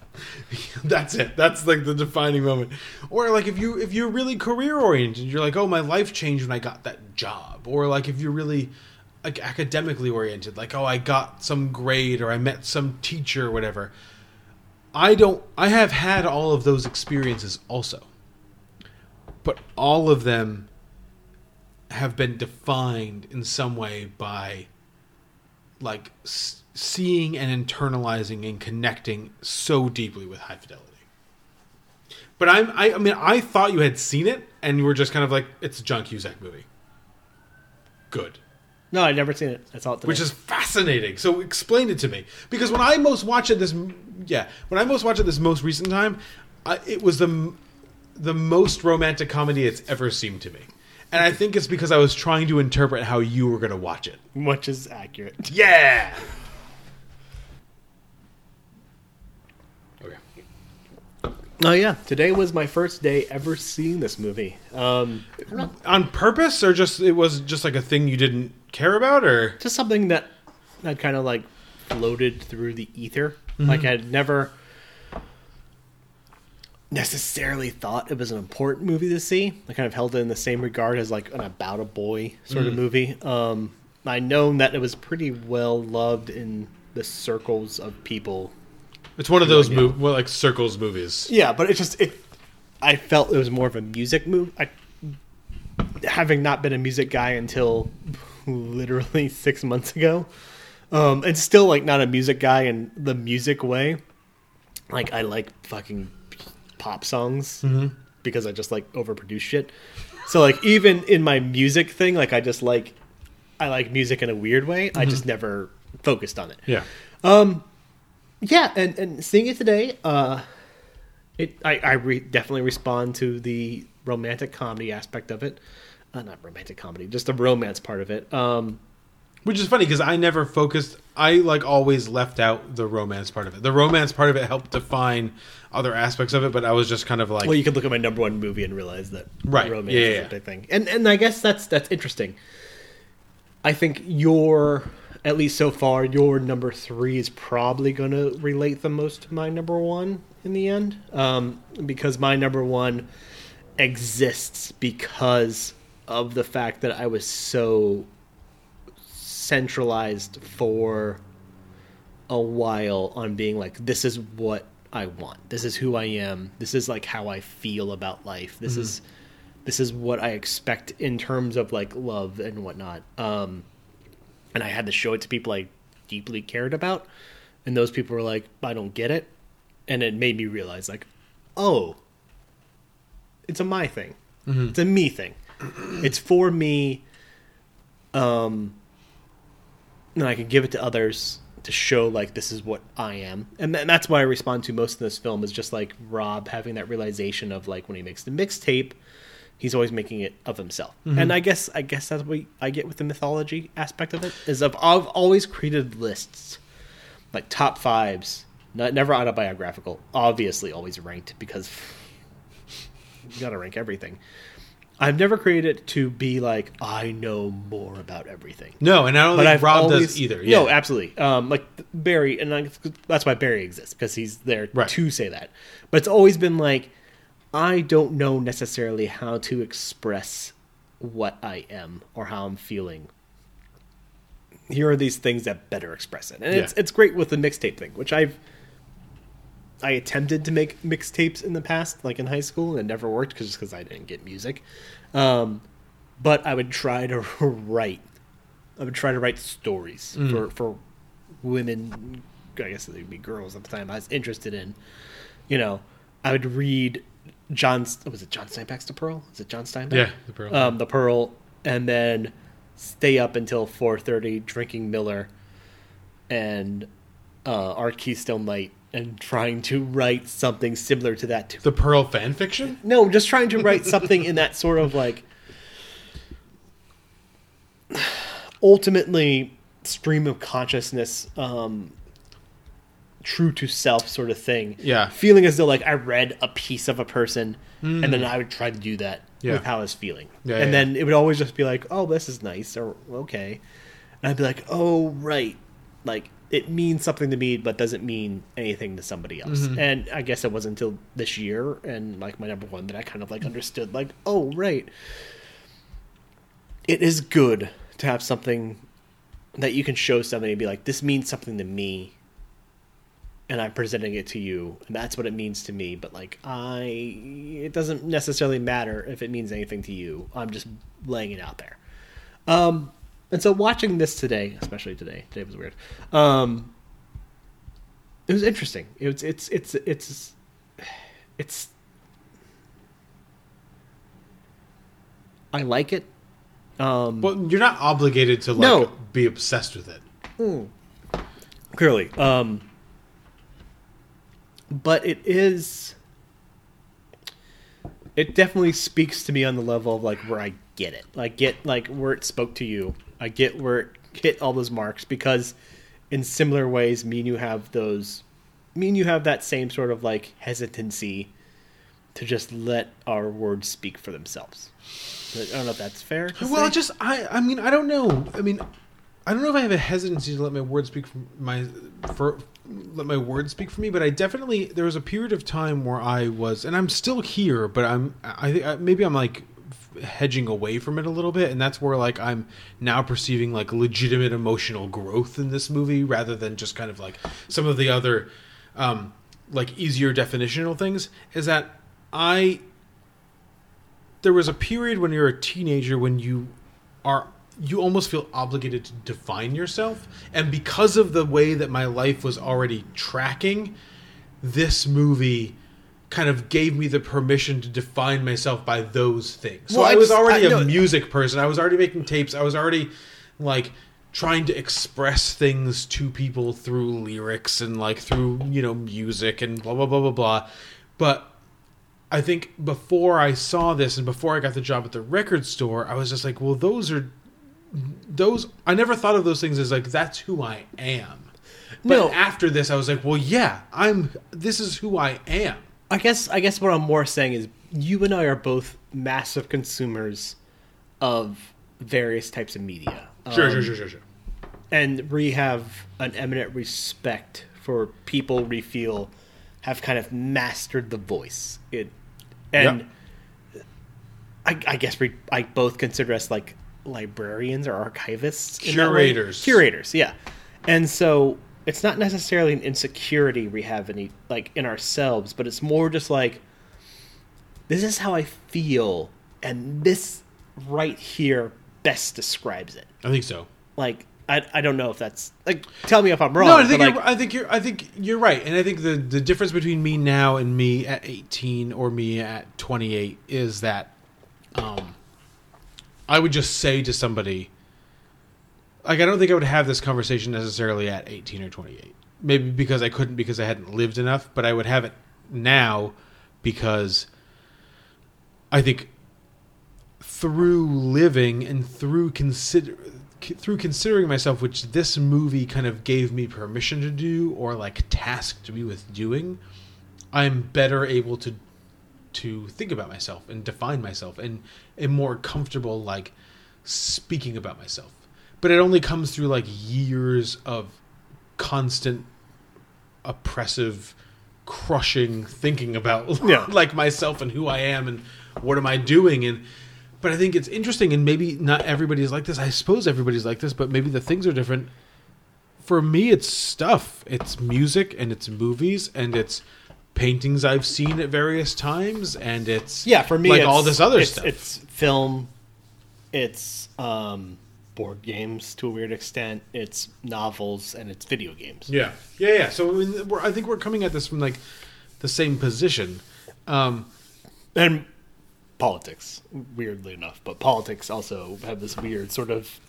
S3: That's it. That's like the defining moment. Or like if you if you're really career oriented you're like oh my life changed when i got that job. Or like if you're really like academically oriented like oh i got some grade or i met some teacher or whatever. I don't i have had all of those experiences also but all of them have been defined in some way by like s- seeing and internalizing and connecting so deeply with high fidelity but I'm, I, I mean, I thought you had seen it, and you were just kind of like, "It's a John Cusack movie." Good,
S4: no i've never seen it That's all.
S3: which is fascinating. So explain it to me, because when I most watched it this, yeah, when I most watched it this most recent time, I, it was the the most romantic comedy it's ever seemed to me, and I think it's because I was trying to interpret how you were going to watch it.
S4: Much is accurate
S3: Yeah. Okay.
S4: Oh yeah today was my first day ever seeing this movie um
S3: On purpose, or just it was just like a thing you didn't care about, or
S4: just something that had kind of like floated through the ether.
S3: Mhm.
S4: Like I'd never necessarily thought it was an important movie to see. I kind of held it in the same regard as like an about a boy sort of
S3: Mm.
S4: movie. Um, I known that it was pretty well loved in the circles of people.
S3: it's one of those
S4: knew.
S3: mov- well, like circles movies.
S4: Yeah, but it just it. I felt it was more of a music move. I, having not been a music guy until literally *laughs* six months ago, um, and still like not a music guy in the music way. Like I like fucking pop songs
S3: Mhm.
S4: because I just like overproduce shit. So like even in my music thing, like I just like I like music in a weird way. I
S3: Mhm.
S4: just never focused on it.
S3: Yeah.
S4: Um, yeah, and and seeing it today, uh, it I I re- definitely respond to the romantic comedy aspect of it. Uh, not romantic comedy, just the romance part of it. Um,
S3: Which is funny because I never focused. I like always left out the romance part of it. The romance part of it helped define other aspects of it, but I was just kind of like,
S4: well, you could look at my number one movie and realize that
S3: Right,
S4: romance
S3: yeah, yeah,
S4: a big thing. And and I guess that's that's interesting. I think your at least so far your number three is probably going to relate the most to my number one in the end, um, because my number one exists because of the fact that I was so centralized for a while on being like this is what I want. This is who I am. This is like how I feel about life. This
S3: Mhm.
S4: is this is what I expect in terms of like love and whatnot. Um and I had to show it to people I deeply cared about, and those people were like, "I don't get it," and it made me realize, like, oh, it's a my thing,
S3: Mhm.
S4: it's a me thing, it's for me. Um, and I can give it to others to show like this is what I am, and, th- and that's why I respond to most of this film is just like Rob having that realization of like when he makes the mixtape, he's always making it of himself,
S3: Mhm.
S4: and I guess I guess that's what I get with the mythology aspect of it is of I've always created lists like top fives, not never autobiographical, obviously always ranked because *laughs* you got to rank everything. I've never created it to be like I know more about everything.
S3: No, and I don't think Rob does either, yeah.
S4: No, absolutely. Um, like Barry, and I, that's why Barry exists because he's there to say that. But it's always been like I don't know necessarily how to express what I am or how I'm feeling. Here are these things that better express it, and it's it's great with the mixtape thing, which I've I attempted to make mixtapes in the past, like in high school, and it never worked because because I didn't get music. Um, but I would try to *laughs* write. I would try to write stories
S3: Mm.
S4: for for women. I guess they'd be girls at the time. I was interested in. You know, I would read John. Was it John Steinbeck's The Pearl? Is it John Steinbeck?
S3: Yeah, The Pearl.
S4: Um, the Pearl, and then stay up until four thirty drinking Miller, and uh, our Keystone Light, and trying to write something similar to that.
S3: The Pearl fan fiction?
S4: No, just trying to write something in that sort of like ultimately stream of consciousness, um, true to self sort of thing.
S3: Yeah.
S4: Feeling as though like I read a piece of a person
S3: Mm.
S4: and then I would try to do that
S3: Yeah.
S4: with how I was feeling.
S3: Yeah,
S4: and
S3: yeah,
S4: then it would always just be like, oh, this is nice or okay. And I'd be like, oh, right. Like it means something to me, but doesn't mean anything to somebody else.
S3: Mhm.
S4: And I guess it wasn't until this year and like my number one that I kind of like understood, like, oh, right. It is good to have something that you can show somebody and be like, this means something to me. And I'm presenting it to you, and that's what it means to me. But like, I, it doesn't necessarily matter if it means anything to you. I'm just laying it out there. Um, and so watching this today, especially today, today was weird. Um, it was interesting. It was, it's, it's, it's, it's. I like it. Um,
S3: Well, you're not obligated to like
S4: No.
S3: be obsessed with it. Mm.
S4: clearly, um, but it is. It definitely speaks to me on the level of like where I get it. Like get like where it spoke to you. I get where it hit all those marks because, in similar ways, me and you have those. Me and you have that same sort of like hesitancy to just let our words speak for themselves. I don't know if that's fair.
S3: Well,
S4: say.
S3: just I I mean I don't know. I mean I don't know if I have a hesitancy to let my words speak for my for let my words speak for me, but I definitely there was a period of time where I was and I'm still here, but I'm I think maybe I'm like hedging away from it a little bit and that's where like I'm now perceiving like legitimate emotional growth in this movie rather than just kind of like some of the other um like easier definitional things is that I there was a period when you're a teenager when you are you almost feel obligated to define yourself and because of the way that my life was already tracking this movie kind of gave me the permission to define myself by those things so
S4: Well,
S3: i was
S4: just-
S3: already
S4: I
S3: a music person i was already making tapes i was already like trying to express things to people through lyrics and like through you know music and blah blah blah blah blah but I think before I saw this and before I got the job at the record store, I was just like, well, those are those. I never thought of those things as like that's who I am. But
S4: No.
S3: after this, I was like, well, yeah, I'm. This is who I am.
S4: I guess I guess what I'm more saying is you and I are both massive consumers of various types of media.
S3: Sure,
S4: Um,
S3: sure, sure, sure, sure.
S4: And we have an eminent respect for people we feel have kind of mastered the voice. It and I, I guess we I both consider us like librarians or archivists, in that way.
S3: Curators.
S4: curators, yeah. And so it's not necessarily an insecurity we have any like in ourselves, but it's more just like this is how I feel, and this right here best describes it.
S3: I think so.
S4: Like I, I don't know if that's like. Tell me if I'm wrong.
S3: No, I think
S4: like,
S3: I think you're I think you're right, and I think the the difference between me now and me at 18 or me at 28 is that, um, I would just say to somebody, like I don't think I would have this conversation necessarily at 18 or 28. Maybe because I couldn't because I hadn't lived enough, but I would have it now because I think through living and through consider through considering myself which this movie kind of gave me permission to do or like tasked me with doing i'm better able to to think about myself and define myself and am more comfortable like speaking about myself but it only comes through like years of constant oppressive crushing thinking about *laughs*
S4: Yeah.
S3: like myself and who I am and what am I doing and but I think it's interesting and maybe not everybody's like this. I suppose everybody's like this, but maybe the things are different. For me it's stuff. It's music and it's movies and it's paintings I've seen at various times and it's
S4: yeah, for me,
S3: like all this other
S4: it's,
S3: stuff.
S4: It's film, it's um, board games to a weird extent, it's novels, and it's video games.
S3: Yeah, yeah, yeah. So I, we're, I think we're coming at this from like the same position. Um,
S4: and politics, weirdly enough, but politics also have this weird sort of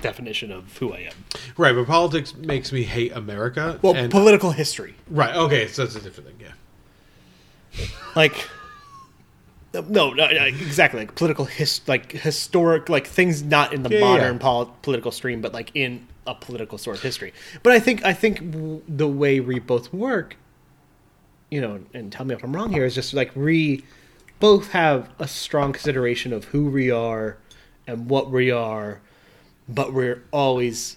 S4: definition of who I am.
S3: right, but politics makes me hate America.
S4: Well,
S3: and,
S4: political history,
S3: right? Okay, so that's a different thing. Yeah,
S4: like. No, no, no, exactly. Like political his, like historic, like things not in the
S3: yeah,
S4: modern
S3: yeah.
S4: pol- political stream, but like in a political sort of history. But I think, I think w- the way we both work, you know, and tell me if I'm wrong here, is just like we both have a strong consideration of who we are and what we are, but we're always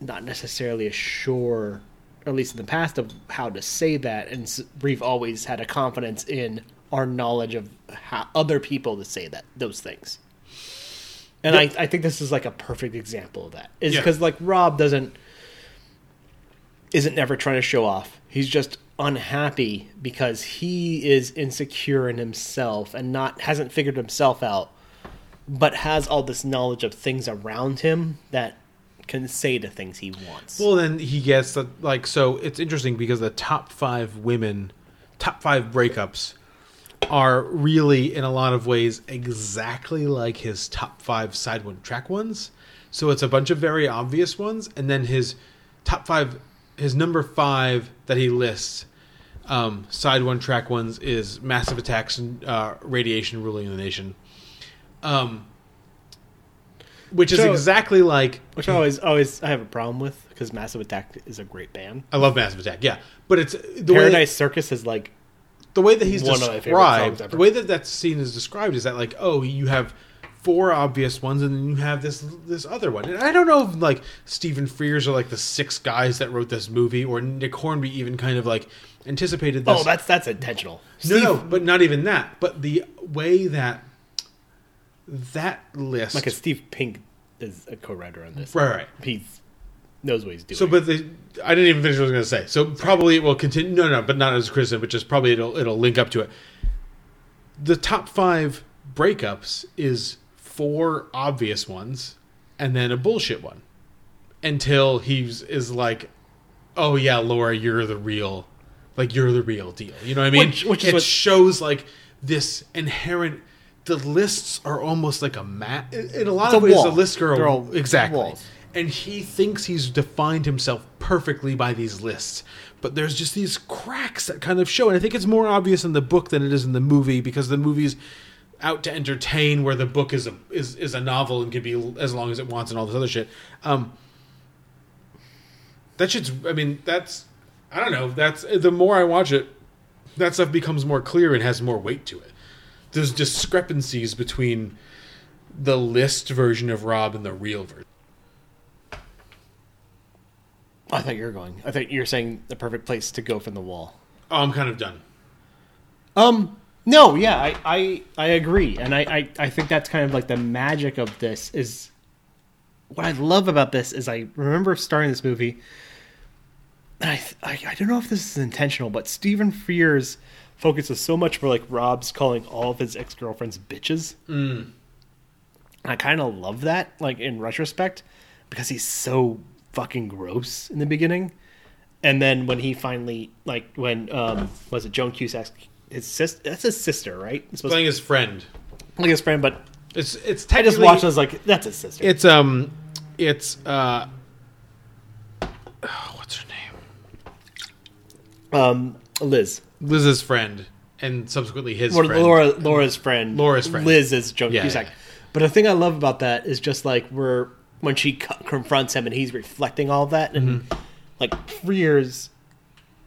S4: not necessarily sure, at least in the past, of how to say that. And we've always had a confidence in our knowledge of how other people to say that those things. And I, I think this is like a perfect example of that. Is
S3: Yeah.
S4: because like Rob doesn't isn't never trying to show off. He's just unhappy because he is insecure in himself and not hasn't figured himself out, but has all this knowledge of things around him that can say the things he wants.
S3: Well, then he gets the like. So it's interesting because the top five women, top five breakups, are really in a lot of ways exactly like his top five side one track ones. So it's a bunch of very obvious ones, and then his top five, his number five that he lists, um, side one track ones is massive attacks and uh, radiation ruling the nation. Um, which is
S4: So-
S3: exactly like
S4: which I always always I have a problem with because Massive Attack is a great band.
S3: I love Massive Attack, yeah, but it's the way
S4: Paradise Circus is like
S3: the way that he's
S4: one of my favorite
S3: described, the way that that scene is described is that like, oh, you have four obvious ones, and then you have this this other one. And I don't know if like Stephen Frears are like the six guys that wrote this movie, or Nick Hornby even kind of like anticipated this.
S4: Oh, that's that's intentional.
S3: no, no, but not even that. But the way that that list,
S4: Like a Steve Pink is a co-writer on this.
S3: Right, right.
S4: He knows what he's doing.
S3: So, but the, I didn't even finish what I was going to say. So probably it will continue. No, no, but not as a criticism, but just probably it'll it'll link up to it. The top five breakups is four obvious ones, and then a bullshit one, until he's is like, oh yeah, Laura, you're the real, like you're the real deal. You know what I mean?
S4: Which- which
S3: it
S4: what-
S3: shows like this inherent. The lists are almost like a map. In a lot
S4: It's
S3: of
S4: a
S3: ways,
S4: wall.
S3: the lists are
S4: all
S3: exactly
S4: walls.
S3: And he thinks he's defined himself perfectly by these lists. But there's just these cracks that kind of show and i think it's more obvious in the book than it is in the movie because the movie's out to entertain where the book is a is, is a novel and can be as long as it wants and all this other shit. Um that shit's i mean that's i don't know that's the more i watch it that stuff becomes more clear and has more weight to it. There's discrepancies between the list version of rob and the real version
S4: I thought you were going. I thought you were saying the perfect place to go from the wall.
S3: Oh, I'm kind of done.
S4: Um, no, yeah, I, I, I agree, and I, I, I think that's kind of like the magic of this is. What I love about this is I remember starting this movie, and I, I, I don't know if this is intentional, but Stephen Frears focuses so much for like Rob's calling all of his ex girlfriends bitches.
S3: Mm.
S4: I kind of love that, like in retrospect, because he's so fucking gross in the beginning. And then when he finally like when um was it Joan Cusack his sister that's his sister, right? It's supposed
S3: Playing his friend.
S4: like his friend, but
S3: It's it's
S4: I just watched. I was like, "That's his sister."
S3: It's um, it's uh, *sighs* what's her name?
S4: Um, Liz.
S3: Liz's friend, and subsequently his
S4: Well,
S3: friend.
S4: Laura, Laura's friend.
S3: Laura's friend.
S4: Liz is Joan
S3: Yeah,
S4: Cusack.
S3: yeah.
S4: But the thing I love about that is just like where when she co- confronts him and he's reflecting all that, and
S3: Mm-hmm.
S4: like Frears,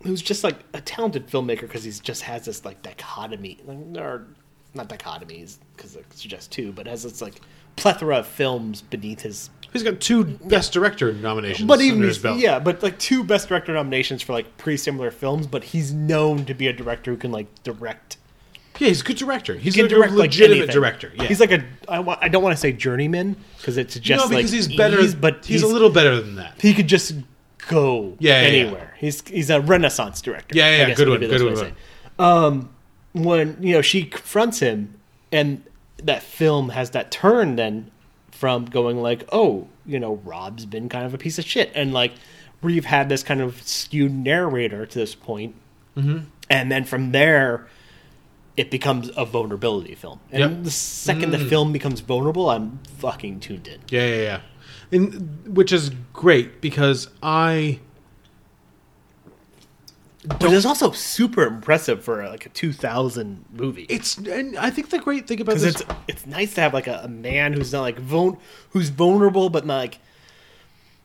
S4: who's just like a talented filmmaker because he's just has this like dichotomy, like, or not dichotomies because it's just two, but has this like plethora of films beneath his.
S3: He's got two Best Director nominations.
S4: But even
S3: his belt.
S4: yeah, but like two best director nominations for like pretty similar films. But he's known to be a director who can like direct
S3: yeah, he's a good director. He's
S4: He
S3: like
S4: direct,
S3: a
S4: like,
S3: legitimate
S4: anything.
S3: director. Yeah,
S4: He's like a. I, wa- I don't want to say journeyman because it suggests
S3: no, because
S4: like
S3: he's better.
S4: but
S3: he's, a little better than that.
S4: He could just go
S3: Yeah, yeah, yeah.
S4: anywhere. He's he's a renaissance director.
S3: Yeah, yeah, yeah, good one, good one.
S4: say. Um, when you know she confronts him, and that film has that turn then from going like, oh, you know, Rob's been kind of a piece of shit, and like we've had this kind of skewed narrator to this point,
S3: Mhm.
S4: and then from there it becomes a vulnerability film. And
S3: Yep.
S4: the second the
S3: Mm.
S4: film becomes vulnerable, I'm fucking tuned in.
S3: Yeah, yeah, yeah. And which is great because I
S4: But it's also super impressive for like a 2000 movie.
S3: It's and I think the great thing about this
S4: it's it's nice to have like a, a man who's not like vul- who's vulnerable but not like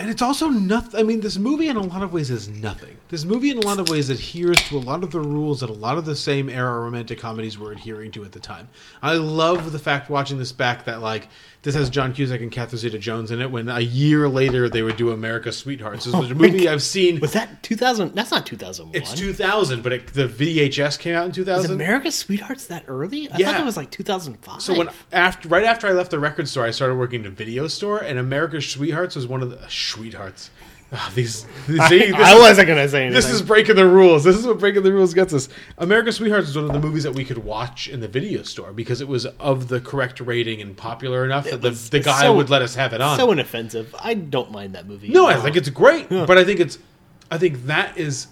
S3: and it's also nothing. I mean, this movie in a lot of ways is nothing. This movie in a lot of ways adheres to a lot of the rules that a lot of the same era romantic comedies were adhering to at the time. I love the fact watching this back that like this has John Cusack and Catherine Zeta-Jones in it. When a year later they would do America's Sweethearts. This was a oh, movie I've seen.
S4: Was that 2000? That's not 2001.
S3: It's 2000, but it, the VHS came out in
S4: Is
S3: 2000.
S4: America's Sweethearts that early? I
S3: Yeah.
S4: thought it was like 2005.
S3: So when after right after I left the record store, I started working in a video store, and America's Sweethearts was one of the uh, sweethearts. Ah, these, *laughs* these
S4: I-
S3: this
S4: I
S3: is-
S4: wasn't gonna say anything.
S3: This is breaking the rules. This is what breaking the rules gets us. America's Sweethearts is one of the movies that we could watch in the video store because it was of the correct rating and popular enough that the, the guy
S4: so-
S3: would let us have it on.
S4: So inoffensive. I don't mind that movie.
S3: No, I think it's great, but I think it's, I think that is,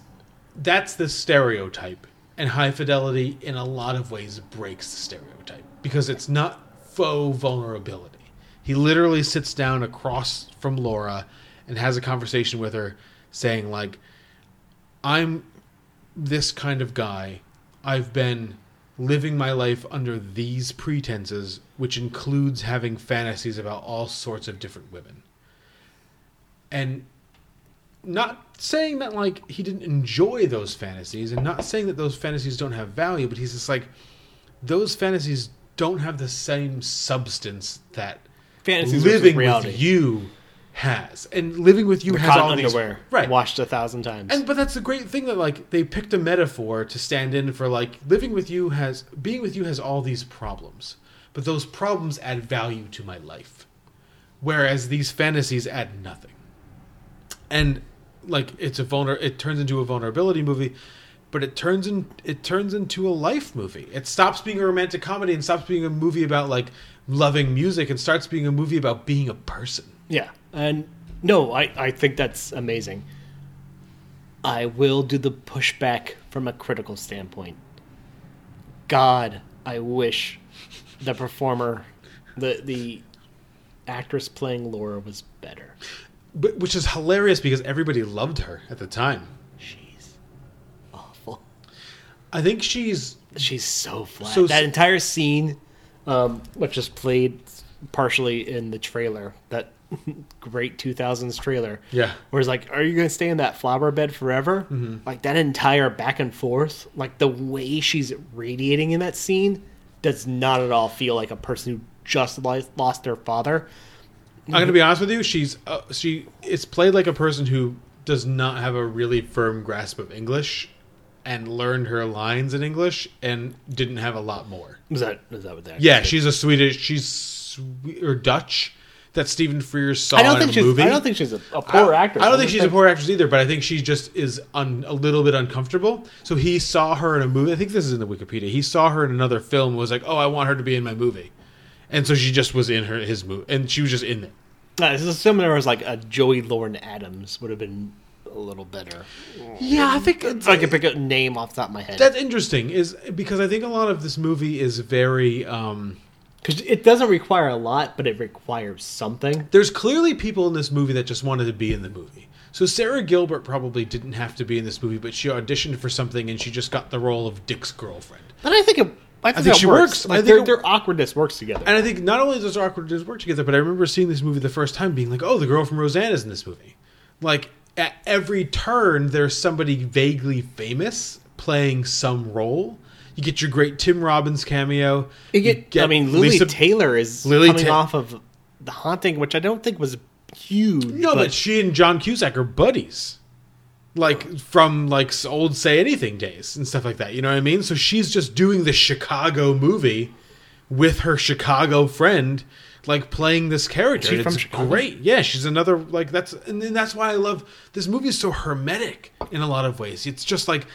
S3: that's the stereotype, and High Fidelity in a lot of ways breaks the stereotype because it's not faux vulnerability. He literally sits down across from Laura and has a conversation with her, saying like, "I'm this kind of guy. I've been." Living my life under these pretenses, which includes having fantasies about all sorts of different women and not saying that like he didn't enjoy those fantasies and not saying that those fantasies don't have value but he's just like those fantasies don't have the same substance that
S4: Fantasies
S3: living with you has and living with you
S4: The
S3: has all these right
S4: Watched a thousand times.
S3: and but that's the great thing that like they picked a metaphor to stand in for like living with you has being with you has all these problems, but those problems add value to my life, whereas these fantasies add nothing. And like it's a vulner, it turns into a vulnerability movie, but it turns in it turns into a life movie. It stops being a romantic comedy and stops being a movie about like loving music and starts being a movie about being a person.
S4: Yeah, and no, I I think that's amazing. I will do the pushback from a critical standpoint. God, I wish the performer, the the actress playing Laura was better.
S3: But, which is hilarious because everybody loved her at the time.
S4: She's awful.
S3: I think she's
S4: she's so flat.
S3: So-
S4: that entire scene, um, which is played partially in the trailer, that *laughs* great 2000s trailer.
S3: Yeah.
S4: Where it's like, are you going to stay in that flower bed forever?
S3: Mhm.
S4: Like that entire back and forth, like the way she's radiating in that scene does not at all feel like a person who just lost their father.
S3: I'm gonna be honest with you. She's uh, she. It's played like a person who does not have a really firm grasp of English, and learned her lines in English and didn't have a lot more.
S4: Is that is that what that?
S3: Yeah, she's a Swedish. She's or Dutch. That Stephen Frears saw
S4: I don't
S3: in
S4: think
S3: a
S4: she's-
S3: movie.
S4: I don't think she's a- a poor
S3: I-
S4: actress.
S3: I don't think she's a poor actress either. But I think she just is un, a little bit uncomfortable. So he saw her in a movie. I think this is in the Wikipedia. He saw her in another film. and Was like, oh, I want her to be in my movie, and so she just was in her his movie, and she was just in it.
S4: Uh, this is similar as like a Joey Lauren Adams would have been a little better.
S3: Yeah, I think
S4: I can pick a name off the top of my head.
S3: That's interesting, is because I think a lot of this movie is very. um
S4: because it doesn't require a lot, but it requires something.
S3: There's clearly people in this movie that just wanted to be in the movie. So Sara Gilbert probably didn't have to be in this movie, but she auditioned for something and she just got the role of Dick's girlfriend.
S4: But I think it, I think,
S3: I think she
S4: works.
S3: works. I think
S4: their,
S3: it-
S4: their awkwardness works together.
S3: And I think not only does their awkwardness work together, but I remember seeing this movie the first time being like, oh, the girl from Roseanne is in this movie. Like, at every turn, there's somebody vaguely famous playing some role. You get your great Tim Robbins cameo.
S4: You get, I mean, Lili Taylor is
S3: Lili
S4: coming
S3: Ta-
S4: off of The Haunting, which I don't think was huge.
S3: No, but, she and John Cusack are buddies. Like from like old Say Anything days and stuff like that. You know what I mean? So she's just doing the Chicago movie with her Chicago friend, like playing this character.
S4: She
S3: and
S4: from Chicago?
S3: great. Yeah, she's another like that's and that's why I love this movie is so hermetic in a lot of ways. It's just like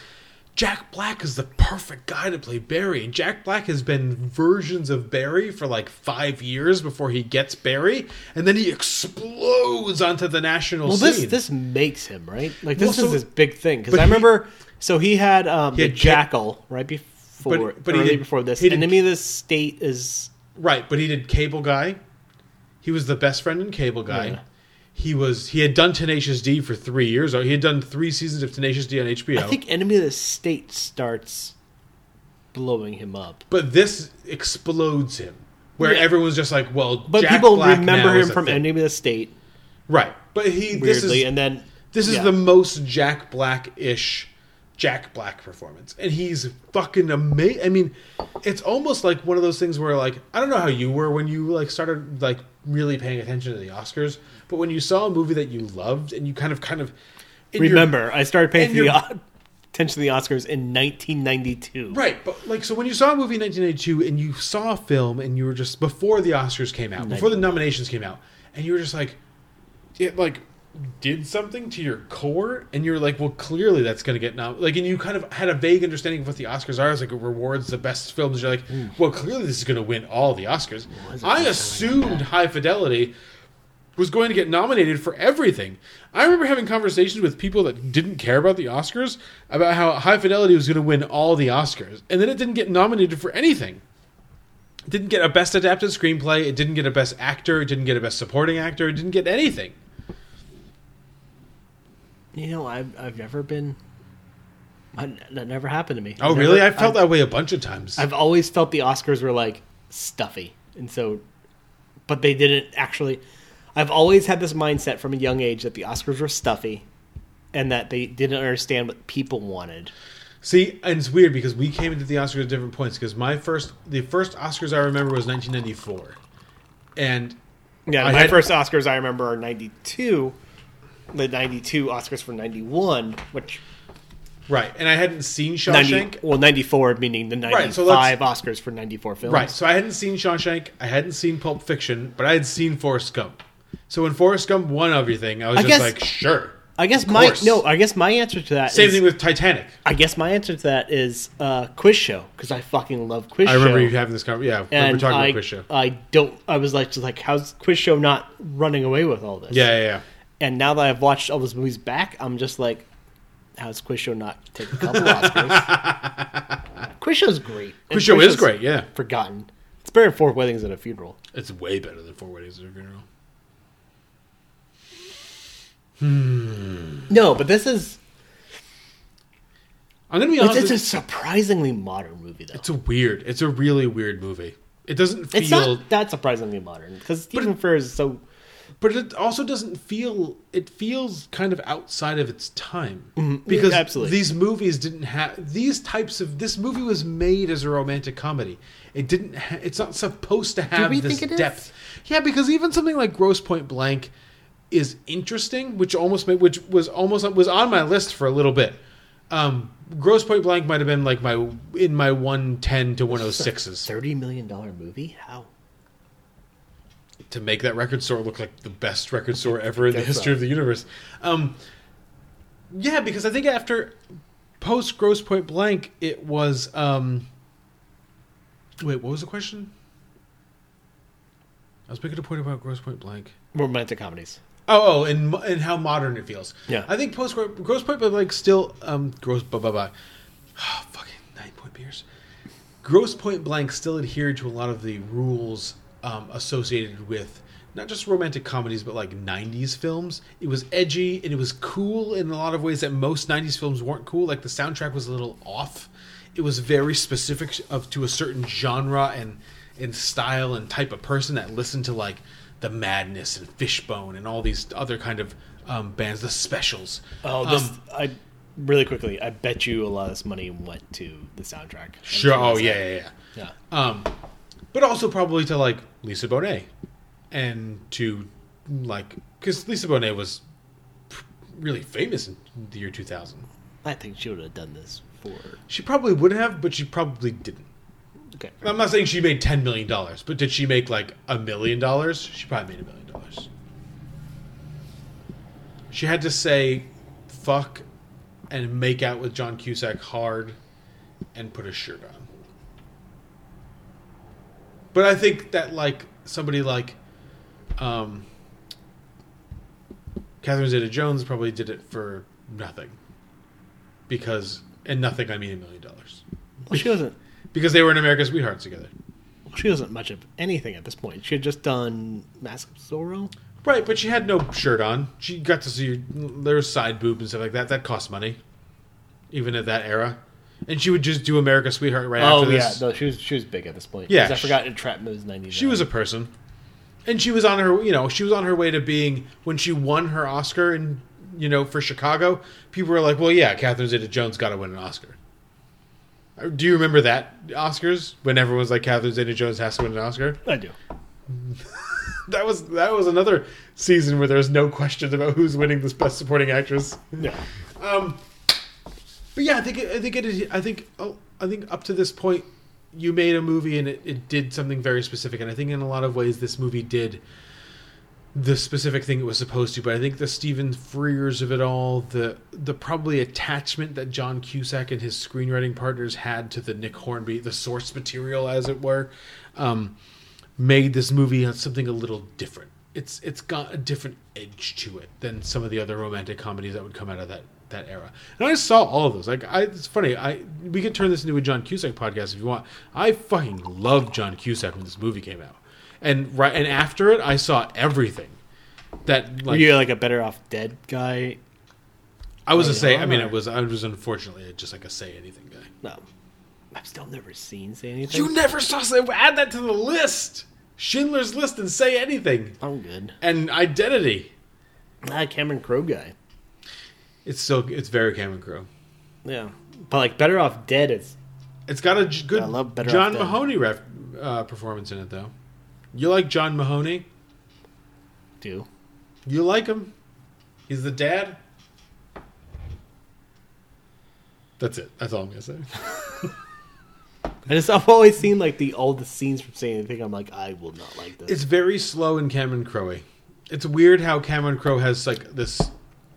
S3: Jack Black is the perfect guy to play Barry, and Jack Black has been versions of Barry for like five years before he gets Barry, and then he explodes onto the national
S4: well,
S3: scene.
S4: this this makes him right. Like this
S3: Well, so-
S4: is his big thing because I
S3: he-
S4: remember. so he had um,
S3: He
S4: the
S3: had Ca-
S4: Jackal right before,
S3: But- but he did-
S4: before this.
S3: he did-
S4: Enemy of the State is
S3: Right, but he did Cable Guy. He was the best friend in Cable Guy.
S4: Yeah.
S3: He was he had done Tenacious D for three years. He had done three seasons of Tenacious D on HBO.
S4: I think Enemy of the State starts blowing him up.
S3: but this explodes him, where
S4: Yeah.
S3: everyone's just like, "Well,
S4: But
S3: Jack
S4: people
S3: Black
S4: remember him from
S3: thing.
S4: Enemy of the State,
S3: right?" But he this
S4: weirdly,
S3: is
S4: and then
S3: this is
S4: yeah.
S3: the most Jack Black ish Jack Black performance, and he's fucking amazing. I mean, it's almost like one of those things where, like, I don't know how you were when you like started like really paying attention to the Oscars, but when you saw a movie that you loved and you kind of kind of in your-
S4: Remember, I started paying the
S3: your-
S4: attention to the Oscars in 1992.
S3: Right, but like so when you saw a movie in 1992 and you saw a film and you were just before the Oscars came out, before the nominations came out, and you were just like it like did something to your core and you're like, well clearly that's going to get nom like and you kind of had a vague understanding of what the Oscars are, it's like it rewards the best films. You're like, mm. well clearly this is going to win all the Oscars. I assumed High Fidelity was going to get nominated for everything. I remember having conversations with people that didn't care about the Oscars about how High Fidelity was going to win all the Oscars, and then it didn't get nominated for anything. It didn't get a Best Adapted Screenplay. It didn't get a Best Actor. It didn't get a Best Supporting Actor. It didn't get anything.
S4: You know, I've I've never been. I, that never happened to me.
S3: Oh,
S4: Never-
S3: really? I felt
S4: I've-
S3: that way a bunch of times.
S4: I've always felt the Oscars were like stuffy, and so, but they didn't actually. I've always had this mindset from a young age that the Oscars were stuffy, and that they didn't understand what people wanted.
S3: See, and it's weird because we came into the Oscars at different points. Because my first, the first Oscars I remember was 1994, and
S4: Yeah, my
S3: had-
S4: first Oscars I remember are '92, the '92 Oscars for '91, which
S3: right, and I hadn't seen
S4: 90,
S3: Shawshank.
S4: well '94 meaning the '95
S3: Right, so
S4: Oscars for '94 films.
S3: Right. So I hadn't seen Shawshank. I hadn't seen Pulp Fiction, but I had seen Forrest Gump. So when Forrest Gump won everything, I was
S4: I
S3: just
S4: guess-
S3: like, sure.
S4: I guess my
S3: course.
S4: no. I guess my answer to that
S3: Same
S4: is-
S3: thing with Titanic.
S4: I guess my answer to that is uh, quiz show because I fucking love quiz
S3: I
S4: show.
S3: remember you having this conversation. Yeah, we were
S4: and
S3: talking
S4: I,
S3: about quiz show.
S4: I don't. I was like, just like, how's quiz show not running away with all this?
S3: Yeah, yeah, yeah.
S4: And now that I've watched all those movies back, I'm just like, how's quiz show not take a couple Oscars? *laughs* quiz show's great.
S3: Quiz Show is great, yeah.
S4: Forgotten. It's better than Four Weddings and a Funeral.
S3: It's way better than Four Weddings and a Funeral. Hmm.
S4: No, but this is.
S3: I'm gonna be
S4: It's,
S3: honest.
S4: it's a surprisingly modern movie, though.
S3: it's a weird. It's a really weird movie. It doesn't feel.
S4: It's not that surprisingly modern because Stephen Frears is so.
S3: but it also doesn't feel. It feels kind of outside of its time
S4: Mhm.
S3: because
S4: Absolutely.
S3: these movies didn't have these types of. This movie was made as a romantic comedy. It didn't. Ha- it's not supposed to have this
S4: it is?
S3: depth. Yeah, because even something like Grosse Pointe Blank is interesting, which almost made, which was almost was on my list for a little bit. Um, Grosse Pointe Blank might have been like my in my one ten to one hundred sixes. *laughs*
S4: Thirty million dollar movie? How?
S3: to make that record store look like the best record store ever in the history
S4: so.
S3: of the universe. Um, yeah, because I think after post Grosse Pointe Blank, it was. Um, wait, what was the question? I was making a point about Grosse Pointe Blank.
S4: romantic comedies.
S3: Oh, oh, and and how modern it feels.
S4: Yeah.
S3: I think post Grosse Pointe, but like still, um, Gross blah blah blah. *sighs* fucking nine point beers. Grosse Pointe Blank still adhered to a lot of the rules um, associated with not just romantic comedies, but like '90s films. It was edgy and it was cool in a lot of ways that most '90s films weren't cool. Like the soundtrack was a little off. It was very specific of to a certain genre and and style and type of person that listened to like the Madness and Fishbone and all these other kind of um, bands, the Specials.
S4: Oh, this
S3: Um,
S4: I really quickly. I bet you a lot of this money went to the soundtrack. I'm
S3: Sure. Oh yeah, yeah, yeah.
S4: Yeah.
S3: Um, but also probably to like Lisa Bonet, and to like because Lisa Bonet was really famous in the year 2000.
S4: I think she would have done this for.
S3: She probably would have, but she probably didn't.
S4: Okay.
S3: I'm not saying she made ten million dollars, but did she make like a million dollars? She probably made a million dollars. She had to say "fuck" and make out with John Cusack hard, and put a shirt on. But I think that like somebody like, um, Catherine Zeta-Jones probably did it for nothing, because and nothing I mean a million dollars.
S4: Well, she wasn't.
S3: Because they were in America's Sweethearts together.
S4: She wasn't much of anything at this point. She had just done Mask of Zorro.
S3: Right, but she had no shirt on. She got to see there was side boob and stuff like that. That cost money, even at that era. And she would just do America's Sweetheart right
S4: oh
S3: after
S4: yeah,
S3: this.
S4: no, she was she was big at this point.
S3: Yeah,
S4: 'Cause I
S3: she-
S4: forgot Entrapment was ninety.
S3: She was a person, and she was on her. You know, she was on her way to being when she won her Oscar and you know for Chicago. People were like, "Well, yeah, Catherine Zeta-Jones got to win an Oscar." Do you remember that Oscars when everyone was like, "Catherine Zeta-Jones has to win an Oscar"?
S4: I do. *laughs*
S3: that was that was another season where there was no questions about who's winning this Best Supporting Actress.
S4: Yeah.
S3: Um, but yeah, I think it, I think it is. I think oh, I think up to this point, you made a movie and it, it did something very specific, and I think in a lot of ways this movie did the specific thing it was supposed to. But I think the Stephen Frears of it all, the the probably attachment that John Cusack and his screenwriting partners had to the Nick Hornby, the source material, as it were, um, made this movie something a little different. It's it's got a different edge to it than some of the other romantic comedies that would come out of that that era. And I saw all of those. Like I, it's funny. I we could turn this into a John Cusack podcast if you want. I fucking loved John Cusack when this movie came out, and right and after it, I saw everything. That
S4: Were
S3: like
S4: you like a better off dead guy?
S3: I was a say. I mean, it was. I was unfortunately just like a say anything guy.
S4: No, I've still never seen say anything.
S3: You never saw. Say, add that to the list. Schindler's List and say anything.
S4: I'm good.
S3: And Identity.
S4: Not a Cameron Crowe guy.
S3: It's so. It's very Cameron Crowe.
S4: Yeah, but like better off dead is.
S3: It's got a good
S4: I love Better
S3: John Mahoney ref, uh, performance in it though. You like John Mahoney?
S4: Do
S3: you like him? He's the dad. That's it. That's all I'm gonna say. *laughs*
S4: I just I've always seen like the all the scenes from saying anything. I'm like I will not like this.
S3: It's very slow in Cameron Crowe. It's weird how Cameron Crowe has like this.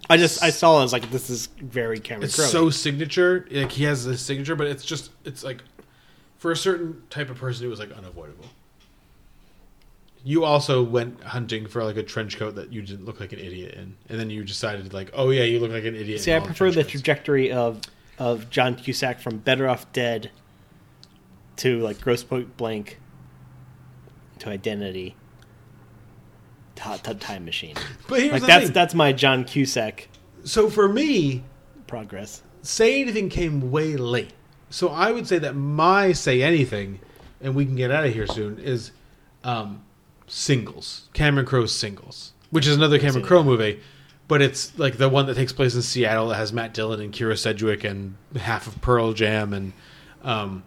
S4: I just I saw it. I was like this is very Cameron
S3: It's
S4: Crowe.
S3: so signature. Like he has this signature, but it's just it's like for a certain type of person, it was like unavoidable. You also went hunting for like a trench coat that you didn't look like an idiot in, and then you decided like, oh yeah, you look like an idiot.
S4: See, I prefer
S3: trench
S4: the trajectory of of John Cusack from Better Off Dead to like Grosse Pointe Blank to Identity to Hot Tub Time Machine. *laughs*
S3: But here's
S4: like
S3: the
S4: that's
S3: thing.
S4: that's my John Cusack
S3: So for me,
S4: progress.
S3: Say Anything came way late. So I would say that my Say Anything, and we can get out of here soon, is um, Singles. Cameron Crowe's Singles, which is another Cameron Crowe movie, but it's like the one that takes place in Seattle that has Matt Dillon and Kyra Sedgwick and half of Pearl Jam and um,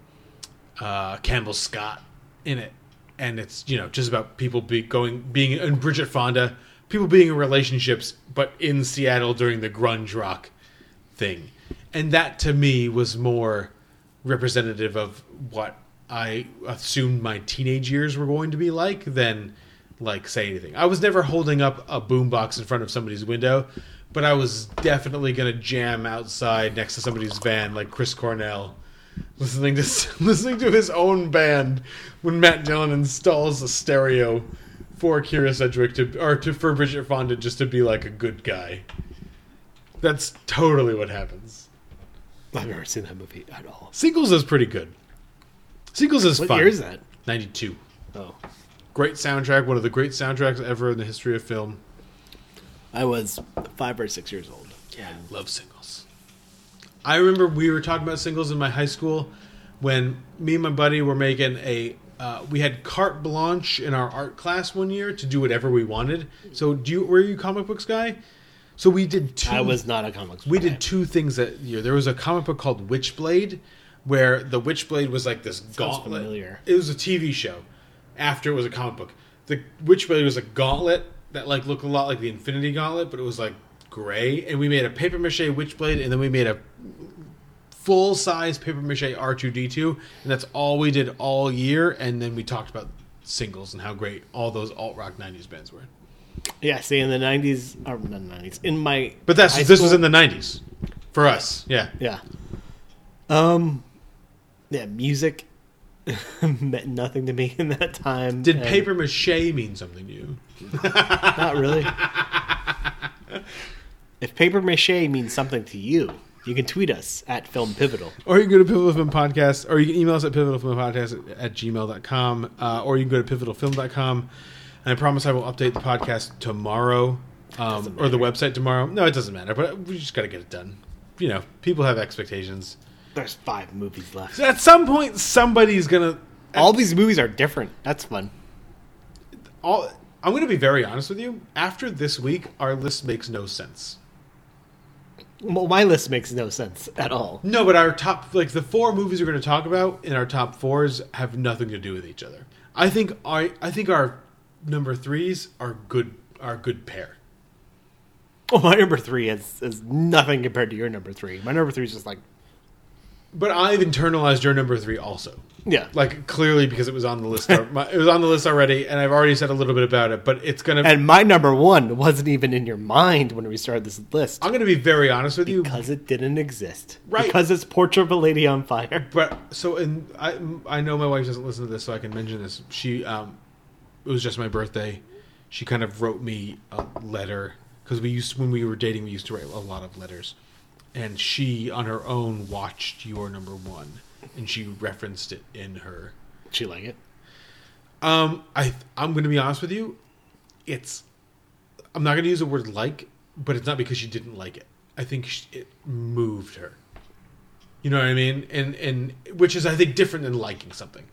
S3: uh, Campbell Scott in it. And it's, you know, just about people be going, being, and Bridget Fonda, people being in relationships, but in Seattle during the grunge rock thing. And that to me was more representative of what I assumed my teenage years were going to be like than like say anything. I was never holding up a boombox in front of somebody's window, but I was definitely going to jam outside next to somebody's van like Chris Cornell *laughs* listening to *laughs* listening to his own band when Matt Dillon installs a stereo for Kyra Sedgwick to or to for Bridget Fonda just to be like a good guy. That's totally what happens.
S4: I've never seen that movie at all.
S3: Singles is pretty good. Singles is
S4: What
S3: fun.
S4: year is that?
S3: Ninety two.
S4: Oh,
S3: Great soundtrack, one of the great soundtracks ever in the history of film.
S4: I was five or six years old.
S3: Yeah, love singles. I remember we were talking about singles in my high school when me and my buddy were making a. Uh, we had carte blanche in our art class one year to do whatever we wanted. So, do you were you a comic books guy? So we did two.
S4: I was not a comic book
S3: We
S4: guy.
S3: did two things that year. There was a comic book called Witchblade, where the Witchblade was like this gauntlet.
S4: familiar.
S3: It was a TV show. After it was a comic book, the Witchblade was a gauntlet that like looked a lot like the Infinity Gauntlet, but it was like gray. And we made a paper mache Witchblade, and then we made a full size paper mache R two D two, and that's all we did all year. And then we talked about singles and how great all those alt rock '90s bands were.
S4: Yeah, see, in the nineties, or not nineties, in my
S3: But that's
S4: high
S3: this was in the '90s for us. Yeah,
S4: yeah. Um, yeah, music *laughs* meant nothing to me in that time.
S3: Did paper mache mean something to you? *laughs*
S4: Not really. if paper mache means something to you, you can tweet us at Film Pivotal.
S3: Or you can go to Pivotal Film Podcast, or you can email us at pivotalfilmpodcast at, at gmail.com, uh, or you can go to pivotalfilm.com. And I promise I will update the podcast tomorrow, um, or the website tomorrow. No, it doesn't matter, but we just got to get it done. You know, people have expectations.
S4: There's five movies left.
S3: At some point, somebody's going to.
S4: All these movies are different. That's fun.
S3: All, I'm going to be very honest with you. After this week, our list makes no sense.
S4: Well, my list makes no sense at all.
S3: No, but our top, like the four movies we're going to talk about in our top fours, have nothing to do with each other. I think our, I think our number threes are good, are a good pair.
S4: Well, my number three is, is nothing compared to your number three. My number three is just like,
S3: But I've internalized your number three also.
S4: Yeah.
S3: like clearly because it was on the list. my, it was on the list already, and I've already said a little bit about it. But it's gonna.
S4: and my number one wasn't even in your mind when we started this list.
S3: I'm gonna be very honest with you
S4: because it didn't exist.
S3: Right.
S4: Because it's Portrait of a Lady on Fire.
S3: But so, and I, I know my wife doesn't listen to this, so I can mention this. She, um, it was just my birthday. She kind of wrote me a letter because we used when we were dating, we used to write a lot of letters, and she on her own watched your number one, and she referenced it in her.
S4: She like it?
S3: Um, I I'm going to be honest with you, it's I'm not going to use the word like, but it's not because she didn't like it. I think she, it moved her. You know what I mean? And and which is I think different than liking something.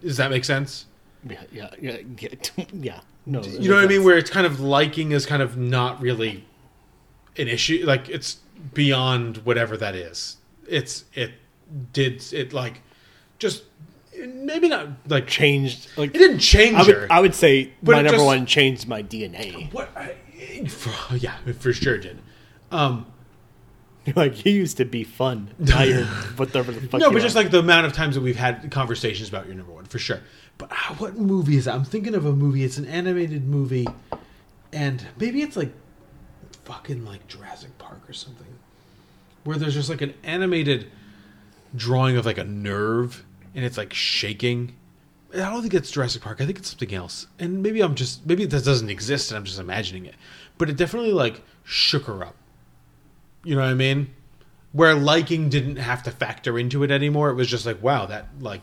S3: Does that make sense?
S4: Yeah, yeah, yeah, yeah. *laughs* yeah. No,
S3: You know what I mean? Where it's kind of liking is kind of not really an issue. Like it's beyond whatever that is. It's it did it like just maybe not like
S4: changed. Like
S3: it didn't change
S4: I
S3: her.
S4: would, I would say my number
S3: just-
S4: one changed my DNA.
S3: What? yeah, for sure did. Um, *laughs*
S4: like you used to be fun. Now you're *laughs* whatever the fuck.
S3: no, but
S4: are.
S3: just like the amount of times that we've had conversations about your number one, for sure. But uh, what movie is that? I'm thinking of a movie. It's an animated movie, and maybe it's like fucking like Jurassic Park or something, where there's just like an animated drawing of like a nerve, and it's like shaking. I don't think it's Jurassic Park. I think it's something else. And maybe I'm just maybe that doesn't exist, and I'm just imagining it. But it definitely like shook her up. You know what I mean? Where liking didn't have to factor into it anymore. It was just like, wow, that like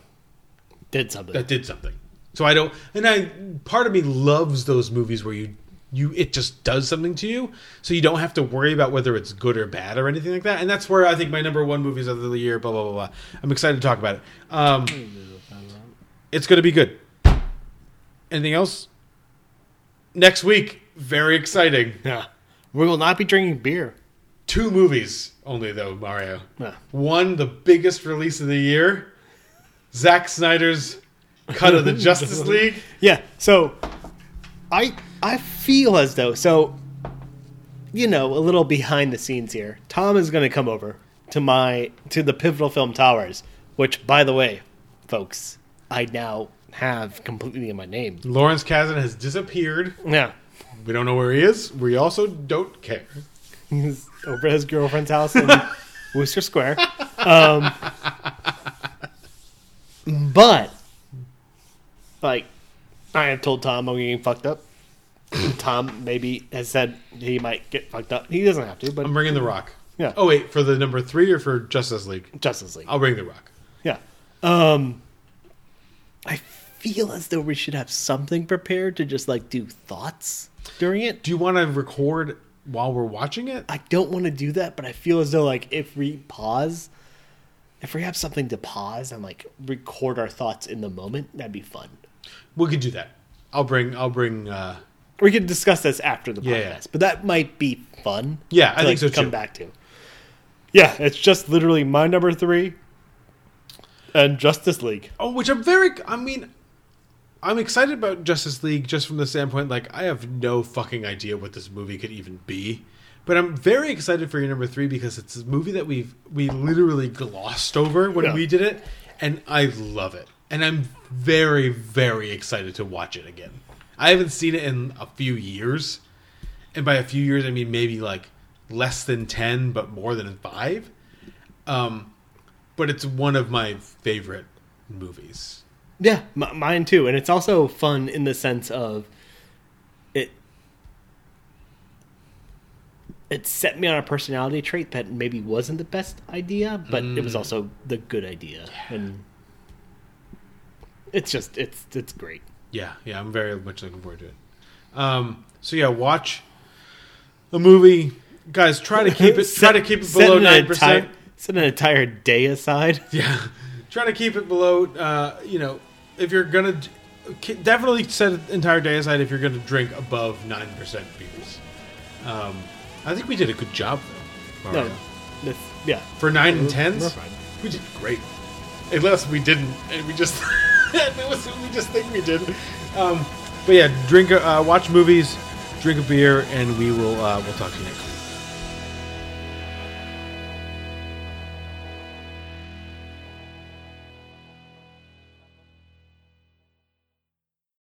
S4: did something.
S3: That did something. So I don't, and I part of me loves those movies where you you it just does something to you, so you don't have to worry about whether it's good or bad or anything like that. And that's where I think my number one movies of the year. Blah blah blah blah. I'm excited to talk about it. Um, it's going to be good. Anything else? Next week, very exciting. *laughs*
S4: Yeah, we will not be drinking beer.
S3: Two movies only, though, Mario.
S4: Yeah.
S3: One, the biggest release of the year, Zack Snyder's cut of the *laughs* Justice League.
S4: Yeah. So I I feel as though so you know, a little behind the scenes here. Tom is going to come over to my to the Pivotal Film Towers, which by the way, folks, I now have completely in my name.
S3: Lawrence Kazan has disappeared.
S4: Yeah.
S3: We don't know where he is. We also don't care.
S4: He's over at his girlfriend's house in *laughs* Worcester Square. Um, but, like, I have told Tom I'm getting fucked up. *clears throat* Tom maybe has said he might get fucked up. He doesn't have to, but
S3: I'm bringing The Rock.
S4: Yeah.
S3: Oh wait, for the number three or for Justice League?
S4: Justice League.
S3: I'll bring The Rock.
S4: Yeah. Um I feel as though we should have something prepared to just like do thoughts during it.
S3: Do you want to record while we're watching it?
S4: I don't want to do that, but I feel as though like if we pause if we have something to pause and like record our thoughts in the moment, that'd be fun.
S3: We could do that. I'll bring. I'll bring. uh
S4: We could discuss this after the podcast,
S3: Yeah,
S4: but that might be fun.
S3: Yeah, I
S4: to,
S3: think so,
S4: Come
S3: too.
S4: back to. Yeah, it's just literally my number three and Justice League.
S3: Oh, which I'm very. I mean, I'm excited about Justice League just from the standpoint like I have no fucking idea what this movie could even be, but I'm very excited for your number three because it's a movie that we've we literally glossed over when
S4: Yeah.
S3: we did it, and I love it, and I'm very very excited to watch it again. I haven't seen it in a few years, and by a few years I mean maybe like less than ten, but more than five. Um, but it's one of my favorite movies.
S4: Yeah, m- mine too, and it's also fun in the sense of it. It set me on a personality trait that maybe wasn't the best idea, but it was
S3: Mm.
S4: also the good idea, and it's just it's it's great.
S3: Yeah, yeah, I'm very much looking forward to it. Um, so yeah, watch a movie, guys. Try to keep it. *laughs* try to keep it below nine percent.
S4: Set an entire day aside. *laughs*
S3: Yeah, try to keep it below. Uh, you know, if you're gonna definitely set an entire day aside if you're gonna drink above nine percent beers. Um, I think we did a good job though.
S4: No,
S3: Mario.
S4: yeah,
S3: for nine and
S4: We're-
S3: tens,
S4: we're
S3: we did great. Unless we didn't, and we just *laughs* *laughs* it was, we just think we did. Um, but yeah, drink, uh, watch movies, drink a beer, and we will uh, we'll talk to you next.